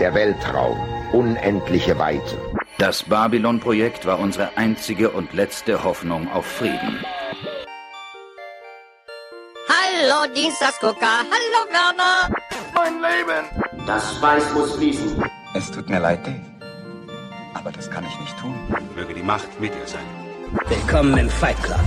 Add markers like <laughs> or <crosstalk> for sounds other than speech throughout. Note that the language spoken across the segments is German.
Der Weltraum, unendliche Weiten. Das Babylon-Projekt war unsere einzige und letzte Hoffnung auf Frieden. Hallo Dienstagsgucker, hallo Werner. Mein Leben. Das Weiß muss fließen. Es tut mir leid, Dave. Aber das kann ich nicht tun. Möge die Macht mit dir sein. Willkommen im Fight Club.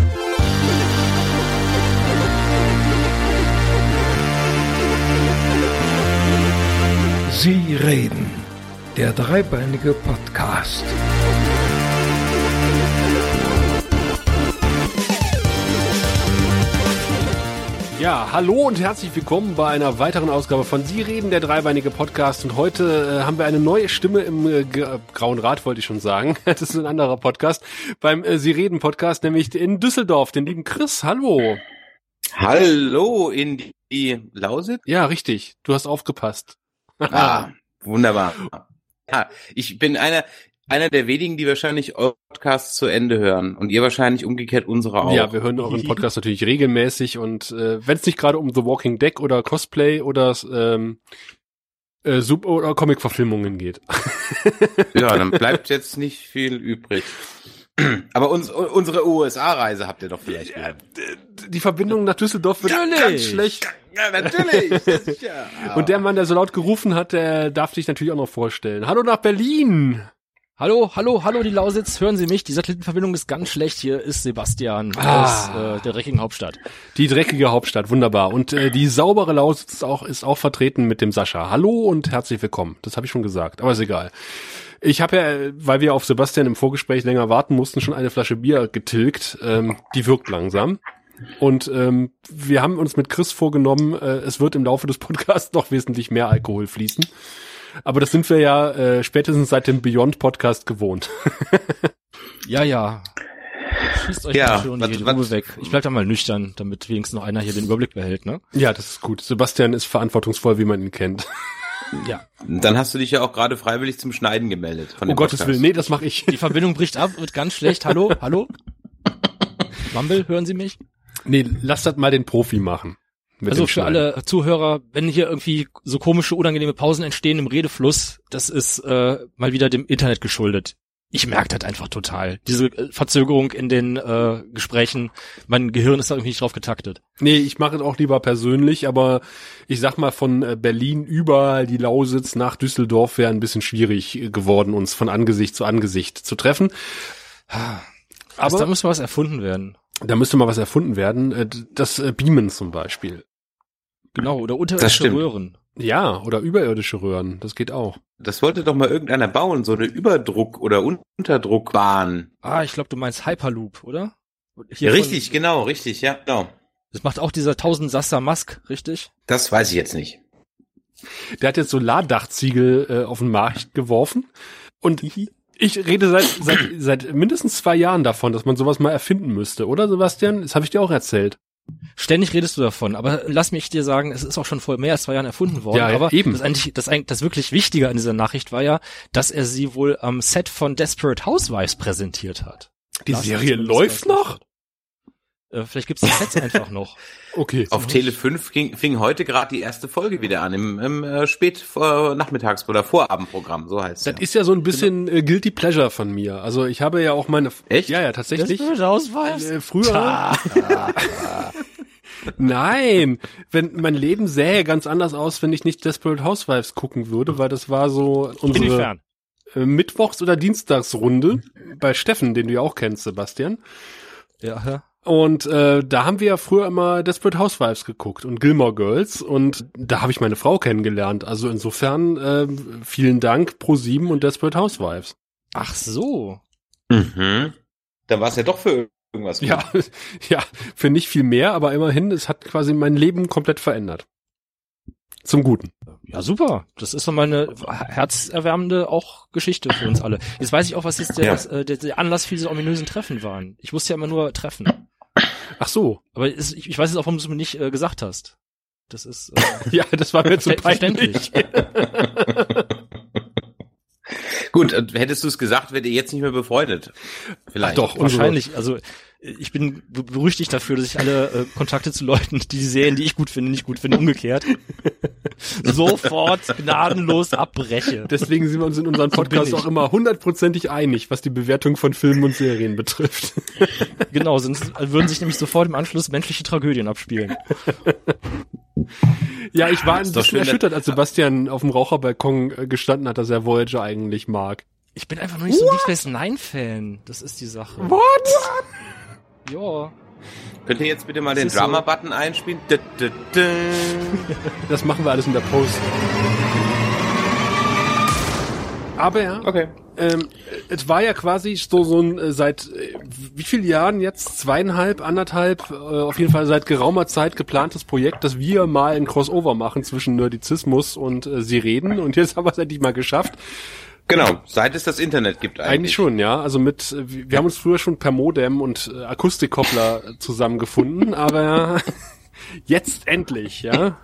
Sie reden. Der dreibeinige Podcast. Ja, hallo und herzlich willkommen bei einer weiteren Ausgabe von Sie reden, der dreibeinige Podcast. Und heute äh, haben wir eine neue Stimme im äh, Grauen Rat, wollte ich schon sagen. <laughs> Das ist ein anderer Podcast. Beim äh, Sie reden Podcast, nämlich in Düsseldorf, den lieben Chris. Hallo. Hallo in die Lausitz? Ja, richtig. Du hast aufgepasst. Ah, wunderbar. Ja, ich bin einer, einer der wenigen, die wahrscheinlich Podcasts zu Ende hören und ihr wahrscheinlich umgekehrt unsere auch. Ja, wir hören euren Podcast natürlich regelmäßig und äh, wenn es nicht gerade um The Walking Dead oder Cosplay oder ähm, äh, Super oder Comic-Verfilmungen geht. ja, dann <laughs> bleibt jetzt nicht viel übrig. Aber uns, unsere USA-Reise habt ihr doch vielleicht gehört. Die Verbindung nach Düsseldorf wird natürlich. ganz schlecht. Ja, natürlich. ja. <laughs> Und der Mann, der so laut gerufen hat, der darf dich natürlich auch noch vorstellen. Hallo nach Berlin. Hallo, hallo, hallo, die Lausitz, hören Sie mich? Die Satellitenverbindung ist ganz schlecht. Hier ist Sebastian ah, aus äh, der dreckigen Hauptstadt. Die dreckige Hauptstadt, wunderbar. Und äh, die saubere Lausitz ist auch, ist auch vertreten mit dem Sascha. Hallo und herzlich willkommen. Das habe ich schon gesagt, aber ist egal. Ich habe ja, weil wir auf Sebastian im Vorgespräch länger warten mussten, schon eine Flasche Bier getilgt. Ähm, die wirkt langsam. Und ähm, wir haben uns mit Chris vorgenommen, äh, es wird im Laufe des Podcasts <laughs> noch wesentlich mehr Alkohol fließen. Aber das sind wir ja äh, spätestens seit dem Beyond Podcast gewohnt. <laughs> ja, ja. Schießt euch ja, schon die Ruhe weg. Ich bleib da mal nüchtern, damit wenigstens noch einer hier den Überblick behält, ne? Ja, das ist gut. Sebastian ist verantwortungsvoll, wie man ihn kennt. Ja. Dann hast du dich ja auch gerade freiwillig zum Schneiden gemeldet. Von oh Gottes Willen, nee, das mache ich. Die Verbindung bricht ab, wird ganz schlecht. Hallo, hallo? Mumble, hören Sie mich? Nee, lass das mal den Profi machen. Also für alle Zuhörer, wenn hier irgendwie so komische, unangenehme Pausen entstehen im Redefluss, das ist äh, mal wieder dem Internet geschuldet. Ich merke das einfach total. Diese äh, Verzögerung in den äh, Gesprächen, mein Gehirn ist da irgendwie nicht drauf getaktet. Nee, ich mache es auch lieber persönlich, aber ich sag mal, von äh, Berlin über die Lausitz nach Düsseldorf wäre ein bisschen schwierig geworden, uns von Angesicht zu Angesicht zu treffen. Aber also, da muss was erfunden werden. Da müsste mal was erfunden werden. Äh, das Beamen zum Beispiel. Genau, oder unterirdische Röhren. Ja, oder überirdische Röhren, das geht auch. Das wollte doch mal irgendeiner bauen, so eine Überdruck- oder Unterdruckbahn. Ah, ich glaube, du meinst Hyperloop, oder? Ja, richtig, genau, richtig, ja, genau. Das macht auch dieser 1000 Sasser Musk, richtig? Das weiß ich jetzt nicht. Der hat jetzt Solardachziegel äh, auf den Markt geworfen und ich rede seit, seit, seit mindestens zwei Jahren davon, dass man sowas mal erfinden müsste, oder Sebastian? Das habe ich dir auch erzählt. Ständig redest du davon, aber lass mich dir sagen, es ist auch schon vor mehr als zwei Jahren erfunden worden. Ja, aber eben. Das, eigentlich, das, das wirklich Wichtige an dieser Nachricht war ja, dass er sie wohl am Set von Desperate Housewives präsentiert hat. Die Serie läuft noch? Äh, vielleicht gibt's die Sets <laughs> einfach noch. Okay. Auf Tele 5 ging, fing heute gerade die erste Folge wieder an, im, im äh, spät äh, Nachmittags- oder Vorabendprogramm, so heißt es. Das ja. ist ja so ein bisschen äh, Guilty Pleasure von mir. Also ich habe ja auch meine... Echt? Ja, ja, tatsächlich. Desperate Housewives? Äh, früher... <laughs> Nein, wenn mein Leben sähe ganz anders aus, wenn ich nicht Desperate Housewives gucken würde, weil das war so unsere Inwiefern? Äh, Mittwochs- oder Dienstagsrunde bei Steffen, den du ja auch kennst, Sebastian. Ja, ja. Und äh, da haben wir ja früher immer Desperate Housewives geguckt und Gilmore Girls und da habe ich meine Frau kennengelernt. Also insofern äh, vielen Dank Pro 7 und Desperate Housewives. Ach so. Mhm. Da war es ja doch für irgendwas. Ja, <laughs> ja, für nicht viel mehr, aber immerhin, es hat quasi mein Leben komplett verändert. Zum Guten. Ja, super. Das ist doch mal eine herzerwärmende auch Geschichte für uns alle. Jetzt weiß ich auch, was jetzt der, ja. äh, der, der Anlass für diese ominösen Treffen waren. Ich wusste ja immer nur Treffen. Ach so. Aber es, ich, ich weiß jetzt auch, warum du es mir nicht äh, gesagt hast. Das ist äh, <laughs> ja, das war mir zu peinlich. <laughs> Gut, hättest du es gesagt, wärt ihr jetzt nicht mehr befreundet. Vielleicht. Ach doch, wahrscheinlich. Also ich bin berüchtigt dafür, dass ich alle äh, Kontakte zu Leuten, die Serien, die ich gut finde, nicht gut finde, umgekehrt. <laughs> sofort gnadenlos abbreche. Deswegen sind wir uns in unserem Podcast auch immer hundertprozentig einig, was die Bewertung von Filmen und Serien betrifft. <laughs> Genau, sonst würden sich nämlich sofort im Anschluss menschliche Tragödien abspielen. Ja, ich war ein bisschen schön, erschüttert, als Sebastian auf dem Raucherbalkon äh, gestanden hat, dass er Voyager eigentlich mag. Ich bin einfach noch nicht so ein Deep Space Nine-Fan. Das ist die Sache. What? Ja. Könnt ihr jetzt bitte mal Das den ist so. Drama-Button einspielen? <laughs> Das machen wir alles in der Post. Aber ja, Okay. ähm, es war ja quasi so, so ein, äh, seit äh, wie vielen Jahren jetzt? Zweieinhalb, anderthalb, äh, auf jeden Fall seit geraumer Zeit geplantes Projekt, dass wir mal ein Crossover machen zwischen Nerdizismus und äh, Sie reden. Und jetzt haben wir es endlich mal geschafft. Genau, seit es das Internet gibt eigentlich. Eigentlich schon, ja. Also mit, äh, wir wir haben uns früher schon per Modem und äh, Akustikkoppler äh, zusammengefunden, aber <laughs> jetzt endlich, ja.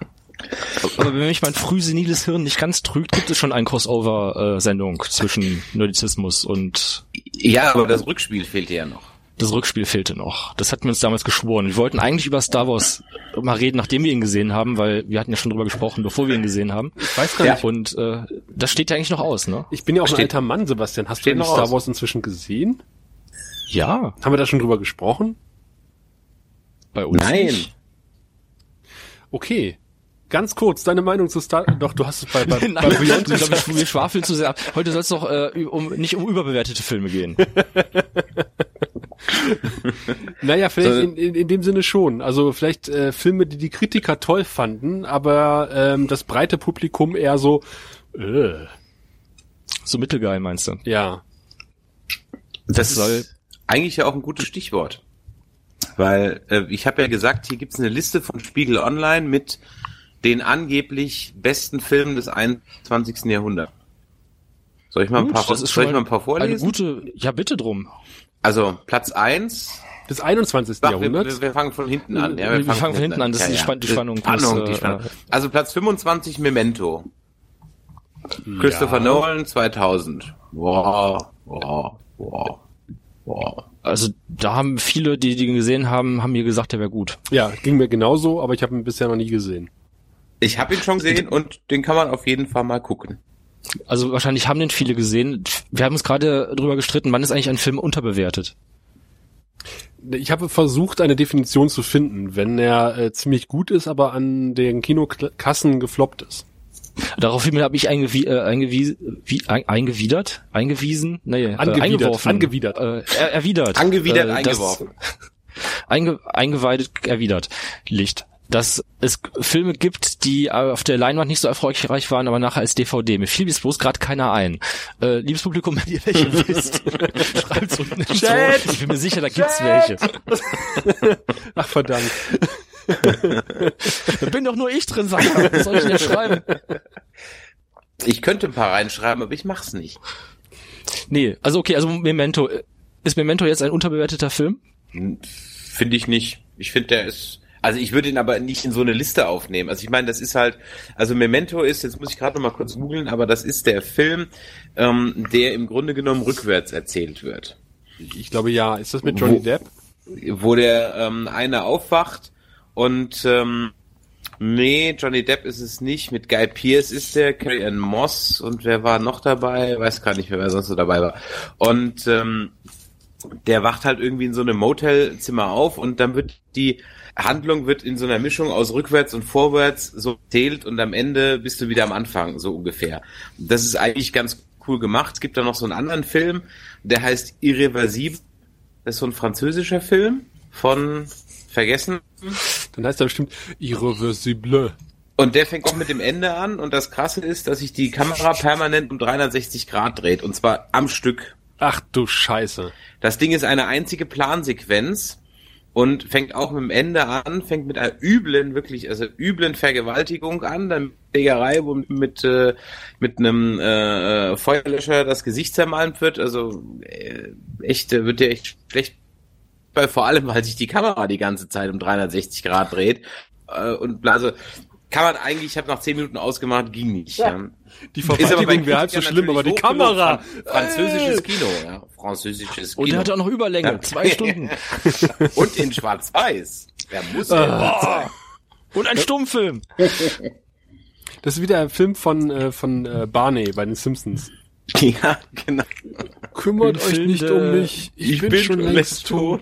Aber wenn mich mein frühseniles Hirn nicht ganz trügt, gibt es schon eine Crossover-Sendung zwischen Nerdizismus und Ja, aber das Rückspiel fehlte ja noch. Das Rückspiel fehlte noch. Das hatten wir uns damals geschworen. Wir wollten eigentlich über Star Wars mal reden, nachdem wir ihn gesehen haben, weil wir hatten ja schon drüber gesprochen, bevor wir ihn gesehen haben. Ich weiß gar Ja. nicht. Und äh, das steht ja eigentlich noch aus, ne? Ich bin ja auch ein Steht- alter Mann, Sebastian. Hast du noch Star aus. Wars inzwischen gesehen? Ja, Haben wir da schon drüber gesprochen? bei uns. Nein. Nicht. Okay. Ganz kurz, deine Meinung zu Star... Doch, du hast es bei, bei, <laughs> bei Nein, Beyond ich glaube, ich, wir schwafeln zu sehr ab. Heute soll es doch äh, um, nicht um überbewertete Filme gehen. <laughs> Naja, vielleicht So- in, in, in dem Sinne schon. Also vielleicht äh, Filme, die die Kritiker toll fanden, aber ähm, das breite Publikum eher so... Äh, So mittelgeil, meinst du? ja. Das soll- ist eigentlich ja auch ein gutes Stichwort. Weil äh, ich habe ja gesagt, hier gibt's eine Liste von Spiegel Online mit den angeblich besten Filmen des 21. Jahrhunderts. Soll ich mal ein Gut, paar, das ist soll ich mal ein paar Eine vorlesen? gute, ja bitte drum. Also Platz eins. Des 21. Sag, wir, Jahrhunderts. wir, wir fangen von hinten an. Ja, Wir fangen von hinten an, das ist die Spann- die Spannung muss, Spannung, die äh, Spannung. äh, Also Platz 25 Memento. Christopher Nolan 2000. Wow, wow, wow, wow. Also da haben viele, die ihn gesehen haben, haben mir gesagt, der wäre gut. Ja, ging mir genauso, aber ich habe ihn bisher noch nie gesehen. Ich habe ihn schon gesehen und den kann man auf jeden Fall mal gucken. Also wahrscheinlich haben den viele gesehen. Wir haben uns gerade drüber gestritten, wann ist eigentlich ein Film unterbewertet? Ich habe versucht, eine Definition zu finden, wenn er äh, ziemlich gut ist, aber an den Kinokassen gefloppt ist. Daraufhin habe ich eingewie äh, eingewie wie, ein, eingewidert, eingewiesen, nee, äh, Angewidert, eingeworfen, angewidert. äh, er, erwidert, Angewidert, äh, eingeworfen. einge, eingeweidet, erwidert, Licht. Dass es Filme gibt, die auf der Leinwand nicht so erfolgreich waren, aber nachher als DVD. Mir fiel jetzt bloß gerade keiner ein. Äh, liebes Publikum, <laughs> wenn ihr welche wisst, <laughs> schreibt's unten in den Chat! Ton. Ich bin mir sicher, da gibt's welche. <laughs> Ach verdammt. Da bin doch nur ich drin, Sascha. Was soll ich denn schreiben? Ich könnte ein paar reinschreiben, aber ich mach's nicht. Nee, also okay, also Memento. Ist Memento jetzt ein unterbewerteter Film? Finde ich nicht. Ich finde, der ist. Also ich würde ihn aber nicht in so eine Liste aufnehmen. Also ich meine, das ist halt, also Memento ist, jetzt muss ich gerade noch mal kurz googeln, aber das ist der Film, ähm, der im Grunde genommen rückwärts erzählt wird. Ich glaube ja. Ist das mit Johnny Wo- Depp? Wo der ähm, eine aufwacht und ähm, nee, Johnny Depp ist es nicht, mit Guy Pearce ist der, Carrie Ann Moss und wer war noch dabei? Weiß gar nicht mehr, wer sonst so dabei war. Und ähm, der wacht halt irgendwie in so einem Motelzimmer auf und dann wird die Handlung wird in so einer Mischung aus rückwärts und vorwärts so erzählt und am Ende bist du wieder am Anfang, so ungefähr. Das ist eigentlich ganz cool gemacht. Es gibt da noch so einen anderen Film, der heißt Irreversible. Das ist so ein französischer Film von Vergessen. Dann heißt er bestimmt Irreversible. Und der fängt auch mit dem Ende an. Und das Krasse ist, dass sich die Kamera permanent um 360 Grad dreht. Und zwar am Stück. Ach du Scheiße. Das Ding ist eine einzige Plansequenz und fängt auch mit dem Ende an, fängt mit einer üblen, wirklich, also üblen Vergewaltigung an, dann Schlägerei, wo mit, äh, mit einem äh, äh, Feuerlöscher das Gesicht zermalmt wird. Also äh, echt, wird dir echt schlecht, weil vor allem, weil sich die Kamera die ganze Zeit um 360 Grad dreht. Äh, und also kann man eigentlich, ich habe nach 10 Minuten ausgemacht, ging nicht. Ja. Die Ist aber bei Vergewaltigung wäre halb so schlimm, aber die. Kamera. Fran- Französisches Kino, ja. Französisches Kino. Und der hatte auch noch Überlänge, zwei Stunden. <laughs> Und in Schwarz-Weiß. Wer muss Ah. denn das sein? Und ein Stummfilm. Das ist wieder ein Film von, äh, von äh, Barney bei den Simpsons. Ja, genau. Kümmert euch nicht um mich. Ich, bin, schon längst tot.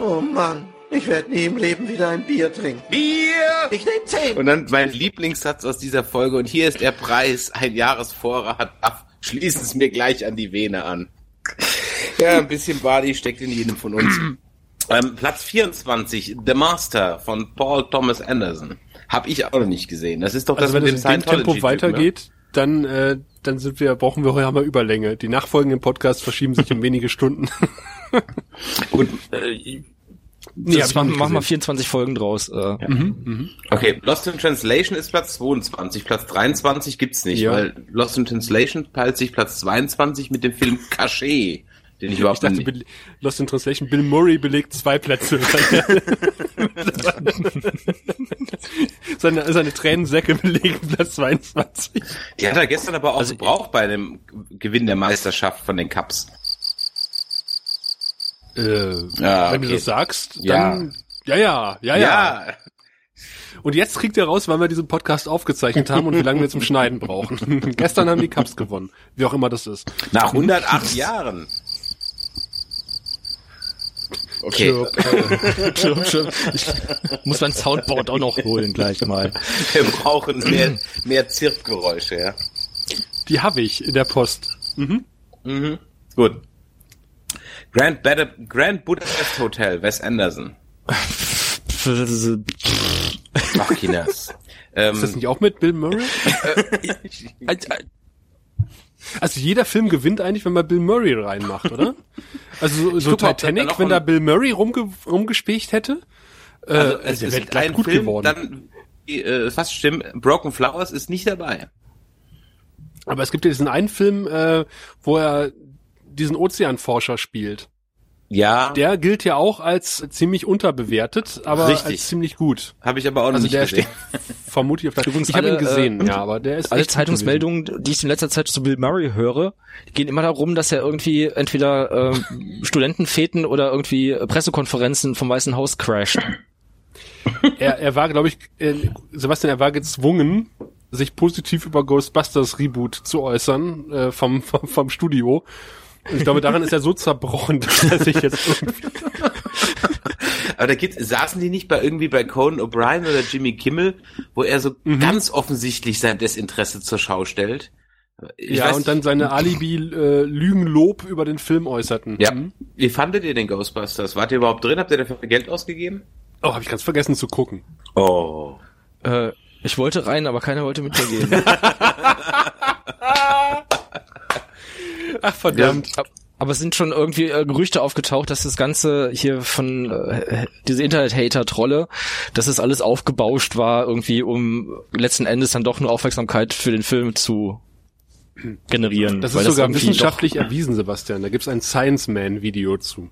Oh Mann, ich werde nie im Leben wieder ein Bier trinken. Bier! Ich nehme zehn. Und dann mein Lieblingssatz aus dieser Folge. Und hier ist der Preis. Ein Jahresvorrat. Ach, schließen es mir gleich an die Vene an. Ja, ein bisschen Body steckt in jedem von uns. Ähm, Platz 24, The Master von Paul Thomas Anderson. Hab ich auch noch nicht gesehen. Das ist doch das Also wenn mit es dem in dem Tempo ne? weitergeht, dann, äh, dann sind wir, brauchen wir heute mal Überlänge. Die nachfolgenden Podcasts verschieben sich um wenige Stunden. <laughs> Gut, nee, Nicht machen wir gesehen. 24 Folgen draus. Äh. Okay, Lost in Translation ist Platz 22, Platz 23 gibt's nicht, Ja. weil Lost in Translation teilt sich Platz 22 mit dem Film Cachet, den ich überhaupt Ich dachte, nicht... Bill- Lost in Translation, Bill Murray belegt zwei Plätze. <laughs> seine, seine Tränensäcke belegen Platz 22. Die hat er gestern aber auch gebraucht bei dem Gewinn der Meisterschaft von den Cups. Äh, Ja, wenn du okay. das sagst, Ja. dann, ja, ja, ja, ja, Und jetzt kriegt ihr raus, wann wir diesen Podcast aufgezeichnet haben und wie lange wir zum Schneiden brauchen. <laughs> Gestern haben die Cups gewonnen. Wie auch immer das ist. Nach 108 Jahren. Okay, Schirm, Schirm. <laughs> Ich muss mein Soundboard auch noch holen gleich mal. wir brauchen mehr, mehr Zirpgeräusche, ja. Die habe ich in der Post. Mhm. Mhm. Gut. Grand, Bada Grand Budapest Hotel, Wes Anderson. Ach, Kinas. <laughs> ähm, Ist das nicht auch mit Bill Murray? <laughs> Also jeder Film gewinnt eigentlich, wenn man Bill Murray reinmacht, oder? Also so, mal, Titanic, wenn da Bill Murray rumge rumgespielt hätte. Äh, also, also es der ist wäre ein gut Film, geworden. dann äh, fast stimmt. Broken Flowers ist nicht dabei. Aber es gibt ja diesen einen Film, äh, wo er diesen Ozeanforscher spielt. Ja, Der gilt ja auch als ziemlich unterbewertet, aber Richtig. als ziemlich gut. habe ich aber auch noch Also nicht der gesehen. steht vermutlich auf der Übrigens <laughs> Ich habe ihn gesehen, äh, ja, aber der ist Alle Zeitungsmeldungen, die ich in letzter Zeit zu Bill Murray höre, gehen immer darum, dass er irgendwie entweder ähm, <laughs> Studentenfeten oder irgendwie Pressekonferenzen vom Weißen Haus crasht. <laughs> Er, er war, glaube ich, äh, Sebastian, er war gezwungen, sich positiv über Ghostbusters Reboot zu äußern äh, vom, vom, vom Studio. Ich glaube, daran ist er so zerbrochen, <laughs> dass er sich jetzt irgendwie Aber da gibt's, saßen die nicht bei irgendwie bei Conan O'Brien oder Jimmy Kimmel, wo er so Mhm. ganz offensichtlich sein Desinteresse zur Schau stellt? Ich ja, weiß und dann seine Alibi-Lügenlob über den Film äußerten. Ja. Mhm. Wie fandet ihr den Ghostbusters? Wart ihr überhaupt drin? Habt ihr dafür Geld ausgegeben? Oh, habe ich ganz vergessen zu gucken. Oh. Äh, ich wollte rein, aber keiner wollte mit mir gehen. <laughs> Ach, verdammt. Ab- Aber es sind schon irgendwie äh, Gerüchte aufgetaucht, dass das Ganze hier von äh, diese Internet-Hater-Trolle, dass es alles aufgebauscht war, irgendwie um letzten Endes dann doch nur Aufmerksamkeit für den Film zu generieren. Das Weil ist sogar wissenschaftlich erwiesen, Sebastian. Da gibt's ein Science Man-Video zu.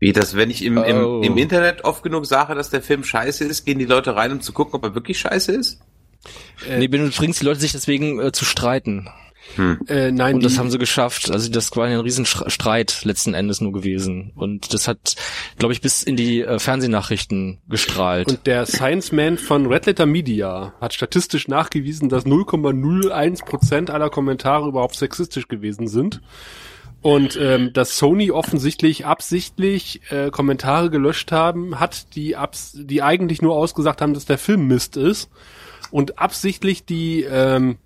Wie das, wenn ich im, Oh. im, im Internet oft genug sage, dass der Film scheiße ist, gehen die Leute rein, um zu gucken, ob er wirklich scheiße ist? Doch, nee, du bringst die Leute sich deswegen äh, zu streiten. Äh, nein, Und das haben sie geschafft. Also das war ein Riesenstreit letzten Endes nur gewesen. Und das hat, glaube ich, bis in die äh, Fernsehnachrichten gestrahlt. Und der Science Man von Red Letter Media hat statistisch nachgewiesen, dass 0,01 Prozent aller Kommentare überhaupt sexistisch gewesen sind. Und ähm, dass Sony offensichtlich absichtlich äh, Kommentare gelöscht haben, hat die abs die eigentlich nur ausgesagt haben, dass der Film Mist ist und absichtlich die ähm,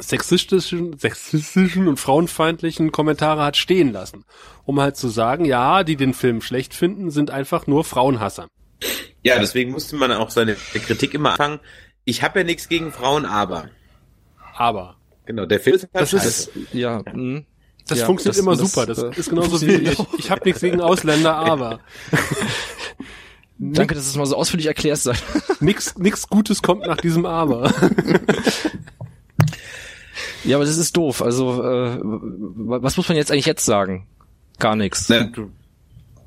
sexistischen, sexistischen und frauenfeindlichen Kommentare hat stehen lassen, um halt zu sagen, ja, die den Film schlecht finden, sind einfach nur Frauenhasser. Ja, deswegen musste man auch seine Kritik immer anfangen. Ich habe ja nichts gegen Frauen, aber. Aber Genau, der Film ist halt Das ist- ja, mh. Das Ja, funktioniert das- immer das, super. Das äh, ist genauso wie ich. Ich habe nichts gegen Ausländer, aber <laughs> Danke, dass du es mal so ausführlich erklärst. Nix, nix Gutes kommt nach diesem Aber. <laughs> Ja, aber das ist doof. Also, äh, was muss man jetzt eigentlich jetzt sagen? Gar nichts. Ne, du,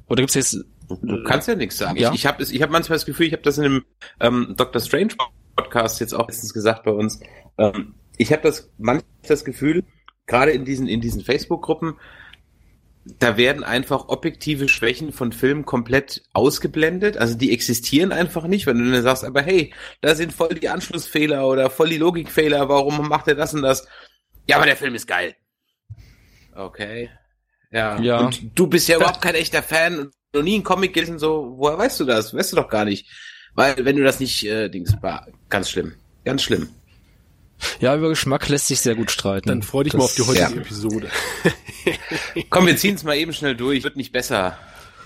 Oder gibt's jetzt du kannst ja nichts sagen. Ja. Ich, ich habe ich hab manchmal das Gefühl, ich habe das in einem ähm, Dr. Strange Podcast jetzt auch letztens gesagt bei uns. Ähm, ich habe das manchmal das Gefühl, gerade in diesen in diesen Facebook-Gruppen, da werden einfach objektive Schwächen von Filmen komplett ausgeblendet. Also die existieren einfach nicht, wenn du dann sagst, aber hey, da sind voll die Anschlussfehler oder voll die Logikfehler, warum macht er das und das? Ja, aber der Film ist geil. Okay. Ja. Ja. Und du bist ja überhaupt kein echter Fan und noch nie einen Comic gelesen, so, woher weißt du das? Weißt du doch gar nicht. Weil, wenn du das nicht, äh, Dings, war ganz schlimm. Ganz schlimm. Ja, über Geschmack lässt sich sehr gut streiten. Dann freu dich Das- mal auf die heutige ja. Episode. <laughs> Komm, wir ziehen es mal eben schnell durch, wird nicht besser.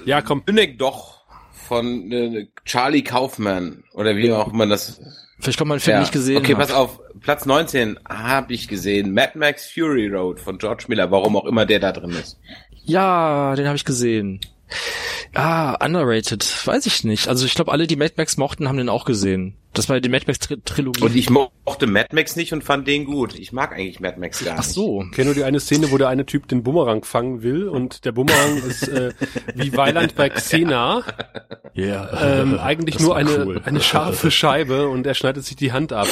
Ja, komm. Hünneck doch von äh, Charlie Kaufman oder wie auch immer das. Vielleicht kommt man einen Film nicht gesehen. Okay, hab. pass auf. Platz 19 habe ich gesehen. Mad Max Fury Road von George Miller, warum auch immer der da drin ist. Ja, den habe ich gesehen. Ah, underrated. Weiß ich nicht. Also ich glaube, alle, die Mad Max mochten, haben den auch gesehen. Das war die Mad Max Tri Trilogie. Und ich mochte Mad Max nicht und fand den gut. Ich mag eigentlich Mad Max gar Ach nicht. so. Ich kenne nur die eine Szene, wo der eine Typ den Bumerang fangen will und der Bumerang ist äh, wie Weiland bei Xena Ja. ähm, eigentlich Das nur eine, cool. eine scharfe Scheibe und er schneidet sich die Hand ab.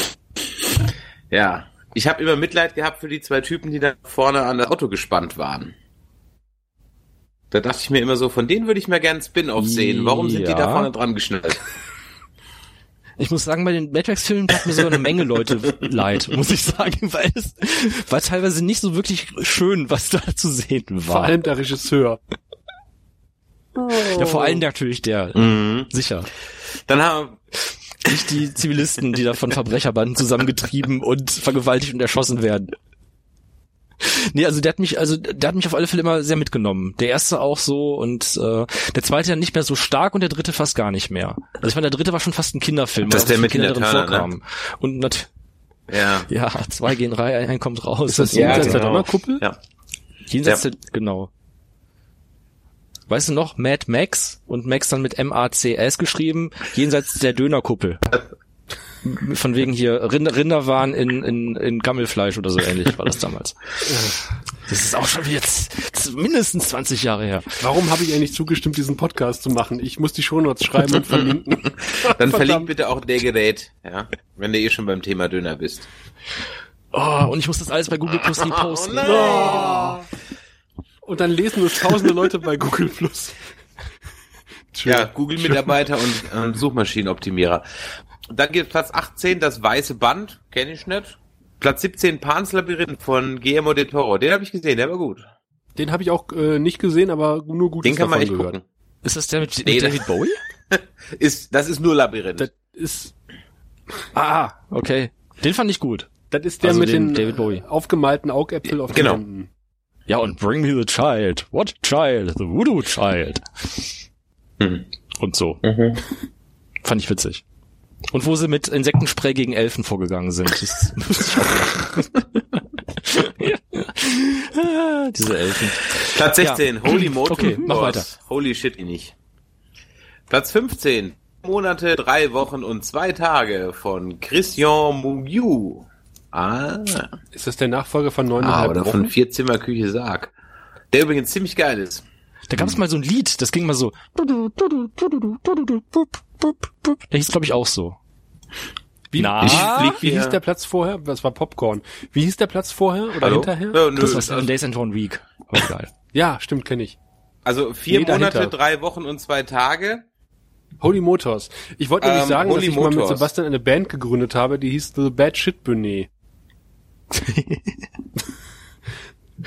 Ja. Ich habe immer Mitleid gehabt für die zwei Typen, die da vorne an das Auto gespannt waren. Da dachte ich mir immer so, von denen würde ich mir gerne Spin-off sehen. Warum sind die da vorne dran geschnallt? <laughs> Ich muss sagen, bei den Mad Max Filmen tat mir sogar eine Menge Leute leid, muss ich sagen, <laughs> weil es war teilweise nicht so wirklich schön, was da zu sehen war. Vor allem der Regisseur. ja, vor allem natürlich der, Mhm. sicher. Dann haben Nicht die Zivilisten, die da von Verbrecherbanden zusammengetrieben und vergewaltigt und erschossen werden. <laughs> Nee, also der hat mich, also der hat mich auf alle Fälle immer sehr mitgenommen. Der erste auch so und äh, der zweite dann nicht mehr so stark und der dritte fast gar nicht mehr. Also ich meine, der dritte war schon fast ein Kinderfilm, Das weil ist der mit Kinder drin Turner, ne? vorkamen. Und nat ja, ja, zwei gehen rein, ein kommt raus. Ist das Ja, jenseits der genau. Donnerkuppel? ja. Jenseits Ja. der, genau. Weißt du noch, Mad Max und Max dann mit M-A-C-S geschrieben, jenseits der Dönerkuppel. Von wegen hier Rinder, Rinder waren in, in, in Gammelfleisch oder so ähnlich war das damals. Das ist auch schon jetzt mindestens 20 Jahre her. Warum habe ich eigentlich zugestimmt, diesen Podcast zu machen? Ich muss die Shownotes schreiben und verlinken. <laughs> Dann verlink Verdammt. bitte auch der Gerät, ja, wenn du eh schon beim Thema Döner bist. Oh, und ich muss das alles bei Google Plus reposten. Und dann lesen es tausende Leute bei Google Plus. Ja, Google-Mitarbeiter und äh, Suchmaschinenoptimierer. Dann gibt Platz 18 das Weiße Band, kenne ich nicht. Platz 17 Pans Labyrinth von Guillermo del Toro. Den habe ich gesehen, der war gut. Den habe ich auch äh, nicht gesehen, aber nur Gutes Den kann man echt gehört. gucken. Ist das der mit, mit Nee, David Bowie? <laughs> Ist, das ist nur Labyrinth. Das ist, Ah, okay. Den fand ich gut. das ist der Also mit den den, David Bowie. äh, aufgemalten Augäpfel auf Genau. den Händen. Ja, und Bring Me the Child. What child? The Voodoo Child. Hm. Und so. Mhm. Fand ich witzig. Und wo sie mit Insektenspray gegen Elfen vorgegangen sind. Das. <laughs> Diese Elfen. Platz 16, Holy Motor. Okay, mach weiter. Holy shit, ich nicht. Platz 15, Monate, drei Wochen und zwei Tage von Christian Mungiu. Ah, Ist das der Nachfolger von ah neuneinhalb oder Wochen? von Vierzimmerküche Sarg. Der übrigens ziemlich geil ist. Da gab es mal so ein Lied, das ging mal so. Der hieß, glaube ich, auch so. Wie, Na? ich flieg wie hier. hieß der Platz vorher? Das war Popcorn. Wie hieß der Platz vorher oder Hallo? hinterher? Ja, nö, Das war Seven Days and One Week. Aber egal. Ja, stimmt, kenne ich. also vier Nee, dahinter. Monate, drei Wochen und zwei Tage. Holy Motors. Ich wollte nämlich Ähm, sagen, Holy dass ich mal mit Motors. Sebastian eine Band gegründet habe, die hieß The Bad Shit Benet. <laughs>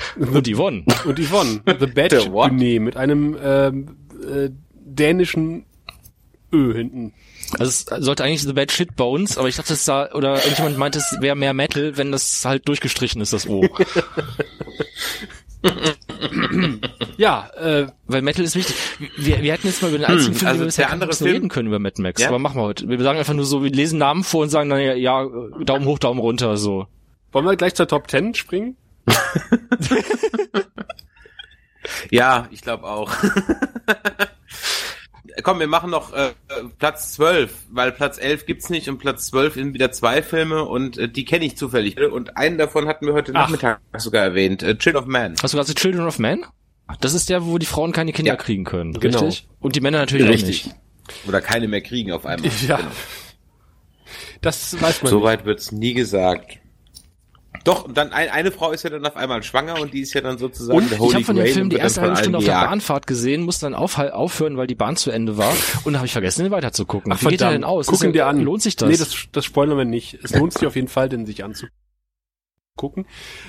<laughs> Und Yvonne. Und Yvonne. The Bad Der Shit what? Benet mit einem ähm, äh, dänischen Ö hinten. Also es sollte eigentlich The Bad Shit Bones, aber ich dachte, es sah, oder irgendjemand meinte, es wäre mehr Metal, wenn das halt durchgestrichen ist, das O. <laughs> Ja, äh, Weil Metal ist wichtig. Wir, wir hätten jetzt mal über den einzigen Film, also den wir bisher der andere Film- reden können über Mad Max. Ja? Aber machen wir heute. Wir sagen einfach nur so, wir lesen Namen vor und sagen dann ja, ja Daumen hoch, Daumen runter, so. wollen wir gleich zur Top 10 springen? Ja, ich glaube auch. <laughs> Komm, wir machen noch äh, Platz 12, weil Platz 11 gibt's nicht und Platz 12 sind wieder zwei Filme und äh, die kenne ich zufällig. Und einen davon hatten wir heute Ach. Nachmittag sogar erwähnt, äh, Chill of Man. Hast du gerade Children of Man? Das ist der, wo die Frauen keine Kinder Ja. kriegen können, Genau. richtig? Und die Männer natürlich Richtig. auch nicht. Oder keine mehr kriegen auf einmal. Ja. Genau. Das weiß man So nicht. weit wird's nie gesagt. Doch, und dann ein, eine Frau ist ja dann auf einmal schwanger und die ist ja dann sozusagen Und der ich Holy habe von dem Grail Film die erste halbe Stunde auf der. Bahnfahrt gesehen, musste dann auf, aufhören, weil die Bahn zu Ende war und dann habe ich vergessen, den weiter zu gucken. Ach, Wie geht der denn aus? Guck Ist ihn der- dir an. Lohnt sich das? Nee, das, das spoilern wir nicht. Es lohnt sich auf jeden Fall, den sich anzugucken.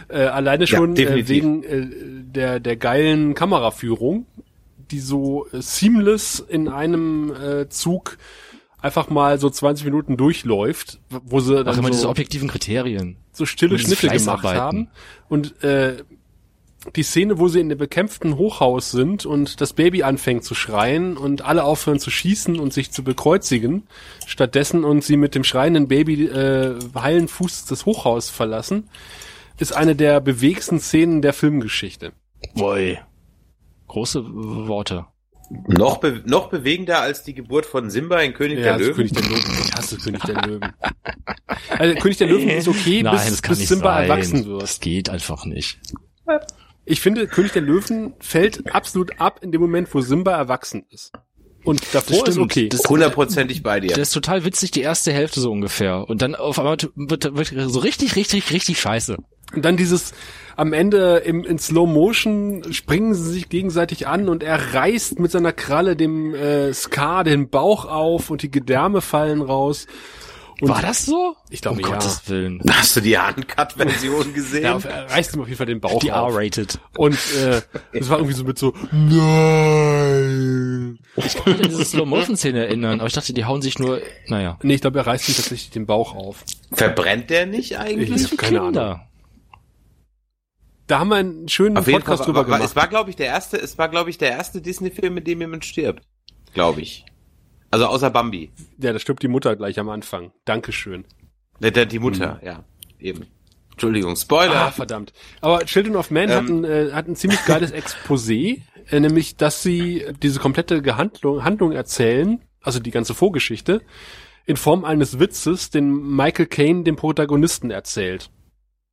Äh, alleine Ja, schon äh, definitiv. wegen äh, der, der geilen Kameraführung, die so äh, seamless in einem äh, Zug einfach mal so 20 Minuten durchläuft, wo sie Ach, dann immer diese so, objektiven Kriterien. So stille Schnitte gemacht haben. Und äh, die Szene, wo sie in dem bekämpften Hochhaus sind und das Baby anfängt zu schreien und alle aufhören zu schießen und sich zu bekreuzigen, stattdessen und sie mit dem schreienden Baby äh, heilen Fuß das Hochhaus verlassen, ist eine der bewegsten Szenen der Filmgeschichte. Boy. Große Worte. Noch, be noch bewegender als die Geburt von Simba in König der also Löwen. König der Löwen. Ich hasse König der Löwen. Also König der Löwen ist okay, <laughs> Nein, bis, das bis Simba sein. erwachsen wird. Das geht einfach nicht. Ich finde, König der Löwen fällt absolut ab in dem Moment, wo Simba erwachsen ist. Und davor ist stimmt. okay. Das- Hundertprozentig bei dir. Der ist total witzig, die erste Hälfte so ungefähr. Und dann auf einmal wird, wird so richtig, richtig, richtig scheiße. Und dann dieses am Ende im, in Slow Motion springen sie sich gegenseitig an und er reißt mit seiner Kralle dem äh, Scar den Bauch auf und die Gedärme fallen raus. Und War das so? Ich glaube, um ja. Gottes Willen. Hast du die Uncut-Version <laughs> gesehen? Ja, er reißt ihm auf jeden Fall den Bauch Die auf. R-rated. Und äh, das war irgendwie so mit so Nein. Ich kann mich an diese Slow-Motion-Szene erinnern, aber ich dachte, die hauen sich nur, naja. Nee, ich glaube, er reißt ihm tatsächlich den Bauch auf. Verbrennt der nicht eigentlich? Ich hab keine Ahnung. Da haben wir einen schönen Auf Podcast drüber war, war, gemacht. es war glaube ich der erste, es war glaube ich der erste Disney-Film, mit dem jemand stirbt. Glaube ich. Also außer Bambi. Ja, da stirbt die Mutter gleich am Anfang. Dankeschön. Der, die Mutter, ja, eben. Entschuldigung, Spoiler. Ah, verdammt. Aber Children of Men hat, Ähm. ein, äh, hat ein ziemlich geiles Exposé, äh, nämlich, dass sie diese komplette Gehandlung, Handlung erzählen, also die ganze Vorgeschichte, in Form eines Witzes, den Michael Caine dem Protagonisten erzählt.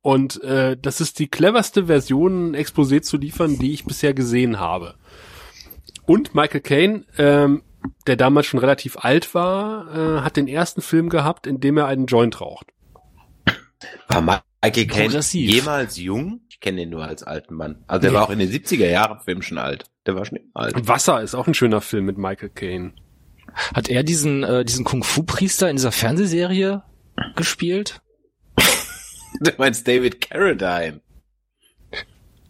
Und äh, das ist die cleverste Version, ein Exposé zu liefern, die ich bisher gesehen habe. Und Michael Caine, ähm, der damals schon relativ alt war, äh, hat den ersten Film gehabt, in dem er einen Joint raucht. War Michael Caine jemals jung? Ich kenne den nur als alten Mann. Also der Nee. war auch in den 70er Jahren Film schon alt. Der war schon alt. Wasser ist auch ein schöner Film mit Michael Caine. Hat er diesen, äh, diesen Kung-Fu-Priester in dieser Fernsehserie gespielt? Du meinst David Carradine.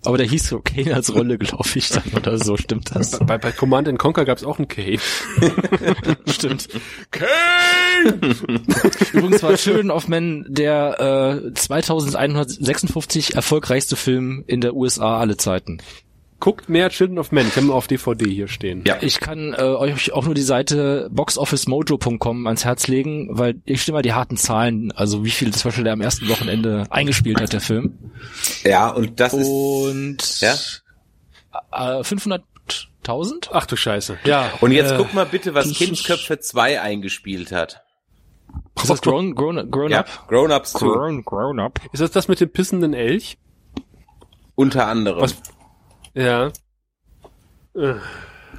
Aber der hieß so Kane als Rolle, glaube ich, dann oder so, stimmt das? Bei, bei Command and Conquer gab es auch einen Kane. <laughs> Stimmt. Übrigens war Children of Men der äh, 2156 erfolgreichste Film in der USA alle Zeiten. Guckt mehr Children of Men. Ich habe auf DVD hier stehen. Ja. Ich kann äh, euch auch nur die Seite boxofficemojo.com ans Herz legen, weil ich stimme mal die harten Zahlen, also wie viel zum Beispiel der am ersten Wochenende eingespielt hat, der Film. Ja, und das ist, Und Ja? äh, 500.000? Ach du Scheiße. Ja. und jetzt äh, guck mal bitte, was ist- Kindsköpfe 2 eingespielt hat. Ist das Grown, grown, grown Ja, Up? Grown Ups 2. Grown, grown Up. Ist das das mit dem pissenden Elch? Unter anderem. Was- Ja. Äh,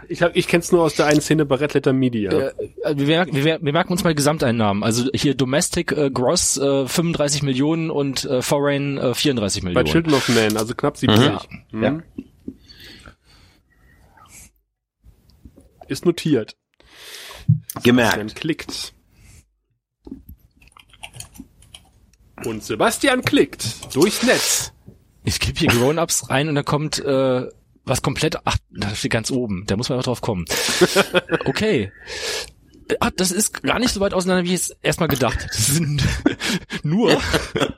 Ich, hab, ich kenn's nur aus der einen Szene bei Red Letter Media. Äh, wir, merken- wir, wir merken uns mal Gesamteinnahmen. Also hier Domestic äh, Gross äh, 35 Millionen und äh, Foreign äh, 34 bei Millionen. Children of Men, also knapp 70. Mhm. Ja. Ist notiert. Gemerkt. Sebastian klickt. Und Sebastian klickt durchs Netz. Ich gebe hier Grown-Ups rein und da kommt äh, was komplett, ach, da steht ganz oben, da muss man auch drauf kommen. <laughs> Okay. Ah, das ist gar nicht so weit auseinander, wie ich es erstmal gedacht. hätte. Das sind <laughs> nur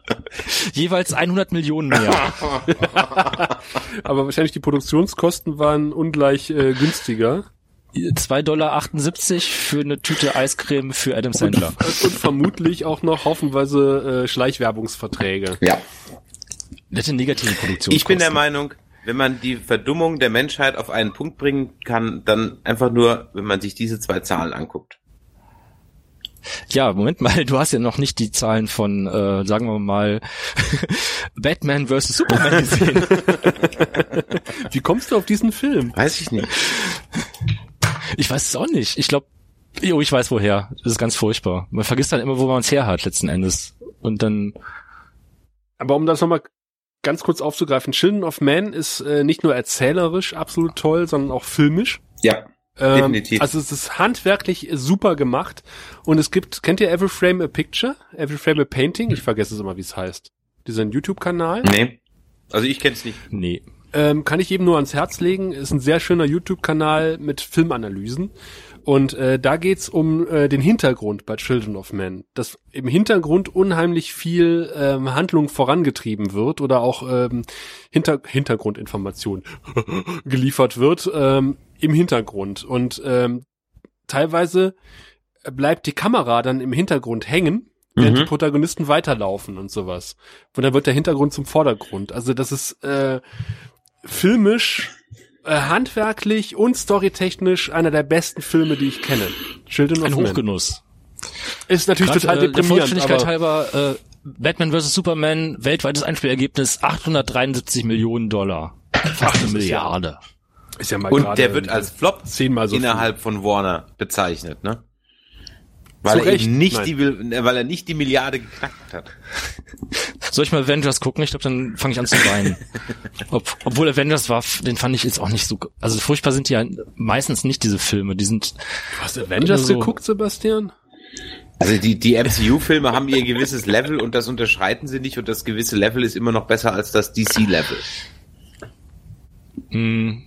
<laughs> jeweils 100 Millionen mehr. Aber wahrscheinlich die Produktionskosten waren ungleich äh, günstiger. 2,78 Dollar für eine Tüte Eiscreme für Adam Sandler. Und, und vermutlich auch noch haufenweise äh, Schleichwerbungsverträge. Ja. Nette negative Produktion. Ich bin der Meinung, wenn man die Verdummung der Menschheit auf einen Punkt bringen kann, dann einfach nur, wenn man sich diese zwei Zahlen anguckt. Ja, Moment mal, du hast ja noch nicht die Zahlen von, äh, sagen wir mal, <laughs> Batman vs. Superman <laughs> gesehen. Wie kommst du auf diesen Film? Weiß ich nicht. Ich weiß es auch nicht. Ich glaube, jo, ich weiß woher. Das ist ganz furchtbar. Man vergisst dann immer, wo man es her hat, letzten Endes. Und dann, Aber um das nochmal ganz kurz aufzugreifen, Children of Man ist äh, nicht nur erzählerisch absolut toll, sondern auch filmisch. Ja, Ähm, definitiv. Also es ist handwerklich super gemacht und es gibt, kennt ihr Every Frame a Picture? Every Frame a Painting? Ich vergesse es immer, wie es heißt. Dieser YouTube-Kanal. nee. Also ich kenn's nicht. Nee. Ähm, kann ich eben nur ans Herz legen. Ist ein sehr schöner YouTube-Kanal mit Filmanalysen. Und äh, da geht's um äh, den Hintergrund bei Children of Men. Dass im Hintergrund unheimlich viel ähm, Handlung vorangetrieben wird oder auch ähm, Hinter Hintergrundinformation <laughs> geliefert wird ähm, im Hintergrund. Und ähm, teilweise bleibt die Kamera dann im Hintergrund hängen, während Mhm. die Protagonisten weiterlaufen und sowas. Und dann wird der Hintergrund zum Vordergrund. Also das ist äh, filmisch, handwerklich und storytechnisch einer der besten Filme, die ich kenne. Children Ein of Men. Hochgenuss. Ist natürlich Grad, total äh, der deprimierend, Vollständigkeit aber halber, äh, Batman vs. Superman, weltweites Einspielergebnis 873 Millionen Dollar. Fast eine Milliarde. ist ja mal Und der wird als Flop zehnmal so innerhalb von Warner bezeichnet, ne? Weil er nicht nein. die, Will- weil er nicht die Milliarde geknackt hat. <laughs> Soll ich mal Avengers gucken? Ich glaube, dann fange ich an zu weinen. <laughs> Ob, obwohl Avengers war, den fand ich jetzt auch nicht so. Also furchtbar sind die ja meistens nicht diese Filme. Die sind. Du hast Avengers so- geguckt, Sebastian? Also die, die MCU-Filme haben ihr gewisses Level und das unterschreiten sie nicht und das gewisse Level ist immer noch besser als das DC-Level. Mh,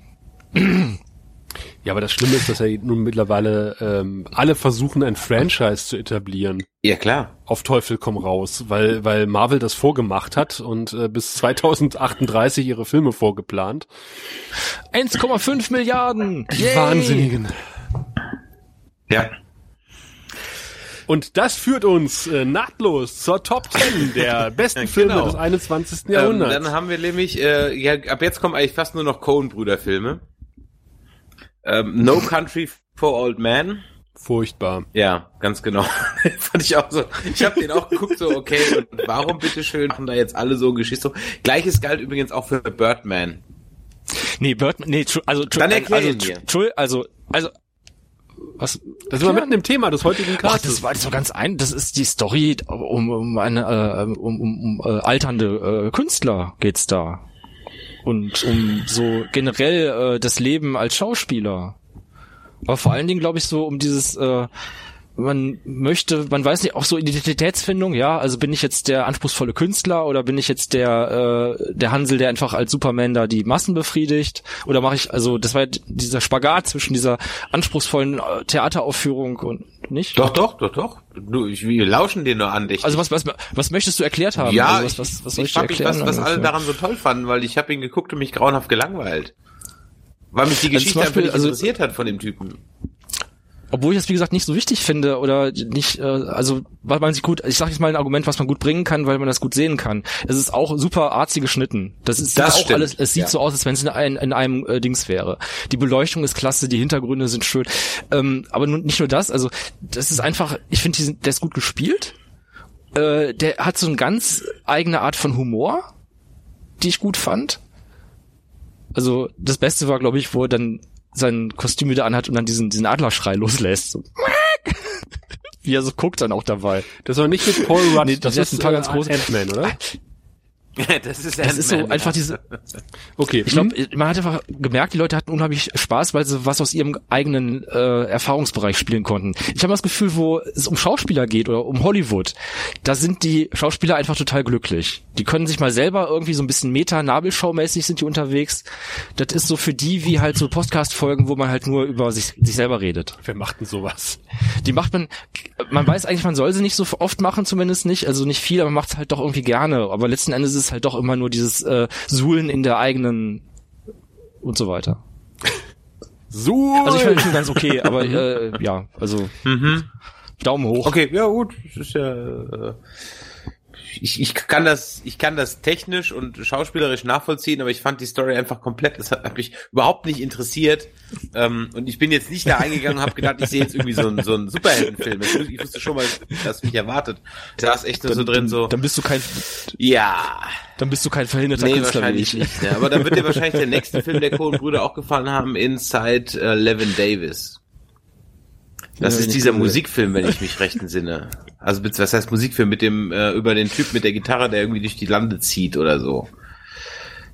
Ja, aber das Schlimme ist, dass ja nun mittlerweile ähm, alle versuchen, ein Franchise zu etablieren. Ja, klar. Auf Teufel komm raus, weil, weil Marvel das vorgemacht hat und äh, bis 2038 ihre Filme vorgeplant. 1,5 Milliarden. Die Yay! Wahnsinnigen. Ja. Und das führt uns äh, nahtlos zur Top 10 der <laughs> besten Filme Genau. des 21. Ähm, Jahrhunderts. dann haben wir nämlich, äh, ja, ab jetzt kommen eigentlich fast nur noch Coen-Brüder-Filme. Ähm, no Country for Old Men. Furchtbar. Ja, ganz genau. <laughs> Fand ich auch so. Ich habe den auch geguckt, so, okay, und warum bitteschön haben da jetzt alle so Geschichte? Gleiches galt übrigens auch für Birdman. Nee, Birdman, nee, tru- also, tru- Dann erklär also, tru- also, also, was? Da sind wir mitten im Thema des heutigen Ach, Castes. das war das war ganz ein. Das ist die Story um, um eine äh, um, um, um äh, alternde äh, Künstler geht's da und um so generell äh, das Leben als Schauspieler. Aber vor allen Dingen glaube ich so um dieses äh, man möchte, man weiß nicht, auch so Identitätsfindung, ja, also bin ich jetzt der anspruchsvolle Künstler oder bin ich jetzt der äh, der Hansel, der einfach als Superman da die Massen befriedigt oder mache ich also das war dieser Spagat zwischen dieser anspruchsvollen äh, Theateraufführung und nicht? Doch, doch, doch, doch. Du, ich, wir lauschen dir nur andächtig. Also was, was, was möchtest du erklärt haben? ja, also was, was, was ich ich dir frag mich, was, was alle ungefähr? daran so toll fanden, weil ich habe ihn geguckt und mich grauenhaft gelangweilt. Weil mich die Also Geschichte Beispiel, einfach nicht also- interessiert hat von dem Typen. Obwohl ich das wie gesagt nicht so wichtig finde oder nicht, äh, also weil man sich gut, ich sage jetzt mal ein Argument, was man gut bringen kann, weil man das gut sehen kann. Es ist auch super artsy geschnitten. Das ist Das auch stimmt, alles, es sieht ja. so aus, als wenn es in, ein, in einem äh, Dings wäre. Die Beleuchtung ist klasse, die Hintergründe sind schön. Ähm, aber nun, nicht nur das, also das ist einfach, ich finde, der ist gut gespielt. Äh, der hat so eine ganz eigene Art von Humor, die ich gut fand. Also das Beste war, glaube ich, wo dann sein Kostüm wieder anhat und dann diesen, diesen Adlerschrei loslässt. So. Wie er so guckt dann auch dabei. Das war nicht mit Paul Rudd, Nee, das hat ist ein paar äh, ganz große- Ant-Man, oder? <laughs> das ist, Das ist so einfach diese, Okay. ich glaube, man hat einfach gemerkt, die Leute hatten unheimlich Spaß, weil sie was aus ihrem eigenen äh, Erfahrungsbereich spielen konnten. Ich habe das Gefühl, wo es um Schauspieler geht oder um Hollywood, da sind die Schauspieler einfach total glücklich. Die können sich mal selber irgendwie so ein bisschen Meta-Nabelschau-mäßig sind die unterwegs. Das ist so für die wie halt so Podcast-Folgen, wo man halt nur über sich, sich selber redet. Wer macht denn sowas? Die macht man, man weiß eigentlich, man soll sie nicht so oft machen, zumindest nicht, also nicht viel, aber man macht es halt doch irgendwie gerne. Aber letzten Endes ist es halt doch immer nur dieses äh, Suhlen in der eigenen und so weiter. So. Also ich finde es schon ganz okay, aber <laughs> äh, ja, also Mhm. Daumen hoch. Okay, ja gut, das ist ja. Äh, ich, ich kann das, ich kann das technisch und schauspielerisch nachvollziehen, aber ich fand die Story einfach komplett. Das hat, hat mich überhaupt nicht interessiert. Ähm, und ich bin jetzt nicht da eingegangen und habe gedacht, ich sehe jetzt irgendwie so einen so einen Superheldenfilm. Ich, wus- ich wusste schon mal, was mich erwartet. Da ist echt nur so drin so. Dann bist du kein, Ja, dann bist du kein verhinderter nee, Künstler wahrscheinlich ich. nicht. Ja, aber dann wird dir wahrscheinlich der nächste Film der Coen Brüder auch gefallen haben, Inside äh, Levin Davis. Das ist dieser. Musikfilm, wenn ich mich recht entsinne. Also was heißt Musikfilm mit dem äh, über den Typ mit der Gitarre, der irgendwie durch die Lande zieht oder so.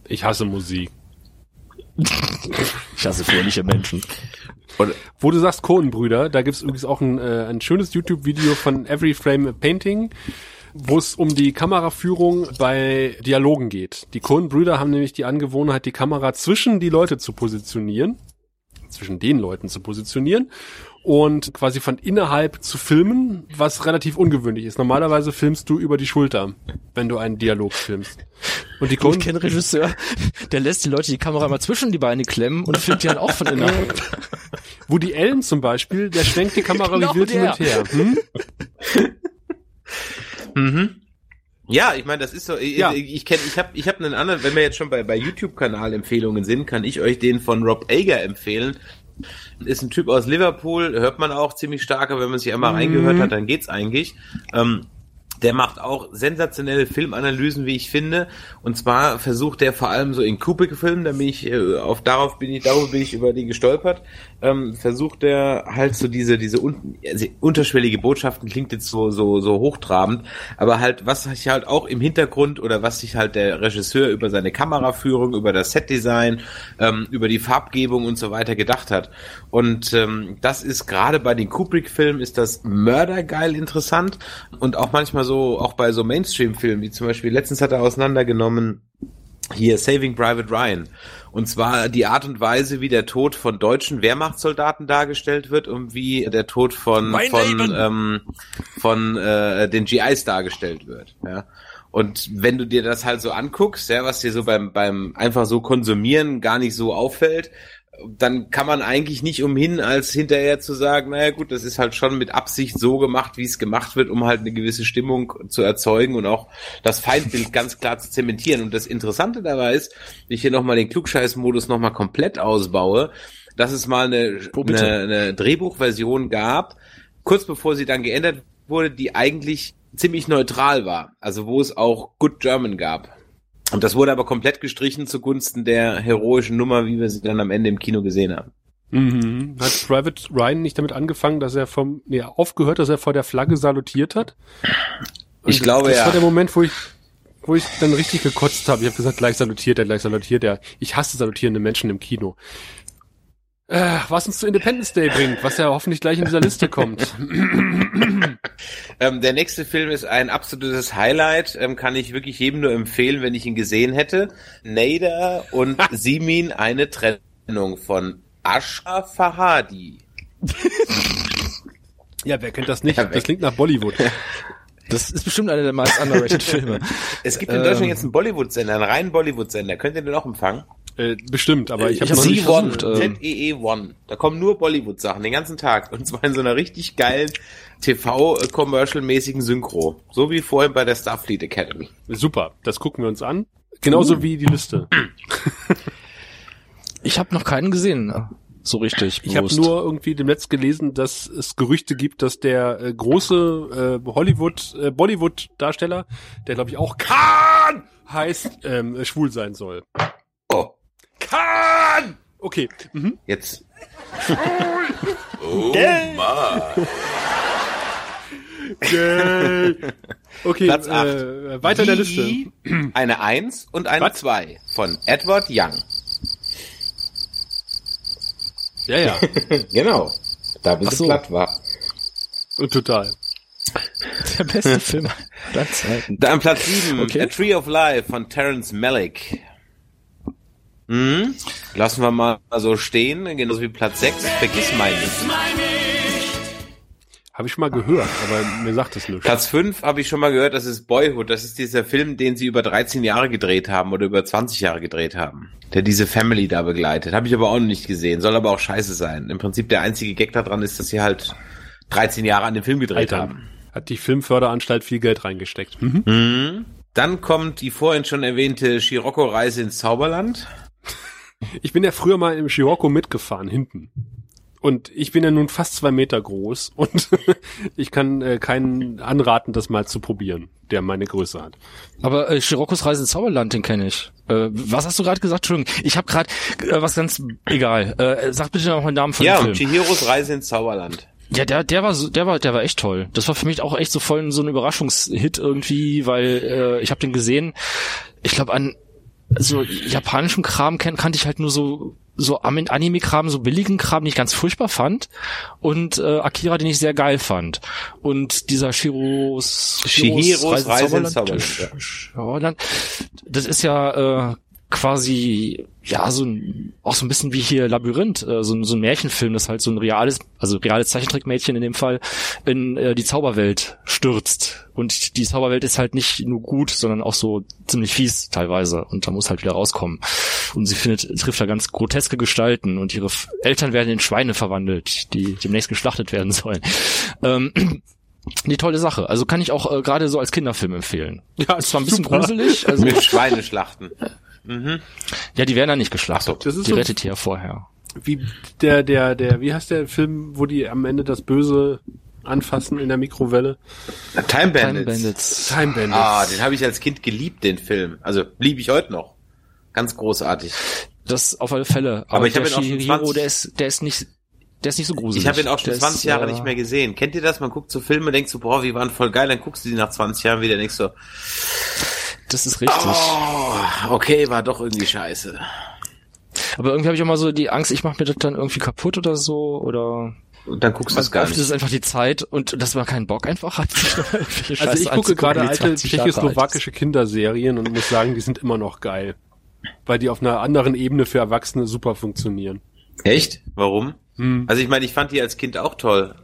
Ich hasse Musik. Ich hasse fröhliche Menschen. Und Wo du sagst Cohen-Brüder, da gibt's übrigens auch ein, äh, ein schönes YouTube-Video von Every Frame a Painting, wo es um die Kameraführung bei Dialogen geht. Die Cohen-Brüder haben nämlich die Angewohnheit, die Kamera zwischen die Leute zu positionieren, zwischen den Leuten zu positionieren und quasi von innerhalb zu filmen, was relativ ungewöhnlich ist. Normalerweise filmst du über die Schulter, wenn du einen Dialog filmst. Und die Ich Cohen, kenne einen Regisseur, der lässt die Leute die Kamera mal zwischen die Beine klemmen und filmt die dann auch von innerhalb. <laughs> Woody Allen zum Beispiel, der schwenkt die Kamera Genau wie wild hin und her. Hm? <laughs> Mhm. Ja, ich meine, das ist so. Ich, Ja. ich kenne, ich habe, ich habe einen anderen. Wenn wir jetzt schon bei bei YouTube-Kanal-Empfehlungen sind, kann ich euch den von Rob Ager empfehlen. Ist ein Typ aus Liverpool, hört man auch ziemlich stark, aber wenn man sich einmal reingehört hat, dann geht's eigentlich. Ähm, der macht auch sensationelle Filmanalysen, wie ich finde. Und zwar versucht er vor allem so in Kubrick-Filmen, da bin ich äh, auf darauf bin ich, darüber bin ich über die gestolpert. Ähm, versucht er halt so diese diese un also unterschwellige Botschaften klingt jetzt so so so hochtrabend, aber halt was sich halt auch im Hintergrund oder was sich halt der Regisseur über seine Kameraführung, über das Setdesign, ähm, über die Farbgebung und so weiter gedacht hat. Und ähm, das ist gerade bei den Kubrick-Filmen ist das mördergeil interessant und auch manchmal so auch bei so Mainstream-Filmen wie zum Beispiel letztens hat er auseinandergenommen hier Saving Private Ryan. Und zwar die Art und Weise, wie der Tod von deutschen Wehrmachtssoldaten dargestellt wird und wie der Tod von Mein von ähm, von äh, den GIs dargestellt wird. Ja. Und wenn du dir das halt so anguckst, ja, was dir so beim beim einfach so konsumieren gar nicht so auffällt, dann kann man eigentlich nicht umhin, als hinterher zu sagen, naja gut, das ist halt schon mit Absicht so gemacht, wie es gemacht wird, um halt eine gewisse Stimmung zu erzeugen und auch das Feindbild ganz klar zu zementieren. Und das Interessante dabei ist, wenn ich hier nochmal den Klugscheiß-Modus nochmal komplett ausbaue, dass es mal eine, Oh, eine, eine Drehbuchversion gab, kurz bevor sie dann geändert wurde, die eigentlich ziemlich neutral war. Also wo es auch Good German gab. Und das wurde aber komplett gestrichen zugunsten der heroischen Nummer, wie wir sie dann am Ende im Kino gesehen haben. Mhm. Hat Private Ryan nicht damit angefangen, dass er vom, nee, aufgehört, dass er vor der Flagge salutiert hat? Und Ich glaube, das ja. war der Moment, wo ich, wo ich dann richtig gekotzt habe. Ich habe gesagt, gleich salutiert er, gleich salutiert er. Ich hasse salutierende Menschen im Kino. Äh, was uns zu Independence Day bringt, was ja hoffentlich gleich in dieser Liste kommt. <clears throat> Ähm, der nächste Film ist ein absolutes Highlight, ähm, kann ich wirklich jedem nur empfehlen, wenn ich ihn gesehen hätte. Nader und <laughs> Simin eine Trennung von Ashraf Fahadi. Ja, wer kennt das nicht? Ja, das klingt nach Bollywood. Das ist bestimmt einer der meist underrated Filme. <laughs> Es gibt in Deutschland Ähm. jetzt einen Bollywood-Sender, einen reinen Bollywood-Sender. Könnt ihr den auch empfangen? Äh, bestimmt, aber ich habe noch nicht nie Z1, versucht, ähm. ZEE One. Da kommen nur Bollywood-Sachen den ganzen Tag. Und zwar in so einer richtig geilen TV-Commercial-mäßigen Synchro. So wie vorhin bei der Starfleet Academy. Super, das gucken wir uns an. Genauso wie die Liste. <clears throat> Ich habe noch keinen gesehen. So richtig. Ich habe nur irgendwie dem Netz gelesen, dass es Gerüchte gibt, dass der äh, große äh, Hollywood, äh, Bollywood-Darsteller, der glaube ich auch Khan heißt, ähm, schwul sein soll. Oh, Khan! Okay. Mhm. jetzt. Gay. Okay, Platz acht. äh, weiter in der Liste. Eine Eins und eine Was? Zwei von Edward Young. Ja, ja, <laughs> Genau. Da bist Ach so. du platt war. total. der beste Film aller Zeiten. Da am Platz sieben Okay. A Tree of Life von Terence Malick. Hm? Lassen wir mal so stehen, genauso wie Platz sechs. Vergiss mein nicht. Habe ich schon mal gehört, aber mir sagt es nicht. Platz 5 habe ich schon mal gehört, das ist Boyhood. Das ist dieser Film, den sie über 13 Jahre gedreht haben oder über 20 Jahre gedreht haben. Der diese Family da begleitet. Habe ich aber auch noch nicht gesehen. Soll aber auch scheiße sein. Im Prinzip der einzige Gag daran ist, dass sie halt 13 Jahre an dem Film gedreht Alter, haben. hat die Filmförderanstalt viel Geld reingesteckt. Mhm. Mhm. Dann kommt die vorhin schon erwähnte Scirocco-Reise ins Zauberland. Ich bin ja früher mal im Scirocco mitgefahren, hinten. Und ich bin ja nun fast zwei Meter groß und <laughs> ich kann äh, keinen anraten, das mal zu probieren, der meine Größe hat. Aber äh, Chiroccos Reise ins Zauberland, den kenne ich. Äh, was hast du gerade gesagt? Entschuldigung, ich habe gerade äh, was ganz egal. Äh, sag bitte noch mal den Namen von Ja, dem Film. Chihiros Reise ins Zauberland. Ja, der, der war, so- der war, der war echt toll. Das war für mich auch echt so voll so ein Überraschungshit irgendwie, weil äh, ich habe den gesehen. Ich glaube an so japanischem Kram kan kannte ich halt nur so so Am- Anime-Kram, so billigen Kram, den ich ganz furchtbar fand und äh, Akira, den ich sehr geil fand. Und dieser Shiros, Chihiros Reise ins Zauberland, Zauberland, ja. Das ist ja äh, quasi ja so ein, auch so ein bisschen wie hier Labyrinth, äh, so, ein- so ein Märchenfilm, das halt so ein reales, also reales Zeichentrickmädchen in dem Fall in äh, die Zauberwelt stürzt. Und die Zauberwelt ist halt nicht nur gut, sondern auch so ziemlich fies teilweise. Und da muss halt wieder rauskommen. Und sie findet, trifft da ganz groteske Gestalten und ihre Eltern werden in Schweine verwandelt, die demnächst geschlachtet werden sollen. Ähm, die tolle Sache. Also kann ich auch äh, gerade so als Kinderfilm empfehlen. Ja, ist zwar ein bisschen super. gruselig. Also, Mit Schweineschlachten. <laughs> Mhm. ja, die werden da nicht geschlachtet. Das ist die so- rettet ihr ja vorher. Wie der, der, der, wie heißt der Film, wo die am Ende das Böse anfassen in der Mikrowelle? Time Bandits. Time Bandits. Time Bandits. Ah, den habe ich als Kind geliebt, den Film. Also liebe ich heute noch. Ganz großartig. Das auf alle Fälle. Aber ich der hab ihn auch schon Chihiro, 20 der ist, der ist nicht, der ist nicht so gruselig. Ich habe ihn auch schon Der ist, 20 Jahre äh, nicht mehr gesehen. Kennt ihr das? Man guckt so Filme, denkt so, boah, die waren voll geil, dann guckst du die nach 20 Jahren wieder, denkst so, Das ist richtig. oh, okay, war doch irgendwie scheiße. Aber irgendwie habe ich auch mal so die Angst, ich mache mir das dann irgendwie kaputt oder so oder Und dann guckst du es also gar oft nicht. ist es einfach die Zeit und das war kein Bock einfach. Hat <laughs> Also ich gucke gerade die alte 20 Jahre alt ist. tschechoslowakische Kinderserien und muss sagen, die sind immer noch geil. Weil die auf einer anderen Ebene für Erwachsene super funktionieren. Echt? Warum? Hm. Also ich meine, ich fand die als Kind auch toll.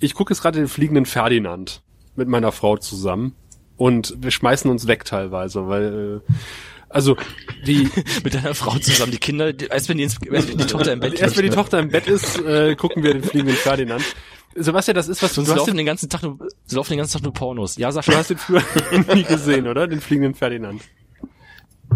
Ich gucke jetzt gerade den fliegenden Ferdinand mit meiner Frau zusammen und wir schmeißen uns weg teilweise, weil äh, also die <laughs> mit deiner Frau zusammen die Kinder, die, erst wenn die, ins, wenn die Tochter im Bett also erst wenn die ne? Tochter im Bett ist, äh, gucken wir den fliegenden Ferdinand. Sebastian, das ist was Sonst du hast, laufen den, den ganzen Tag nur, sie laufen den ganzen Tag nur Pornos. Ja, du Sascha, hast den früher <laughs> nie gesehen, oder? Den fliegenden Ferdinand.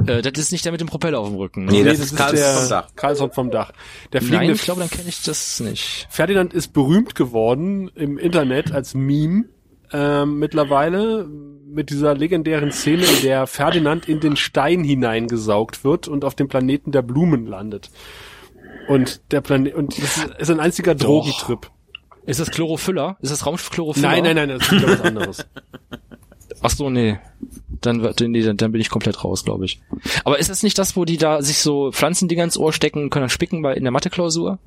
äh, das ist nicht der mit dem Propeller auf dem Rücken. ne? Nee, das ist Karlsson der vom Dach. Karlsson vom Dach. Der fliegende Nein, ich glaube, dann kenne ich das nicht. Ferdinand ist berühmt geworden im Internet als Meme ähm, mittlerweile mit dieser legendären Szene, in der Ferdinand in den Stein hineingesaugt wird und auf dem Planeten der Blumen landet. Und der Planet und das ist ein einziger Drogentrip. Ist das Chlorophyller? Ist das Raumschiff Chlorophyller? Nein, nein, nein, das ist was anderes. Ach so, nee. Dann, nee, dann, dann bin ich komplett raus, glaube ich. Aber ist das nicht das, wo die da sich so Pflanzendinger ins Ohr stecken und können dann spicken bei in der Mathe-Klausur?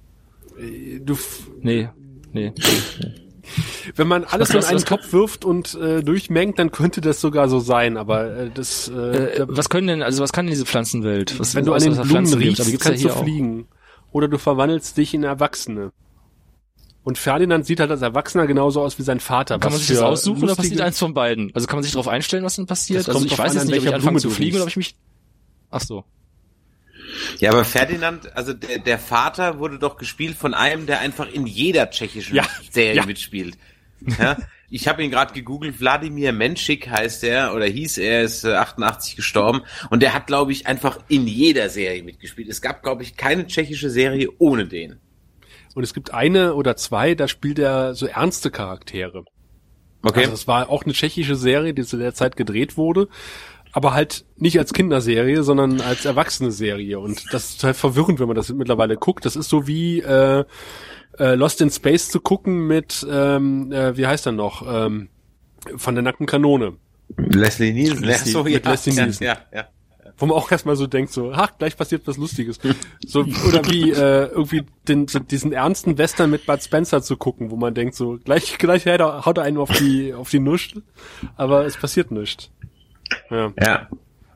Du, f- Nee, nee. <laughs> wenn man alles in Was- einen was- Topf wirft und äh, durchmengt, dann könnte das sogar so sein. Aber äh, das, äh, Äh, was können denn, also was kann denn diese Pflanzenwelt? Was, wenn du an den Blumen riechst, kannst du auch. fliegen. Oder du verwandelst dich in Erwachsene. Und Ferdinand sieht halt als Erwachsener genauso aus wie sein Vater. Kann man sich das aussuchen oder passiert eins von beiden? Also kann man sich darauf einstellen, was dann passiert? Das Also ich weiß an, jetzt nicht, ob ich anfange zu fliegen oder ob ich mich... Ach so. Ja, aber Ferdinand, also der, der Vater wurde doch gespielt von einem, der einfach in jeder tschechischen Ja, Serie ja. mitspielt. Ja? Ich habe ihn gerade gegoogelt, Wladimir Menschik heißt er oder hieß er, ist äh, 88 gestorben und der hat, glaube ich, einfach in jeder Serie mitgespielt. Es gab, glaube ich, keine tschechische Serie ohne den. Und es gibt eine oder zwei, da spielt er so ernste Charaktere. Okay. Also es war auch eine tschechische Serie, die zu der Zeit gedreht wurde, aber halt nicht als Kinderserie, sondern als erwachsene Serie. Und das ist halt verwirrend, wenn man das mittlerweile guckt. Das ist so wie äh, äh, Lost in Space zu gucken mit, ähm, äh, wie heißt er noch, ähm, von der nackten Kanone. Leslie Nielsen. Leslie- so, mit ja, Leslie ja, Nielsen. Ja, ja. Wo man auch erstmal so denkt, so, ach, gleich passiert was Lustiges. So, oder wie äh, irgendwie den, so diesen ernsten Western mit Bud Spencer zu gucken, wo man denkt, so, gleich, gleich haut er haut einen auf die, auf die Nusch, aber es passiert nichts. Ja. ja.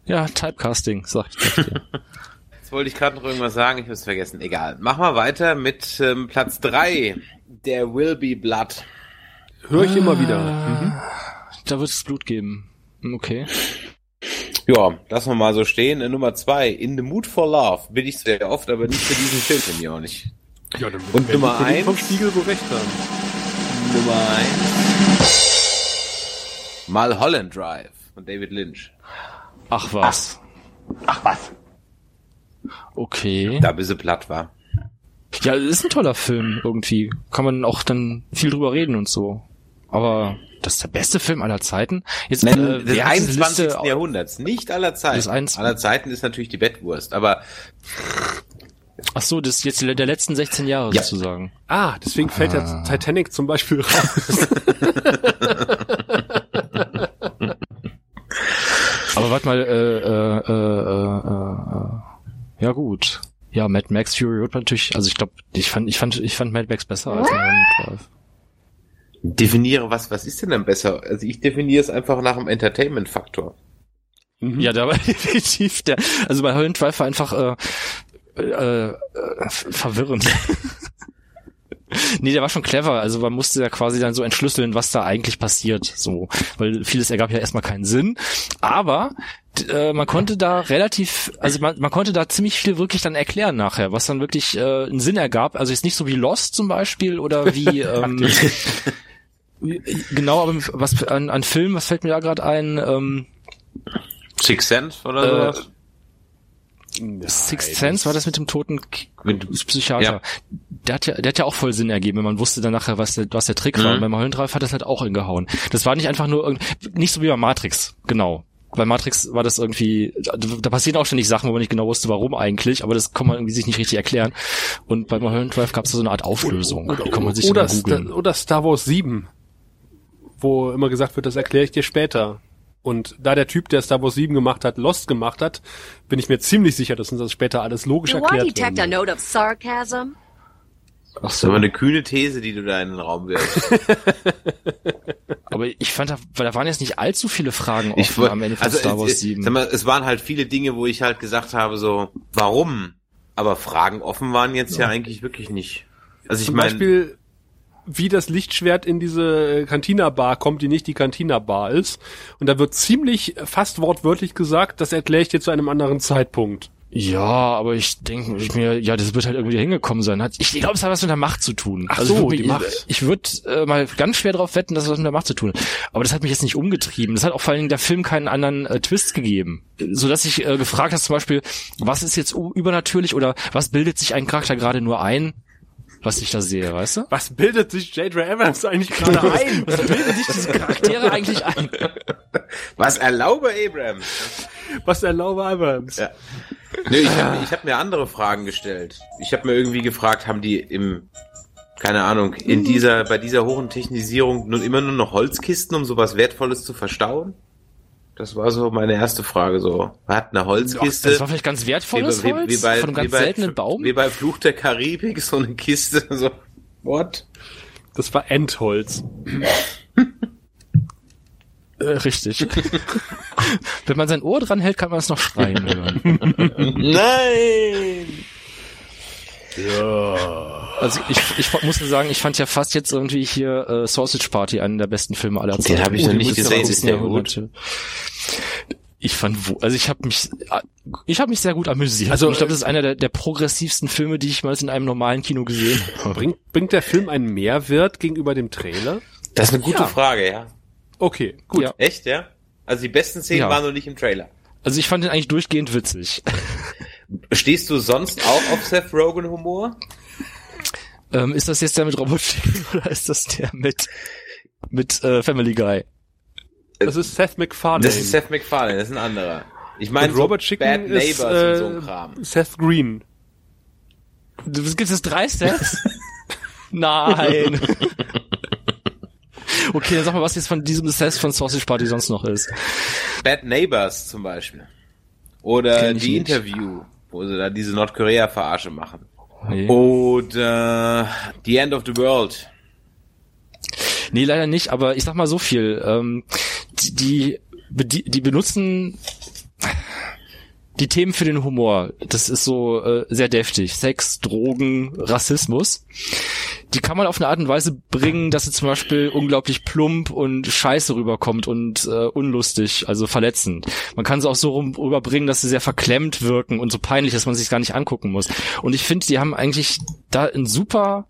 Ja, Typecasting, sag ich dir. <laughs> Jetzt wollte ich gerade noch irgendwas sagen, ich habe es vergessen. Egal. Mach mal weiter mit ähm, Platz drei. Der Will Be Blood. Höre ich immer wieder. Mhm. Da wird es Blut geben. Okay. Ja, lassen wir mal so stehen. Äh, Nummer zwei, In the Mood for Love. Bin ich sehr oft, aber nicht für diesen Film finde ich auch nicht. Ja, dann Und Nummer die Kollegen vom eins? Spiegel wohl recht haben. Nummer eins. Mulholland Drive von David Lynch. Ach was. Ach was. Okay. Da bis sie platt war. Ja, ist ein toller Film irgendwie. Kann man auch dann viel drüber reden und so. Aber das ist der beste Film aller Zeiten. Jetzt Nein, äh, des wer hat diese 21. Liste- Jahrhunderts, nicht aller Zeiten. Des 21. Aller Zeiten ist natürlich die Bettwurst, aber Ach so, das ist jetzt der der letzten 16 Jahre Ja. sozusagen. Ah, deswegen fällt Ah. der Titanic zum Beispiel raus. <laughs> Aber warte mal, äh, äh, äh, äh, äh, ja gut. Ja, Mad Max Fury Road natürlich, also ich glaube, ich fand, ich fand, ich fand Mad Max besser als Mulholland Drive. Definiere was, was ist denn dann besser? Also ich definiere es einfach nach dem Entertainment-Faktor. Mhm. Ja, da war <laughs> definitiv der, also bei Mulholland Drive war einfach äh, äh, äh, verwirrend. <laughs> <laughs> nee, der war schon clever. Also man musste ja quasi dann so entschlüsseln, was da eigentlich passiert. So, weil vieles ergab ja erstmal keinen Sinn. Aber äh, man konnte da relativ, also man, man konnte da ziemlich viel wirklich dann erklären nachher, was dann wirklich äh, einen Sinn ergab. Also jetzt nicht so wie Lost zum Beispiel oder wie <laughs> ähm, genau, aber was an, an Filmen, was fällt mir da gerade ein? Ähm, Six Sense oder Äh, sowas? Sixth Sense war das mit dem toten Psychiater. Ja. Der hat ja, der hat ja auch voll Sinn ergeben, wenn man wusste dann nachher, was der, was der Trick war. Mhm. Und beim Drive hat das halt auch hingehauen. Das war nicht einfach nur irgend, nicht so wie bei Matrix, genau. Bei Matrix war das irgendwie, da, da passieren auch ständig Sachen, wo man nicht genau wusste, warum eigentlich, aber das kann man irgendwie sich nicht richtig erklären. Und bei Drive gab es so eine Art Auflösung. Die kann man sich oder. Star, oder Star Wars 7, wo immer gesagt wird, das erkläre ich dir später. Und da der Typ, der Star Wars 7 gemacht hat, Lost gemacht hat, bin ich mir ziemlich sicher, dass uns das später alles logisch Do erklärt a wird. note of sarcasm? Ach Das ist aber eine kühne These, die du da in den Raum wirfst. <laughs> Aber ich fand, da, weil da waren jetzt nicht allzu viele Fragen Ich offen wollt- am Ende von also, Star Wars es, 7. Sag mal, es waren halt viele Dinge, wo ich halt gesagt habe, so, warum? Aber Fragen offen waren jetzt ja, eigentlich wirklich nicht. Also ich Zum meine, Beispiel, wie das Lichtschwert in diese äh, Cantina-Bar kommt, die nicht die Cantina-Bar ist. Und da wird ziemlich fast wortwörtlich gesagt, das erkläre ich dir zu einem anderen Zeitpunkt. Ja, aber ich denke mir, ja, das wird halt irgendwie hingekommen sein. Hat- Ich glaube, es hat was mit der Macht zu tun. Ach also so, wirklich, die Macht. Ich würde äh, mal ganz schwer darauf wetten, dass es was mit der Macht zu tun hat. Aber das hat mich jetzt nicht umgetrieben. Das hat auch vor allen Dingen der Film keinen anderen äh, Twist gegeben. So dass ich äh, gefragt habe zum Beispiel, was ist jetzt übernatürlich oder was bildet sich ein Charakter gerade nur ein, was ich da sehe, weißt du? Was bildet sich J.J. Abrams eigentlich gerade <laughs> ein? Was bilden sich diese Charaktere eigentlich ein? was erlaube Abrams? Was erlaube Abrams? Ja. Nee, ich habe ich hab mir andere Fragen gestellt. Ich habe mir irgendwie gefragt, haben die im, keine Ahnung, in dieser, bei dieser hohen Technisierung nun immer nur noch Holzkisten, um sowas Wertvolles zu verstauen? Das war so meine erste Frage, so. Man hat eine Holzkiste. Das war vielleicht ganz wertvolles wie, wie, Holz wie bei, von einem ganz wie bei, seltenen Baum. Wie bei Fluch der Karibik, so eine Kiste, <laughs> so, what? Das war Endholz. Äh, richtig. <laughs> Wenn man sein Ohr dran hält, kann man es noch schreien hören. <laughs> Nein! Also ich, ich musste sagen, ich fand ja fast jetzt irgendwie hier äh, Sausage Party einen der besten Filme aller Zeiten. hab ich noch den nicht muss gesehen. Ist der Jahrhundert. Ich fand, wo, also ich habe mich, ich habe mich sehr gut amüsiert. Also, ich glaube, das ist einer der, der progressivsten Filme, die ich mal in einem normalen Kino gesehen <laughs> habe. Bringt, bringt der Film einen Mehrwert gegenüber dem Trailer? Das ist eine gute Ja. Frage, ja. Okay, gut. Ja. Echt, ja? Also die besten Szenen Ja. waren noch nicht im Trailer. Also ich fand den eigentlich durchgehend witzig. <laughs> Stehst du sonst auch auf Seth Rogen Humor? ähm, ist das jetzt der mit Robert Chicken <laughs> oder ist das der mit mit äh, Family Guy? Das ist Seth MacFarlane. Das ist Seth MacFarlane, das ist ein anderer. Ich meine, Und Robert so Chicken Bad ist Neighbors und so äh, ein Kram. Seth Green. Gibt es drei Sets? <laughs> Nein. <laughs> okay, dann sag mal, was jetzt von diesem Set von Sausage Party sonst noch ist. Bad Neighbors zum Beispiel. Oder ich die nicht. Wo sie da diese Nordkorea-Verarsche machen. Nee. Oder The End of the World. Nee, leider nicht, aber ich sag mal so viel. Ähm, die, die, die benutzen die Themen für den Humor. Das ist so äh, sehr deftig. Sex, Drogen, Rassismus. Die kann man auf eine Art und Weise bringen, dass sie zum Beispiel unglaublich plump und scheiße rüberkommt und äh, unlustig, also verletzend. Man kann sie auch so rum, rüberbringen, dass sie sehr verklemmt wirken und so peinlich, dass man sich gar nicht angucken muss. Und ich finde, die haben eigentlich da einen super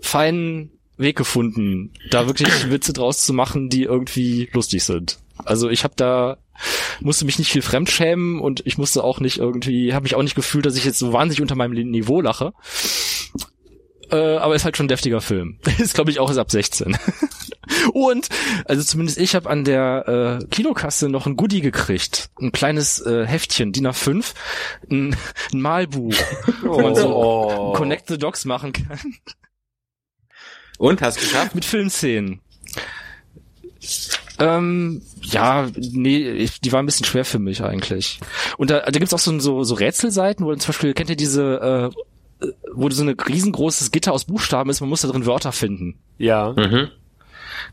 feinen Weg gefunden, da wirklich <clears throat> Witze draus zu machen, die irgendwie lustig sind. Also ich habe da musste mich nicht viel fremdschämen und ich musste auch nicht irgendwie, habe mich auch nicht gefühlt, dass ich jetzt so wahnsinnig unter meinem Niveau lache. Äh, aber ist halt schon ein deftiger Film. <laughs> Ist, glaube ich, auch ist ab 16. <laughs> Und, also zumindest ich habe an der äh, Kinokasse noch ein Goodie gekriegt. Ein kleines äh, Heftchen, DIN A5, ein, <laughs> ein Malbuch, wo man so Oh. Connect the Dogs machen kann. Und, hast geschafft? Mit Filmszenen. Ähm, ja, nee, ich, die war ein bisschen schwer für mich eigentlich. Und da, da gibt's auch so, so, so Rätselseiten, wo zum Beispiel, kennt ihr diese, äh, wo so ein riesengroßes Gitter aus Buchstaben ist, man muss da drin Wörter finden. Ja. Mhm.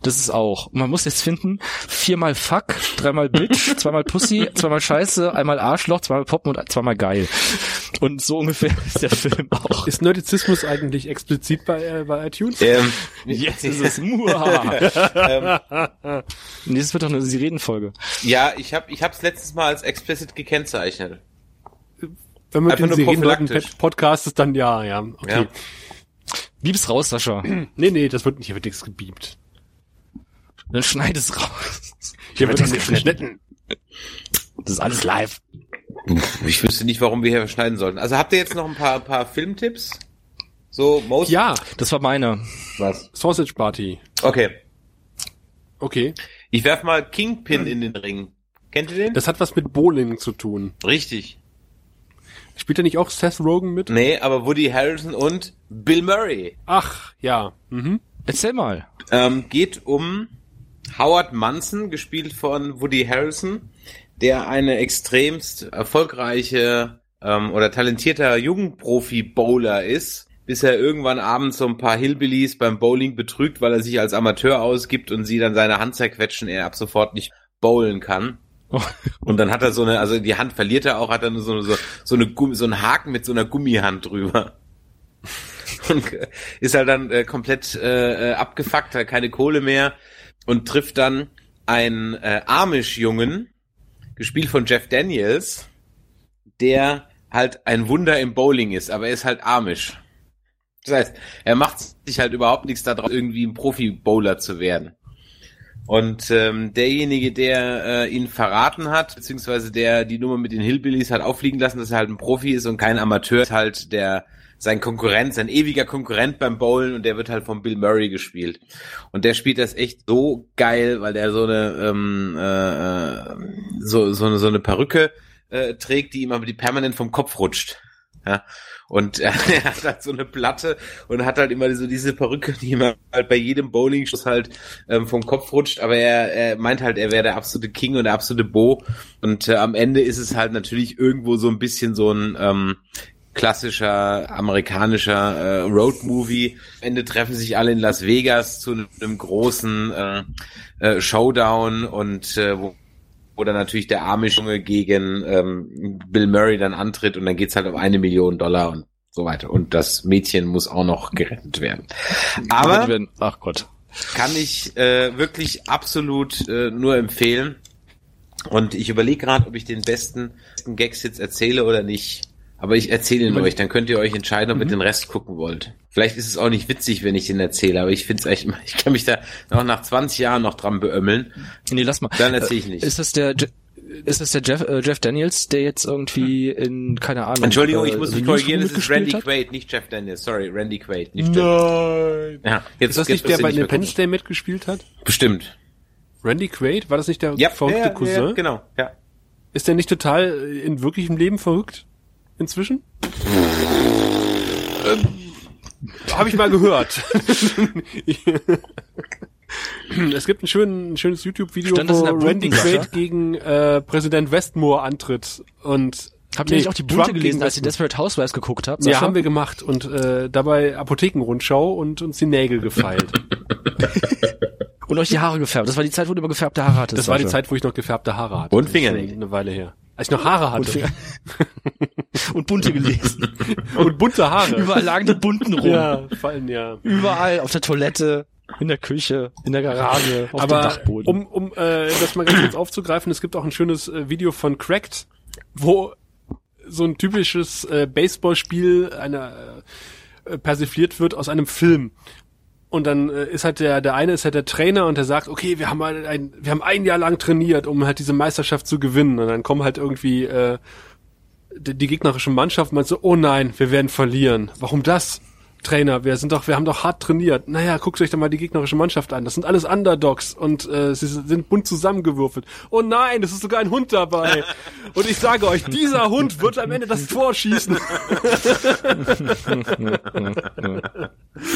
Das ist auch. Und man muss jetzt finden, viermal Fuck, dreimal Bitch, <laughs> zweimal Pussy, zweimal Scheiße, einmal Arschloch, zweimal Poppen und zweimal geil. Und so ungefähr <laughs> ist der Film auch. Ist Nerdizismus eigentlich explizit bei, äh, bei iTunes? Ähm, <laughs> Jetzt ist es Muha. ähm, nee, das wird doch eine Sirenenfolge. ja, ich habe ich hab's letztes Mal als explicit gekennzeichnet. Wenn man den nur Serienleuten prophylaktisch. Podcast ist, dann ja, ja. Okay. Ja. Bieb's raus, Sascha. <clears throat> Nee, nee, das wird nicht, hier wird nichts gebiebt. Dann schneid es raus. Hier wird nichts geschnitten. Das ist alles live. Ich wüsste nicht, warum wir hier schneiden sollten. Also habt ihr jetzt noch ein paar, paar Filmtipps? So, most? Ja, Das war meine. Was? Sausage Party. Okay. Okay. Ich werf mal Kingpin in den Ring. Kennt ihr den? Das hat was mit Bowling zu tun. Richtig. Spielt da nicht auch Seth Rogen mit? Nee, aber Woody Harrelson und Bill Murray. Ach, ja. Mhm. Erzähl mal. Ähm, geht um Howard Munson, gespielt von Woody Harrelson, der eine extremst erfolgreiche ähm, oder talentierter Jugendprofi-Bowler ist, bis er irgendwann abends so ein paar Hillbillies beim Bowling betrügt, weil er sich als Amateur ausgibt und sie dann seine Hand zerquetschen, er ab sofort nicht bowlen kann. <laughs> Und dann hat er so eine, also die Hand verliert er auch, hat nur so, so, so, eine Gummi, so einen Haken mit so einer Gummihand drüber. <laughs> Und äh, ist halt dann äh, komplett äh, äh, abgefuckt, hat keine Kohle mehr und trifft dann einen äh, Amish-Jungen, gespielt von Jeff Daniels, der halt ein Wunder im Bowling ist, aber er ist halt Amish. Das heißt, er macht sich halt überhaupt nichts darauf, irgendwie ein Profi-Bowler zu werden. Und ähm, derjenige, der äh, ihn verraten hat, beziehungsweise der die Nummer mit den Hillbillies hat auffliegen lassen, dass er halt ein Profi ist und kein Amateur, ist halt der sein Konkurrent, sein ewiger Konkurrent beim Bowlen und der wird halt von Bill Murray gespielt. Und der spielt das echt so geil, weil der so eine ähm, äh, so so eine so eine Perücke äh, trägt, die ihm aber die permanent vom Kopf rutscht. Ja. Und er, <laughs> er hat halt so eine Platte und hat halt immer so diese Perücke, die ihm halt bei jedem Bowling-Schuss halt ähm, vom Kopf rutscht. Aber er, er meint halt, er wäre der absolute King und der absolute Bo. Und äh, am Ende ist es halt natürlich irgendwo so ein bisschen so ein ähm, klassischer amerikanischer äh, Road-Movie. Am Ende treffen sich alle in Las Vegas zu einem großen äh, äh, Showdown und äh, wo wo dann natürlich der arme Junge gegen ähm, Bill Murray dann antritt und dann geht's halt um eine Million Dollar und so weiter. Und das Mädchen muss auch noch gerettet werden. Aber ach Gott, kann ich äh, wirklich absolut äh, nur empfehlen. Und ich überlege gerade, ob ich den besten, besten Gags jetzt erzähle oder nicht. Aber ich erzähle ihn euch, dann könnt ihr euch entscheiden, ob ihr den Rest gucken wollt. Vielleicht ist es auch nicht witzig, wenn ich den erzähle, aber ich finde es echt, <laughs> ich kann mich da auch nach 20 Jahren noch dran beömmeln. nee, lass mal. Dann erzähle ich nicht. Ist das der ist das der Jeff, äh, Jeff Daniels, der jetzt irgendwie in keine Ahnung? Entschuldigung, äh, ich muss mich korrigieren, es ist Randy hat? Quaid, nicht Jeff Daniels. Sorry, Randy Quaid, nicht Jeff. Nein. Ja, jetzt, Ist das jetzt nicht der du bei Independence. Day mitgespielt hat? Bestimmt. Randy Quaid? War das nicht der Ja, verrückte ja, Cousin? ja, genau, ja. Ist der nicht total äh, in wirklichem Leben verrückt? Inzwischen? ähm, Habe ich mal gehört. <laughs> es gibt ein, schön, ein schönes YouTube-Video, wo Randy Quaid gegen äh, Präsident Westmore antritt. Und Habt ihr Nee, nicht auch die Bunte gelesen, als ihr. Desperate Housewives geguckt habt? Ja, haben wir gemacht und äh, dabei Apothekenrundschau und uns die Nägel gefeilt. <laughs> Und euch die Haare gefärbt. Das war die Zeit, wo du immer gefärbte Haare hattest. Das war die. Zeit, wo ich noch gefärbte Haare hatte. Und Das ist schon Fingernägel. Eine Weile her. Als ich noch Haare hatte. Und, <laughs> und bunte <laughs> gelesen. Und bunte Haare. Überall lagen die bunten rum. Ja, fallen ja. Überall, auf der Toilette, in der Küche, in der Garage, auf dem Aber Dachboden. um, um äh, das mal ganz kurz aufzugreifen, es gibt auch ein schönes äh, Video von Cracked, wo so ein typisches äh, Baseballspiel einer äh, persifliert wird aus einem Film. Und dann äh, ist halt der, der eine ist halt der Trainer und der sagt, okay, wir haben halt ein, wir haben ein Jahr lang trainiert, um halt diese Meisterschaft zu gewinnen. Und dann kommen halt irgendwie äh, die, die gegnerische Mannschaft und meint so, oh nein, wir werden verlieren. Warum das? Trainer, wir sind doch, wir haben doch hart trainiert. Naja, guckt euch doch mal die gegnerische Mannschaft an. Das sind alles Underdogs und äh, sie sind bunt zusammengewürfelt. Oh nein, es ist sogar ein Hund dabei. <laughs> Und ich sage euch, dieser Hund wird am Ende das Tor schießen. <laughs>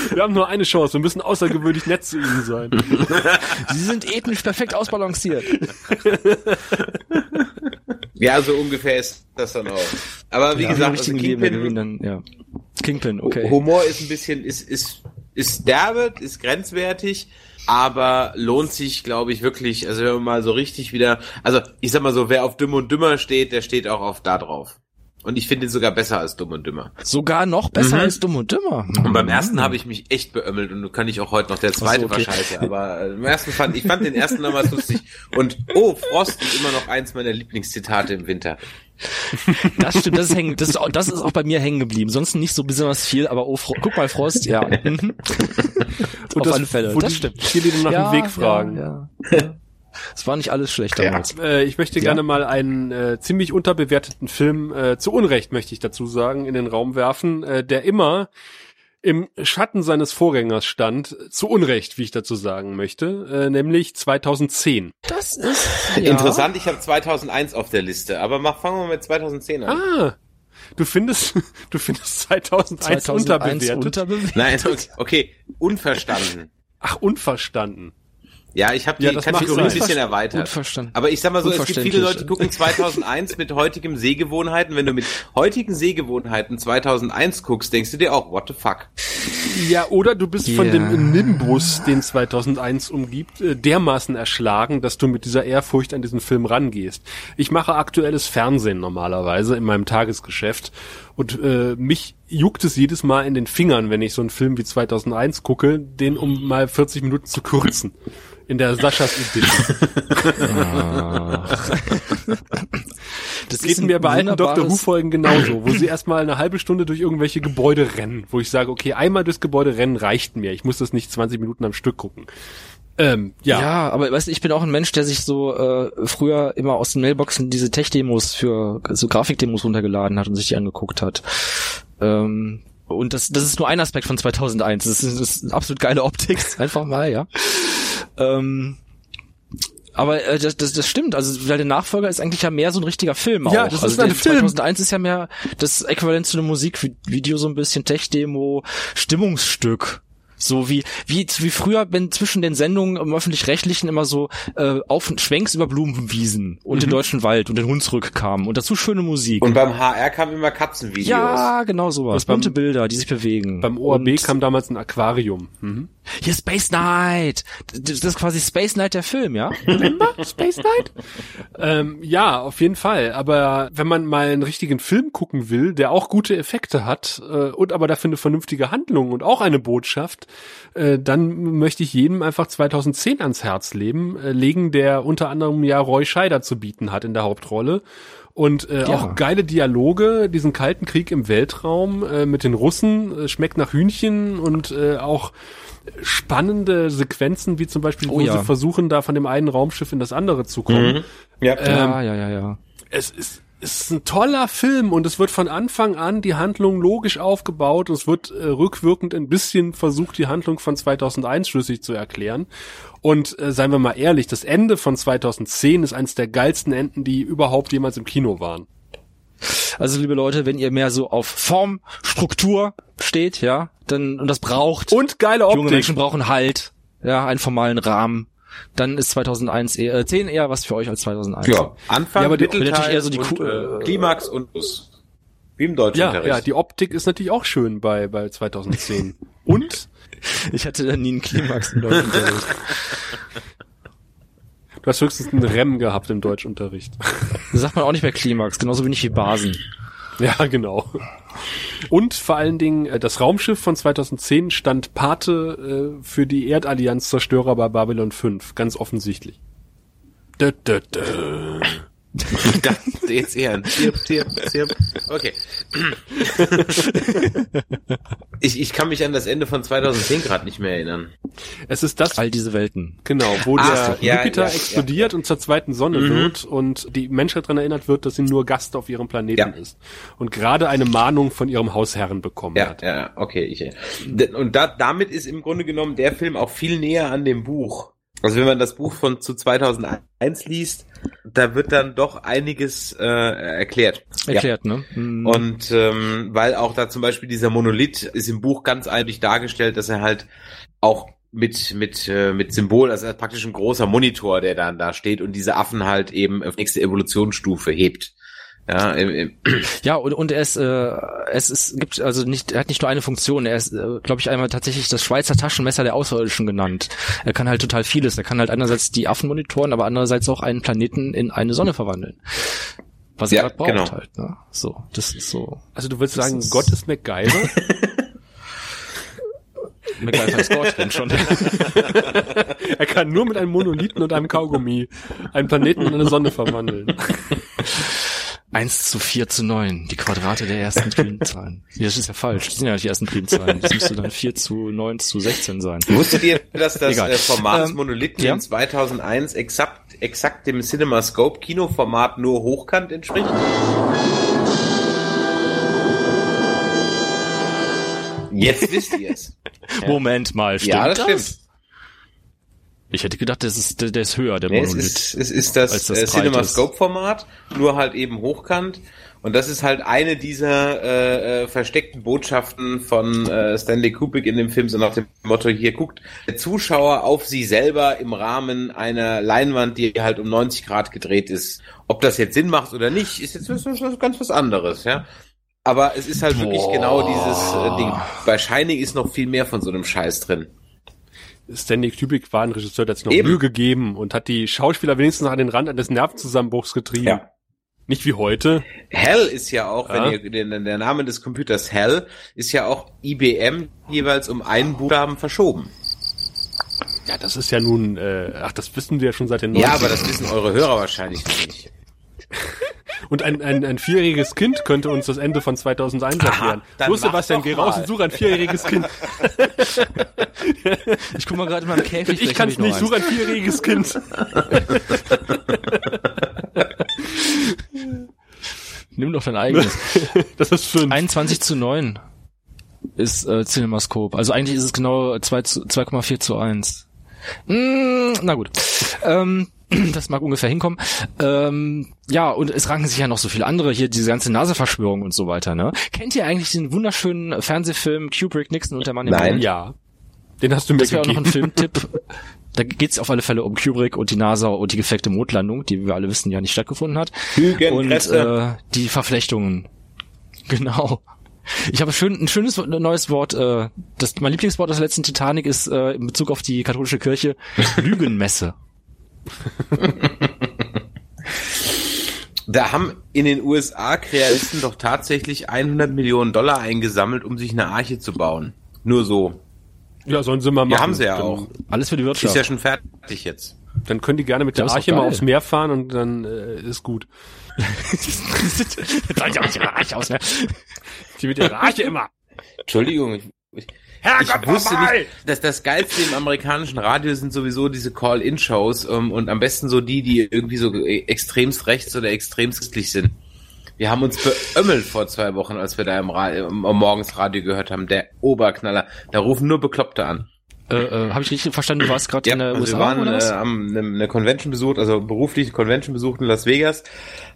wir haben nur eine Chance, wir müssen außergewöhnlich nett zu ihnen sein. <laughs> Sie sind ethnisch perfekt ausbalanciert. Ja, so ungefähr ist das dann auch. Aber wie Ja, gesagt, also Leben, Kingpin, gewinnen dann, ja. Kingpin, okay. Humor ist ein bisschen, ist, ist, ist derbe, ist grenzwertig, aber lohnt sich, glaube ich, wirklich, also wenn man mal so richtig wieder, also ich sag mal so, wer auf Dumm und Dümmer steht, der steht auch auf da drauf. Und ich finde ihn sogar besser als Dumm und Dümmer. Sogar noch besser Mhm. als Dumm und Dümmer. Und beim ersten habe ich mich echt beömmelt und kann ich auch heute noch der zweite so, okay. war scheiße, aber äh, im ersten fand ich fand den ersten damals lustig und oh Frost ist immer noch eins meiner Lieblingszitate im Winter. Das stimmt, das ist hängen, das ist, auch, das ist auch bei mir hängen geblieben. Sonst nicht so besonders viel, aber oh, Fro guck mal, Frost, ja. <laughs> Mhm. Und Auf das, alle Fälle, das die stimmt. Cheerleader nach Ja, dem Weg fragen. Ja, ja. <laughs> Es war nicht alles schlecht damals. Äh, ich möchte Ja. gerne mal einen äh, ziemlich unterbewerteten Film, äh, zu Unrecht möchte ich dazu sagen, in den Raum werfen, äh, der immer im Schatten seines Vorgängers stand, zu Unrecht, wie ich dazu sagen möchte, äh, nämlich 2010. Das ist Interessant, ich habe 2001 auf der Liste, aber mach fangen wir mit 2010 an. Ah, du findest, <laughs> du findest 2001, 2001 unterbewertet? unterbewertet. Nein, okay, unverstanden. Ach, unverstanden. Ja, ich habe die Ja, Kategorie ein bisschen erweitert. Unverstanden. Aber ich sag mal so, es gibt viele. Leute, die gucken 2001 mit heutigen Sehgewohnheiten. Wenn du mit heutigen Sehgewohnheiten 2001 guckst, denkst du dir auch, what the fuck? Ja, oder du bist von Ja. dem Nimbus, den 2001 umgibt, äh, dermaßen erschlagen, dass du mit dieser Ehrfurcht an diesen Film rangehst. Ich mache aktuelles Fernsehen normalerweise in meinem Tagesgeschäft und äh, mich juckt es jedes Mal in den Fingern, wenn ich so einen Film wie 2001 gucke, den um mal 40 Minuten zu kürzen. In der Saschas Edition. Das geht mir bei alten Dr. Who-Folgen genauso, wo sie erstmal eine halbe Stunde durch irgendwelche Gebäude rennen, wo ich sage, okay, einmal durchs Gebäude rennen reicht mir. Ich muss das nicht 20 Minuten am Stück gucken. Ähm, ja. Ja. aber weißt du, ich bin auch ein Mensch, der sich so äh, früher immer aus den Mailboxen diese Tech-Demos für so Grafikdemos runtergeladen hat und sich die angeguckt hat. Ähm, und das, das ist nur ein Aspekt von 2001. Das ist, das ist eine absolut geile Optik, <laughs> einfach mal, ja. Ähm, aber äh, das, das, das stimmt, also weil der Nachfolger ist eigentlich ja mehr so ein richtiger Film auch. Ja, das ist also ein Film. 2001 ist ja mehr das Äquivalent zu einem Musikvideo, so ein bisschen Tech-Demo, Stimmungsstück. So wie, wie, wie früher, wenn zwischen den Sendungen im Öffentlich-Rechtlichen immer so äh, auf Schwenks über Blumenwiesen und den deutschen Wald und den Hunsrück kamen und dazu schöne Musik. Und beim HR kamen immer Katzenvideos. ja, genau sowas. Bunte Bilder, die sich bewegen. Beim ORB und kam damals ein Aquarium. Mhm. Hier Space Night. Das ist quasi Space Night der Film, ja? <laughs> Space Night? ähm, ja, auf jeden Fall. Aber wenn man mal einen richtigen Film gucken will, der auch gute Effekte hat äh, und aber dafür eine vernünftige Handlung und auch eine Botschaft, äh, dann möchte ich jedem einfach 2010 ans Herz leben, äh, legen, der unter anderem ja Roy Scheider zu bieten hat in der Hauptrolle. Und äh, Ja. auch geile Dialoge, diesen kalten Krieg im Weltraum äh, mit den Russen, äh, schmeckt nach Hühnchen und äh, auch spannende Sequenzen, wie zum Beispiel, Oh wo ja. sie versuchen, da von dem einen Raumschiff in das andere zu kommen. Ja, ja, ja, ja, ja. Es ist, es ist ein toller Film und es wird von Anfang an die Handlung logisch aufgebaut. Es wird äh, rückwirkend ein bisschen versucht, die Handlung von 2001 schlüssig zu erklären. Und äh, seien wir mal ehrlich, das Ende von 2010 ist eines der geilsten Enden, die überhaupt jemals im Kino waren. Also liebe Leute, wenn ihr mehr so auf Form, Struktur steht, ja, dann und das braucht. Und geile junge Optik. Menschen brauchen Halt, ja, einen formalen Rahmen. Dann ist 2001 eher, äh, 10 eher was für euch als 2001. ja. Anfang, Ja, aber die- Mittelteil natürlich eher so die und, äh, Klimax und. Wie im Ja, Deutschunterricht. ja, die Optik ist natürlich auch schön bei, bei 2010. <laughs> Und Ich hatte da nie einen Klimax im Deutschunterricht. du hast höchstens einen Rem gehabt im Deutschunterricht. Das sagt man auch nicht mehr Klimax, genauso wenig wie Basen. Ja, genau. Und vor allen Dingen, äh, das Raumschiff von 2010 stand Pate äh, für die Erdallianz Zerstörer bei Babylon 5, ganz offensichtlich. Dö, dö, dö. Ich dachte jetzt eher ein Zirp, Zirp, Zirp. Okay. <laughs> Ich, ich kann mich an das Ende von 2010 gerade nicht mehr erinnern. Es ist das, All diese Welten. genau, wo Ah, der ja, Jupiter ja, ja, explodiert und zur zweiten Sonne Mhm. wird und die Menschheit daran erinnert wird, dass sie nur Gast auf ihrem Planeten Ja. ist. Und gerade eine Mahnung von ihrem Hausherren bekommen Ja, hat. ja, okay. Ich, D- und da, damit ist im Grunde genommen der Film auch viel näher an dem Buch. Also wenn man das Buch von zu 2001 liest, da wird dann doch einiges äh, erklärt. Erklärt, ne? Hm. Und ähm, weil auch da zum Beispiel dieser Monolith ist im Buch ganz eindeutig dargestellt, dass er halt auch mit mit äh, mit Symbol, also praktisch ein großer Monitor, der dann da steht und diese Affen halt eben auf nächste Evolutionsstufe hebt. Ja, im, im, Ja, und, und er ist, äh, es ist, gibt also nicht, er hat nicht nur eine Funktion, er ist, äh, glaube ich, einmal tatsächlich das Schweizer Taschenmesser der Außerirdischen genannt. Er kann halt total vieles. Er kann halt einerseits die Affen monitoren, aber andererseits auch einen Planeten in eine Sonne verwandeln. Was Ja, er gerade braucht genau. halt. Ne? So, das ist so. Also du würdest Das sagen, ist- Gott ist MacGyver? <laughs> <laughs> MacGyver ist Gott, denn schon. er kann nur mit einem Monolithen und einem Kaugummi einen Planeten in eine Sonne verwandeln. <laughs> 1 zu 4 zu 9, die Quadrate der ersten Primzahlen. Das ist ja falsch. Das sind ja nicht die ersten Primzahlen. Das müsste dann 4 zu 9 zu 16 sein. Wusstet ihr, dass das Egal. äh, Format des Ähm, Monolithen ja? in 2001 exakt, exakt dem CinemaScope Kinoformat nur hochkant entspricht? Jetzt wisst ihr es. Moment mal, stimmt Ja, das das? stimmt. Ich hätte gedacht, das ist, der, ist höher, der Nee, es Monolith. ist, es ist das, das äh, CinemaScope-Format, nur halt eben hochkant. Und das ist halt eine dieser äh, äh, versteckten Botschaften von äh, Stanley Kubrick in dem Film, so nach dem Motto, hier guckt der Zuschauer auf sie selber im Rahmen einer Leinwand, die halt um 90 Grad gedreht ist. Ob das jetzt Sinn macht oder nicht, ist jetzt ganz was anderes, ja. Aber es ist halt wirklich Boah. genau dieses äh, Ding. Bei Shining ist noch viel mehr von so einem Scheiß drin. Stanley Kubrick war ein Regisseur, der hat sich noch Eben. Mühe gegeben und hat die Schauspieler wenigstens noch an den Rand eines Nervenzusammenbruchs getrieben. Ja. Nicht wie heute. Hell ist ja auch, Ja. wenn ihr den, der Name des Computers Hell ist ja auch IBM jeweils um einen Buchstaben verschoben. Ja, das ist ja nun, äh, ach, das wissen wir ja schon seit den 90ern. Ja, aber das wissen eure Hörer wahrscheinlich nicht. <laughs> Und ein, ein, ein vierjähriges Kind könnte uns das Ende von 2001 erklären. Los, mach Sebastian, geh raus und suche ein vierjähriges Kind. <laughs> Ich guck mal gerade in meinem Käfig. Ich kann es nicht, suche ein vierjähriges Kind. Nimm doch dein eigenes. <laughs> Das ist fünf. 21 zu 9 ist äh, CinemaScope. Also eigentlich ist es genau 2 zu- 2,4 zu 1. Mm, na gut. Ähm, <clears throat> das mag ungefähr hinkommen. Ähm, ja, und es ranken sich ja noch so viele andere hier, diese ganze NASA-Verschwörung und so weiter. Ne? Kennt ihr eigentlich den wunderschönen Fernsehfilm Kubrick, Nixon und der Mann im Nein. Ja. Den hast du mir Das wäre auch noch ein. Filmtipp. <laughs> Da geht's auf alle Fälle um Kubrick und die NASA und die gefakte Mondlandung, die wie wir alle wissen ja nicht stattgefunden hat. Und Hügenkräfte. äh, die Verflechtungen. <laughs> Genau. Ich habe schön, ein schönes neues Wort. Äh, das, mein Lieblingswort aus der letzten Titanic ist äh, in Bezug auf die katholische Kirche <laughs> Lügenmesse. Da haben in den USA Krealisten doch tatsächlich 100 Millionen Dollar eingesammelt, um sich eine Arche zu bauen. Nur so. Ja, sollen sie mal machen. Ja, haben sie ja dann, auch. Alles für die Wirtschaft. Ist ja schon fertig jetzt. Dann können die gerne mit der doch Arche mal aufs Meer fahren und dann äh, ist gut. <laughs> <laughs> Soll ich auch nicht reich aus, ne? Die mit ihrer Arche immer. Entschuldigung. Ich, ich, ich wusste nicht, dass das Geilste im amerikanischen Radio sind sowieso diese Call-In-Shows ähm, und am besten so die, die irgendwie so e- extremst rechts oder extremst christlich sind. Wir haben uns beömmelt vor zwei Wochen, als wir da im, Ra im morgens Radio gehört haben. Der Oberknaller. Da rufen nur Bekloppte an. Äh, äh, Habe ich richtig verstanden? Du warst gerade Ja, in der also USA wir waren oder was? äh, haben eine, eine Convention besucht, also berufliche Convention besucht in Las Vegas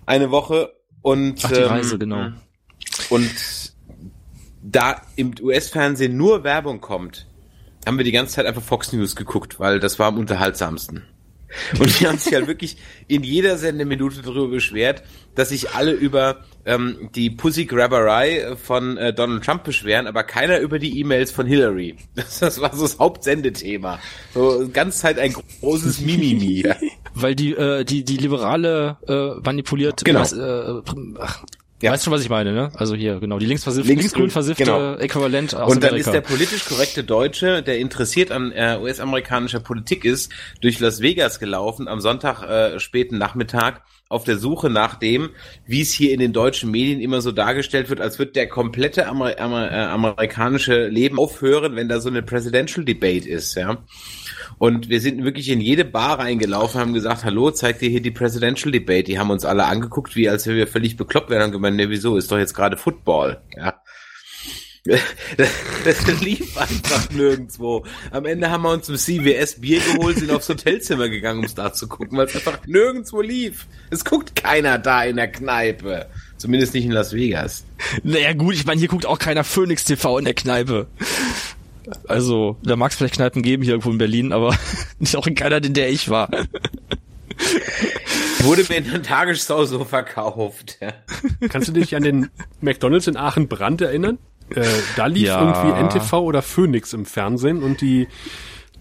eine Woche und Ach, die ähm, Reise, genau. Und da im US-Fernsehen nur Werbung kommt, haben wir die ganze Zeit einfach Fox News geguckt, weil das war am unterhaltsamsten. Und wir haben sich halt wirklich in jeder Sendeminute darüber beschwert, dass sich alle über ähm, die Pussy-Grabberei von äh, Donald Trump beschweren, aber keiner über die E-Mails von Hillary. <laughs> Das, das war so das Hauptsendethema. So ganz Zeit ein großes Mimimi. <laughs> Weil die äh, die die liberale äh, manipuliert. Genau. Was, äh, ach, Ja. Weißt schon, was ich meine, ne? Also hier, genau, die Linksgrün, linksgrün versiffte genau. Äquivalent aus Und dann Amerika. ist der politisch korrekte Deutsche, der interessiert an äh, US-amerikanischer Politik ist, durch Las Vegas gelaufen am Sonntag äh, späten Nachmittag auf der Suche nach dem, wie es hier in den deutschen Medien immer so dargestellt wird, als wird der komplette Amer Amer äh, amerikanische Leben aufhören, wenn da so eine Presidential Debate ist, ja. Und wir sind wirklich in jede Bar reingelaufen, haben gesagt, hallo, zeigt dir hier die Presidential Debate. Die haben uns alle angeguckt, wie als wenn wir völlig bekloppt wären und gemeint, ne, wieso, ist doch jetzt gerade Football, ja. Das, <laughs> das lief einfach nirgendwo. Am Ende haben wir uns im CWS Bier geholt, sind aufs Hotelzimmer gegangen, um es da zu gucken, weil es einfach nirgendwo lief. Es guckt keiner da in der Kneipe. Zumindest nicht in Las Vegas. Naja gut, ich meine, hier guckt auch keiner Phoenix TV in der Kneipe. Also, da mag es vielleicht Kneipen geben hier irgendwo in Berlin, aber <laughs> nicht auch in keiner, in der ich war. Wurde mir in der Tagesschau so verkauft. Ja. Kannst du dich an den McDonalds in Aachen Brand erinnern? Äh, da lief ja. irgendwie NTV oder Phoenix im Fernsehen und die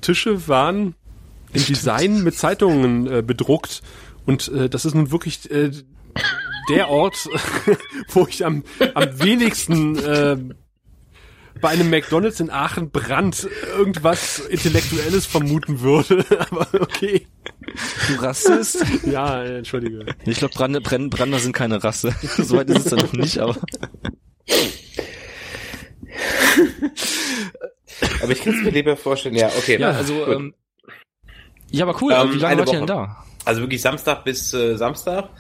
Tische waren im Design mit Zeitungen äh, bedruckt und äh, das ist nun wirklich äh, der Ort, <laughs> wo ich am, am wenigsten äh, bei einem McDonalds in Aachen Brand irgendwas Intellektuelles vermuten würde. <laughs> Aber okay. Du Rassist? Ja, entschuldige. Ich glaube, Brander, Brander sind keine Rasse. <laughs> Soweit ist es dann noch nicht, aber. aber ich kann es mir lieber vorstellen, ja, okay. Ja, also, ähm, ja, aber cool, ähm, wie lange wart ihr denn da? Also wirklich Samstag bis äh, Samstag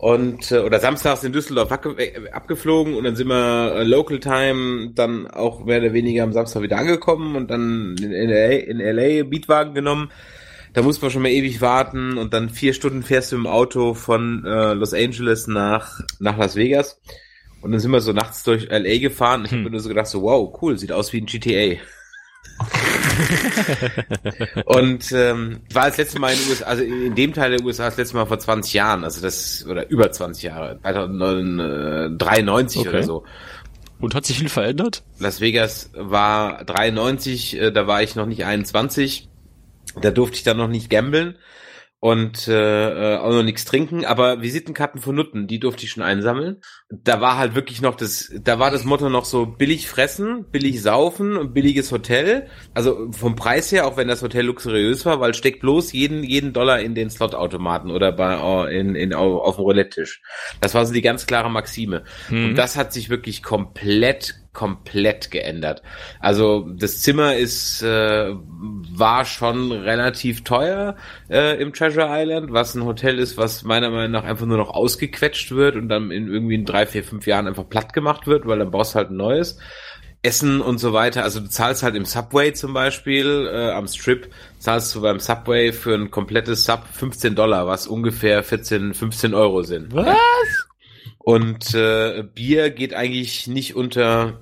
und äh, oder samstags in Düsseldorf abge abgeflogen und dann sind wir äh, Local Time dann auch mehr oder weniger am Samstag wieder angekommen und dann in, in LA, in LA Beatwagen genommen. Da muss man schon mal ewig warten und dann vier Stunden fährst du im Auto von äh, Los Angeles nach nach Las Vegas und dann sind wir so nachts durch LA gefahren. Ich hm. habe mir nur so gedacht so wow cool sieht aus wie ein GTA. <laughs> und ähm, war das letzte Mal in den USA, also in dem Teil der USA das letzte Mal vor 20 Jahren, also das, oder über 20 Jahre, 1993 okay. oder so. Und hat sich viel verändert? Las Vegas war 93, äh, da war ich noch nicht 21, da durfte ich dann noch nicht gambeln und äh, äh, auch noch nichts trinken, aber Visitenkarten von Nutten, die durfte ich schon einsammeln. Da war halt wirklich noch das, da war das Motto noch so billig fressen, billig saufen und billiges Hotel. Also vom Preis her, auch wenn das Hotel luxuriös war, weil steckt bloß jeden jeden Dollar in den Slotautomaten oder bei oh, in, in auf, auf dem Roulette-Tisch. Das war so die ganz klare Maxime. Mhm. Und das hat sich wirklich komplett komplett geändert. Also das Zimmer ist äh, war schon relativ teuer äh, im Treasure Island, was ein Hotel ist, was meiner Meinung nach einfach nur noch ausgequetscht wird und dann in irgendwie in drei, vier, fünf Jahren einfach platt gemacht wird, weil dann baust halt ein neues. Essen und so weiter. Also du zahlst halt im Subway zum Beispiel, äh, am Strip, zahlst du beim Subway für ein komplettes Sub 15 Dollar, was ungefähr 14, 15 Euro sind. Was? Und äh, Bier geht eigentlich nicht unter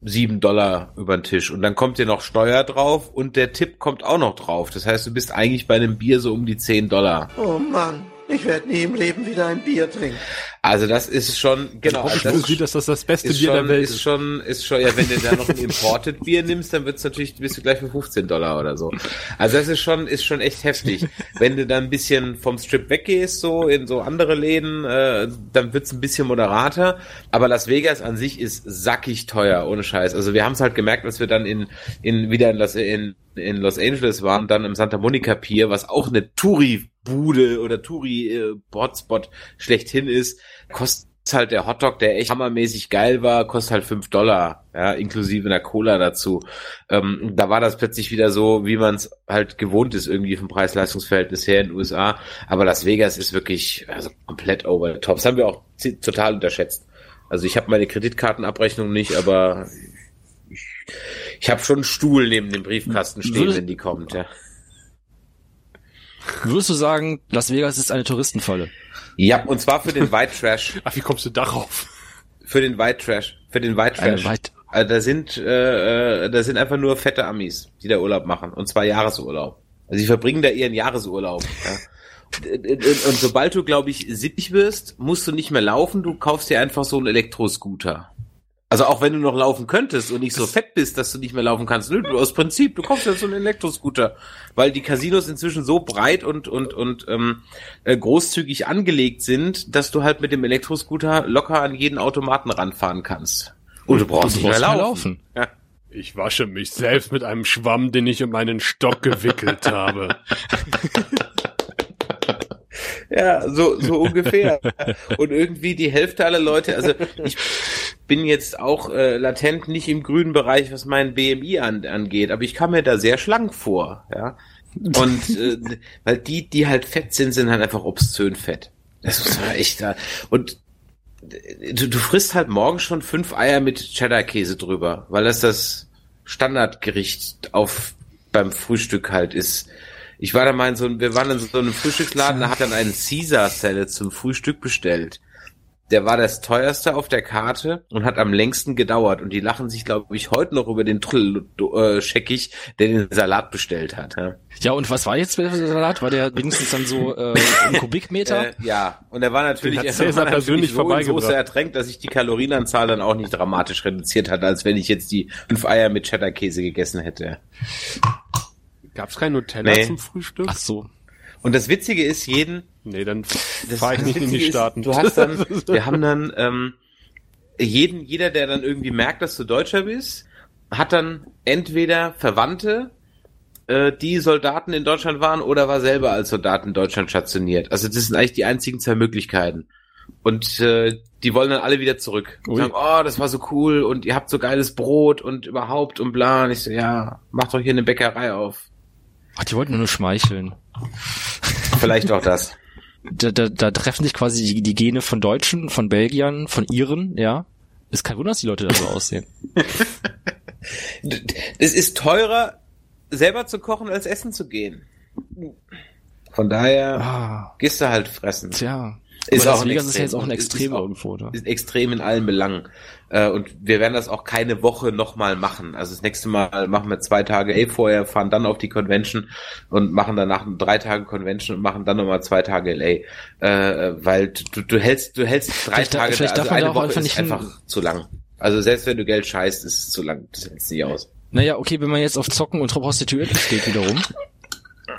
sieben Dollar über den Tisch. Und dann kommt dir noch Steuer drauf und der Tipp kommt auch noch drauf. Das heißt, du bist eigentlich bei einem Bier so um die zehn Dollar. Oh Mann. Ich werde nie im Leben wieder ein Bier trinken. Also das ist schon, genau. Also das sieht, dass das das beste Bier schon, der Welt ist. Ist schon, ist schon, ja, wenn du da noch ein Imported Bier nimmst, dann wird's natürlich, bist du gleich für 15 Dollar oder so. Also das ist schon, ist schon echt heftig. wenn du dann ein bisschen vom Strip weggehst, so in so andere Läden, äh, dann wird's ein bisschen moderater. Aber Las Vegas an sich ist sackig teuer, ohne Scheiß. Also wir haben es halt gemerkt, als wir dann in, in wieder in Las, in, in Los Angeles waren, dann im Santa Monica Pier, was auch eine Touri Bude oder Touri-Hotspot äh, schlechthin ist, kostet halt der Hotdog, der echt hammermäßig geil war, kostet halt fünf Dollar, ja, inklusive einer Cola dazu. Ähm, da war das plötzlich wieder so, wie man es halt gewohnt ist, irgendwie vom Preis-Leistungs-Verhältnis her in den USA. Aber Las Vegas ist wirklich also komplett over the top. Das haben wir auch total unterschätzt. Also ich habe meine Kreditkartenabrechnung nicht, aber ich, ich habe schon einen Stuhl neben dem Briefkasten stehen, wenn die kommt, ja. Würdest du sagen, Las Vegas ist eine Touristenfalle? Ja, und zwar für den White Trash. <laughs> Ach, wie kommst du darauf? Für den White Trash. Für den White Trash. White also da sind, äh, äh, da sind einfach nur fette Amis, die da Urlaub machen. Und zwar Jahresurlaub. Also sie verbringen da ihren Jahresurlaub. Ja. Und, und sobald du, glaube ich, sippig wirst, musst du nicht mehr laufen, du kaufst dir einfach so einen Elektroscooter. Also auch wenn du noch laufen könntest und nicht so fett bist, dass du nicht mehr laufen kannst. Nö, du aus Prinzip, du kaufst ja so einen Elektroscooter. Weil die Casinos inzwischen so breit und, und, und ähm, äh, großzügig angelegt sind, dass du halt mit dem Elektroscooter locker an jeden Automaten ranfahren kannst. Und du brauchst, du brauchst nicht mehr laufen. Ja. Ich wasche mich selbst mit einem Schwamm, den ich um meinen Stock gewickelt habe. <laughs> Ja, so, so ungefähr. Und irgendwie die Hälfte aller Leute, also ich bin jetzt auch äh, latent nicht im grünen Bereich, was mein BMI an, angeht, aber ich kam mir da sehr schlank vor, ja. Und äh, <laughs> weil die, die halt fett sind, sind halt einfach obszön fett. Das ist echt da. Und du, du frisst halt morgen schon fünf Eier mit Cheddar-Käse drüber, weil das das Standardgericht auf beim Frühstück halt ist. Ich war da mal in so einem, wir waren in so einem Frühstücksladen, da hat dann einen Caesar Salad zum Frühstück bestellt. Der war das teuerste auf der Karte und hat am längsten gedauert. Und die lachen sich, glaube ich, heute noch über den Trüll äh, scheckig, der den Salat bestellt hat. Ja, ja und was war jetzt der Salat? War der wenigstens dann so äh, ein Kubikmeter? <laughs> äh, ja, und er war natürlich, er war persönlich so in Soße ertränkt, dass sich die Kalorienanzahl dann auch nicht dramatisch reduziert hat, als wenn ich jetzt die fünf Eier mit Cheddar-Käse gegessen hätte. Gab's kein Nutella nee. zum Frühstück? Ach so. Und das Witzige ist, jeden. Nee, dann fahre ich nicht in die Staaten. Ist, du hast dann, <laughs> wir haben dann ähm, jeden, jeder, der dann irgendwie merkt, dass du Deutscher bist, hat dann entweder Verwandte, äh, die Soldaten in Deutschland waren, oder war selber als Soldat in Deutschland stationiert. Also das sind eigentlich die einzigen zwei Möglichkeiten. Und äh, die wollen dann alle wieder zurück. Und sagen, oh, das war so cool und ihr habt so geiles Brot und überhaupt und bla. Und ich so, ja, macht doch hier eine Bäckerei auf. Ach, die wollten nur schmeicheln. Vielleicht auch das. Da, da, da treffen sich quasi die, die Gene von Deutschen, von Belgiern, von Iren, ja. Ist kein Wunder, dass die Leute da so <laughs> aussehen. Es ist teurer, selber zu kochen, als essen zu gehen. Von daher ah. gehst du halt fressen. Tja. Ist auch Vegas ist ja jetzt auch ein Extrem auch, irgendwo, oder? Ist extrem in allen Belangen. Äh, und wir werden das auch keine Woche nochmal machen. Also das nächste Mal machen wir zwei Tage A vorher, fahren dann auf die Convention und machen danach drei Tage Convention und machen dann nochmal zwei Tage LA. Äh, weil du, du hältst, du hältst drei vielleicht Tage, vielleicht also eine Woche einfach ist einfach zu lang. Also selbst wenn du Geld scheißt, ist es zu lang. Das hältst nicht aus. Naja, okay, wenn man jetzt auf Zocken und Prostituierten steht wiederum, <laughs>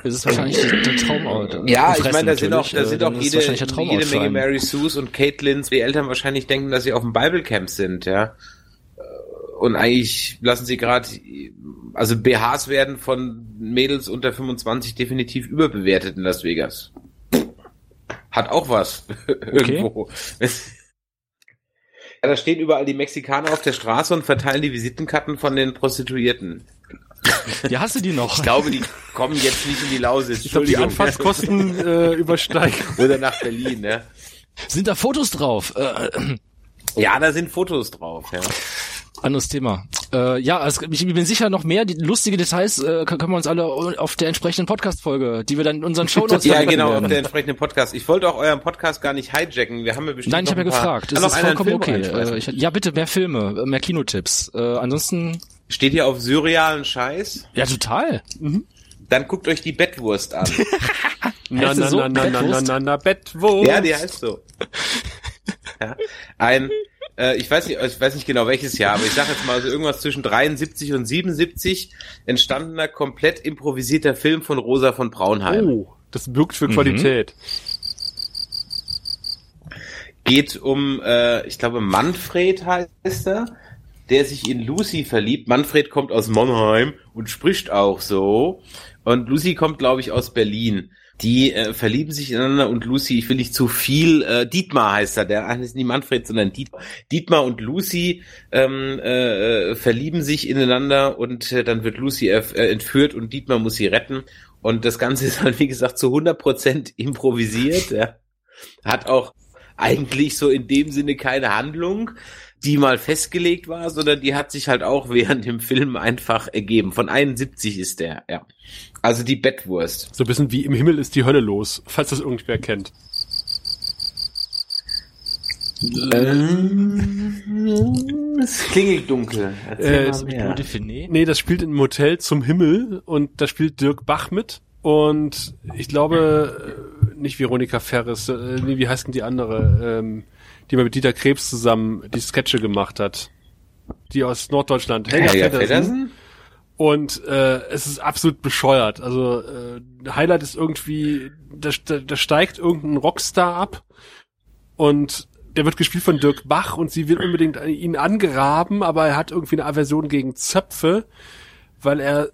ist es wahrscheinlich der, Traumort. Ja, ich meine, da sind auch, da äh, sind auch ist jede, jede Menge. Mary Sues und Caitlins, die Eltern wahrscheinlich denken, dass sie auf dem Bible Camp sind, ja. Und eigentlich lassen sie gerade, also BHs werden von Mädels unter 25 definitiv überbewertet in Las Vegas. Hat auch was. <laughs> Irgendwo. Ja, da stehen überall die Mexikaner auf der Straße und verteilen die Visitenkarten von den Prostituierten. Ja, hast du die noch? Ich glaube, die kommen jetzt nicht in die Lausitz. Ich glaube, die. Anfahrtskosten äh, übersteigen. Oder nach Berlin, ne? Sind da Fotos drauf? Äh, Ja, da sind Fotos drauf, ja. anderes Thema. Äh, ja, also ich bin sicher noch mehr die lustige Details äh, können wir uns alle auf der entsprechenden Podcast-Folge, die wir dann in unseren Shownotes Ja, verlinken genau, auf werden. der entsprechenden Podcast. Ich wollte auch euren Podcast gar nicht hijacken. Wir haben ja bestimmt Nein, ich habe ja gefragt. Das ist vollkommen okay. Äh, ich, ja, bitte mehr Filme, äh, mehr Kinotipps. Äh, ansonsten, Steht ihr auf surrealen Scheiß? ja, total. Dann guckt euch die Bettwurst an. <laughs> Na, na, so? na, na, na, na, Bettwurst? na, na, Bettwurst. ja, die heißt so. Ja. Ein, äh, ich weiß nicht, ich weiß nicht genau welches Jahr, aber ich sage jetzt mal so irgendwas zwischen 73 und 77 entstandener komplett improvisierter Film von Rosa von Braunheim. Oh, das birgt für Qualität. geht um, äh, ich glaube, Manfred heißt er, der sich in Lucy verliebt. Manfred kommt aus Mannheim und spricht auch so. Und Lucy kommt, glaube ich, aus Berlin. Die äh, verlieben sich ineinander und Lucy, ich will nicht zu viel, äh, Dietmar heißt er, der ist nicht Manfred, sondern Dietmar. Dietmar und Lucy ähm, äh, verlieben sich ineinander und äh, dann wird Lucy äh, entführt und Dietmar muss sie retten. Und das Ganze <laughs> ist halt, wie gesagt, zu 100% improvisiert. Ja. Hat auch eigentlich so in dem Sinne keine Handlung, die mal festgelegt war, sondern die hat sich halt auch während dem Film einfach ergeben. Von 71 ist der, ja. Also die Bettwurst. So ein bisschen wie im Himmel ist die Hölle los, falls das irgendwer kennt. Es klingelt dunkel. Äh, Erzähl mal mehr. Nee, das spielt in einem Hotel zum Himmel und da spielt Dirk Bach mit. Und ich glaube, äh, nicht Veronika Ferris, äh, nee, wie heißt denn die andere, ähm, die mal mit Dieter Krebs zusammen die Sketche gemacht hat. Die aus Norddeutschland. Helga Helga Feddersen. Und äh, es ist absolut bescheuert. Also äh, Highlight ist irgendwie, da, da, da steigt irgendein Rockstar ab und der wird gespielt von Dirk Bach und sie will unbedingt ihn angeraben, aber er hat irgendwie eine Aversion gegen Zöpfe, weil er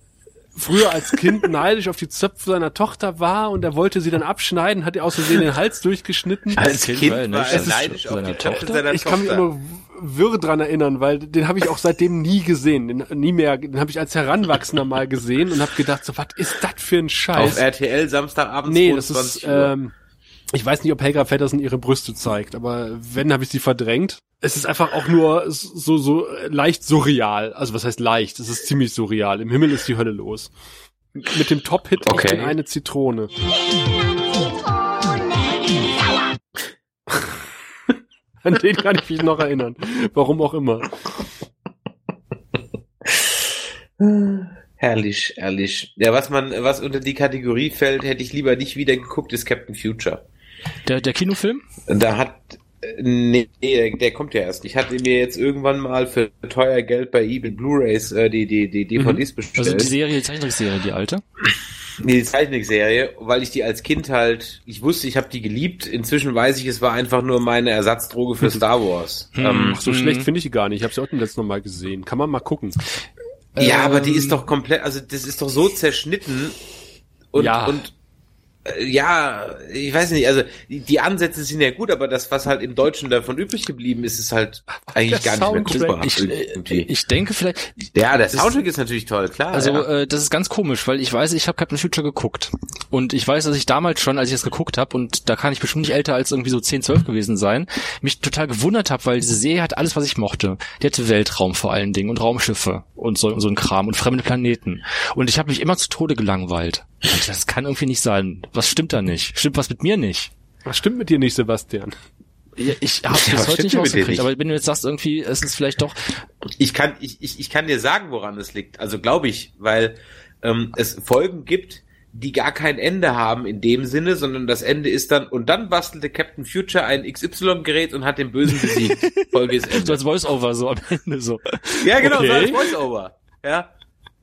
früher als Kind neidisch auf die Zöpfe seiner Tochter war und er wollte sie dann abschneiden, hat ihr aus Versehen den Hals durchgeschnitten. Als Kind, kind war er neidisch auf die Tochter seiner Ich kann mich nur wirr dran erinnern, weil den habe ich auch seitdem nie gesehen, den nie mehr, den habe ich als Heranwachsender mal gesehen und habe gedacht, so was ist das für ein Scheiß? Auf RTL Samstagabend Nee, das 22 ist, Uhr. ähm, ich weiß nicht, ob Helga Feddersen ihre Brüste zeigt, aber wenn, habe ich sie verdrängt. Es ist einfach auch nur so, so leicht surreal. Also was heißt leicht? Es ist ziemlich surreal. Im Himmel ist die Hölle los. Mit dem Top-Hit Okay. Ich bin eine Zitrone. An den kann ich mich noch erinnern. Warum auch immer. Herrlich, herrlich. Ja, was man, was unter die Kategorie fällt, hätte ich lieber nicht wieder geguckt, ist Captain Future. Der, der Kinofilm? Da hat, nee, der, der kommt ja erst. Ich hatte mir jetzt irgendwann mal für teuer Geld bei eBay Blu-rays äh, die, die, die DVDs bestellt. Also die Serie, die Zeichentrickserie, die alte? Nee, die Zeichentrickserie, weil ich die als Kind halt, ich wusste, ich habe die geliebt. Inzwischen weiß ich, es war einfach nur meine Ersatzdroge für Star Wars. Hm. Ähm, Ach, so schlecht finde ich die gar nicht. Ich habe sie auch letzten Mal gesehen. Kann man mal gucken. ja, aber die Ähm, ist doch komplett, also das ist doch so zerschnitten und Ja. und ja, ich weiß nicht, also die, die Ansätze sind ja gut, aber das, was halt im Deutschen davon übrig geblieben ist, ist halt eigentlich der gar nicht mehr. Ich, äh, ich denke vielleicht, ja, der Soundtrack ist natürlich toll, klar. Also ja. äh, das ist ganz komisch, weil ich weiß, ich habe Captain Future geguckt und ich weiß, dass ich damals schon, als ich es geguckt habe und da kann ich bestimmt nicht älter als irgendwie so 10, 12 gewesen sein, mich total gewundert habe, weil diese Serie hat alles, was ich mochte. Die hatte Weltraum vor allen Dingen und Raumschiffe und so, und so ein Kram und fremde Planeten und ich habe mich immer zu Tode gelangweilt. Das kann irgendwie nicht sein. Was stimmt da nicht? Stimmt was mit mir nicht? Was stimmt mit dir nicht, Sebastian? Ja, Ich habe Ja, was heute nicht rausgekriegt, nicht? aber wenn du jetzt sagst, irgendwie, es ist vielleicht doch Ich kann, ich, ich, ich kann dir sagen, woran es liegt. Also glaube ich, weil ähm, es Folgen gibt, die gar kein Ende haben in dem Sinne, sondern das Ende ist dann, und dann bastelte Captain Future ein XY-Gerät und hat den Bösen besiegt. <laughs> Folge ist so Ende. als Voice-Over so am Ende so. Ja, genau, so Okay. als Voice-Over. Ja.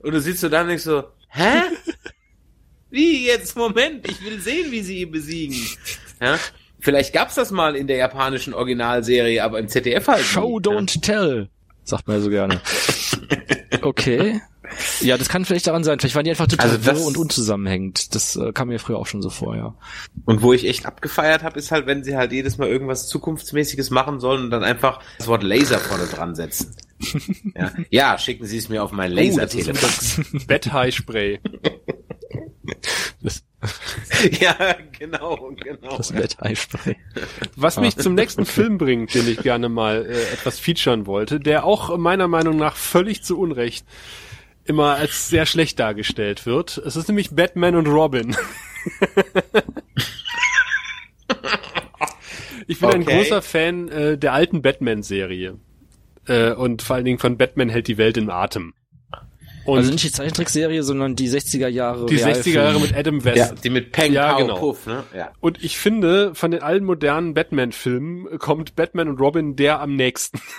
Und du sitzt so da und denkst so, hä? Wie jetzt? Moment, ich will sehen, wie sie ihn besiegen. Ja. Vielleicht gab's das mal in der japanischen Originalserie, aber im ZDF halt. Show, nie, ja. don't tell, sagt man ja so gerne. Okay. Ja, das kann vielleicht daran sein. Vielleicht waren die einfach total Also das- wirr und unzusammenhängend. Das äh, kam mir früher auch schon so vor, ja. Und wo ich echt abgefeiert habe, ist halt, wenn sie halt jedes Mal irgendwas Zukunftsmäßiges machen sollen und dann einfach das Wort Laser vorne dran setzen. <laughs> ja. ja, schicken Sie es mir auf mein Oh, Lasertelefon. Bett High Spray. <laughs> Das, <laughs> ja, genau, genau. das Bett-Eispray. Was mich zum nächsten Film bringt, den ich gerne mal äh, etwas featuren wollte, der auch meiner Meinung nach völlig zu Unrecht immer als sehr schlecht dargestellt wird. Es ist nämlich Batman und Robin. <laughs> ich bin ein Okay. großer Fan äh, der alten Batman-Serie. Äh, und vor allen Dingen von Batman hält die Welt in Atem. Und Also nicht die Zeichentrickserie, sondern die 60er Jahre. die 60er Jahre mit Adam West. Ja, die mit Peng, Ja, Pow, genau. Puff, ne? Ja. Und ich finde, von den allen modernen Batman-Filmen kommt Batman und Robin der am nächsten. <laughs>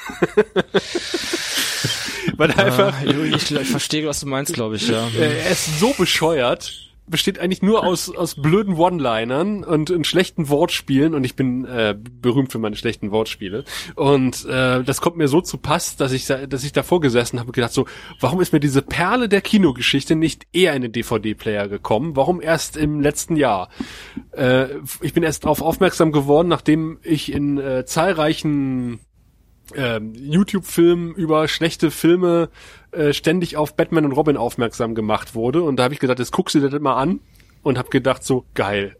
Weil er einfach, Ah, ich, ich verstehe, was du meinst, glaube ich, ja. <laughs> er ist so bescheuert, besteht eigentlich nur aus, aus blöden One-Linern und, und schlechten Wortspielen und ich bin äh, berühmt für meine schlechten Wortspiele. Und äh, das kommt mir so zu Pass, dass ich, da- dass ich davor gesessen habe und gedacht so, warum ist mir diese Perle der Kinogeschichte nicht eher in den DVD-Player gekommen? Warum erst im letzten Jahr? Äh, ich bin erst darauf aufmerksam geworden, nachdem ich in äh, zahlreichen ähm, YouTube-Filmen über schlechte Filme äh, ständig auf Batman und Robin aufmerksam gemacht wurde. Und da habe ich gedacht, jetzt guckst du dir das mal an. Und habe gedacht, so geil.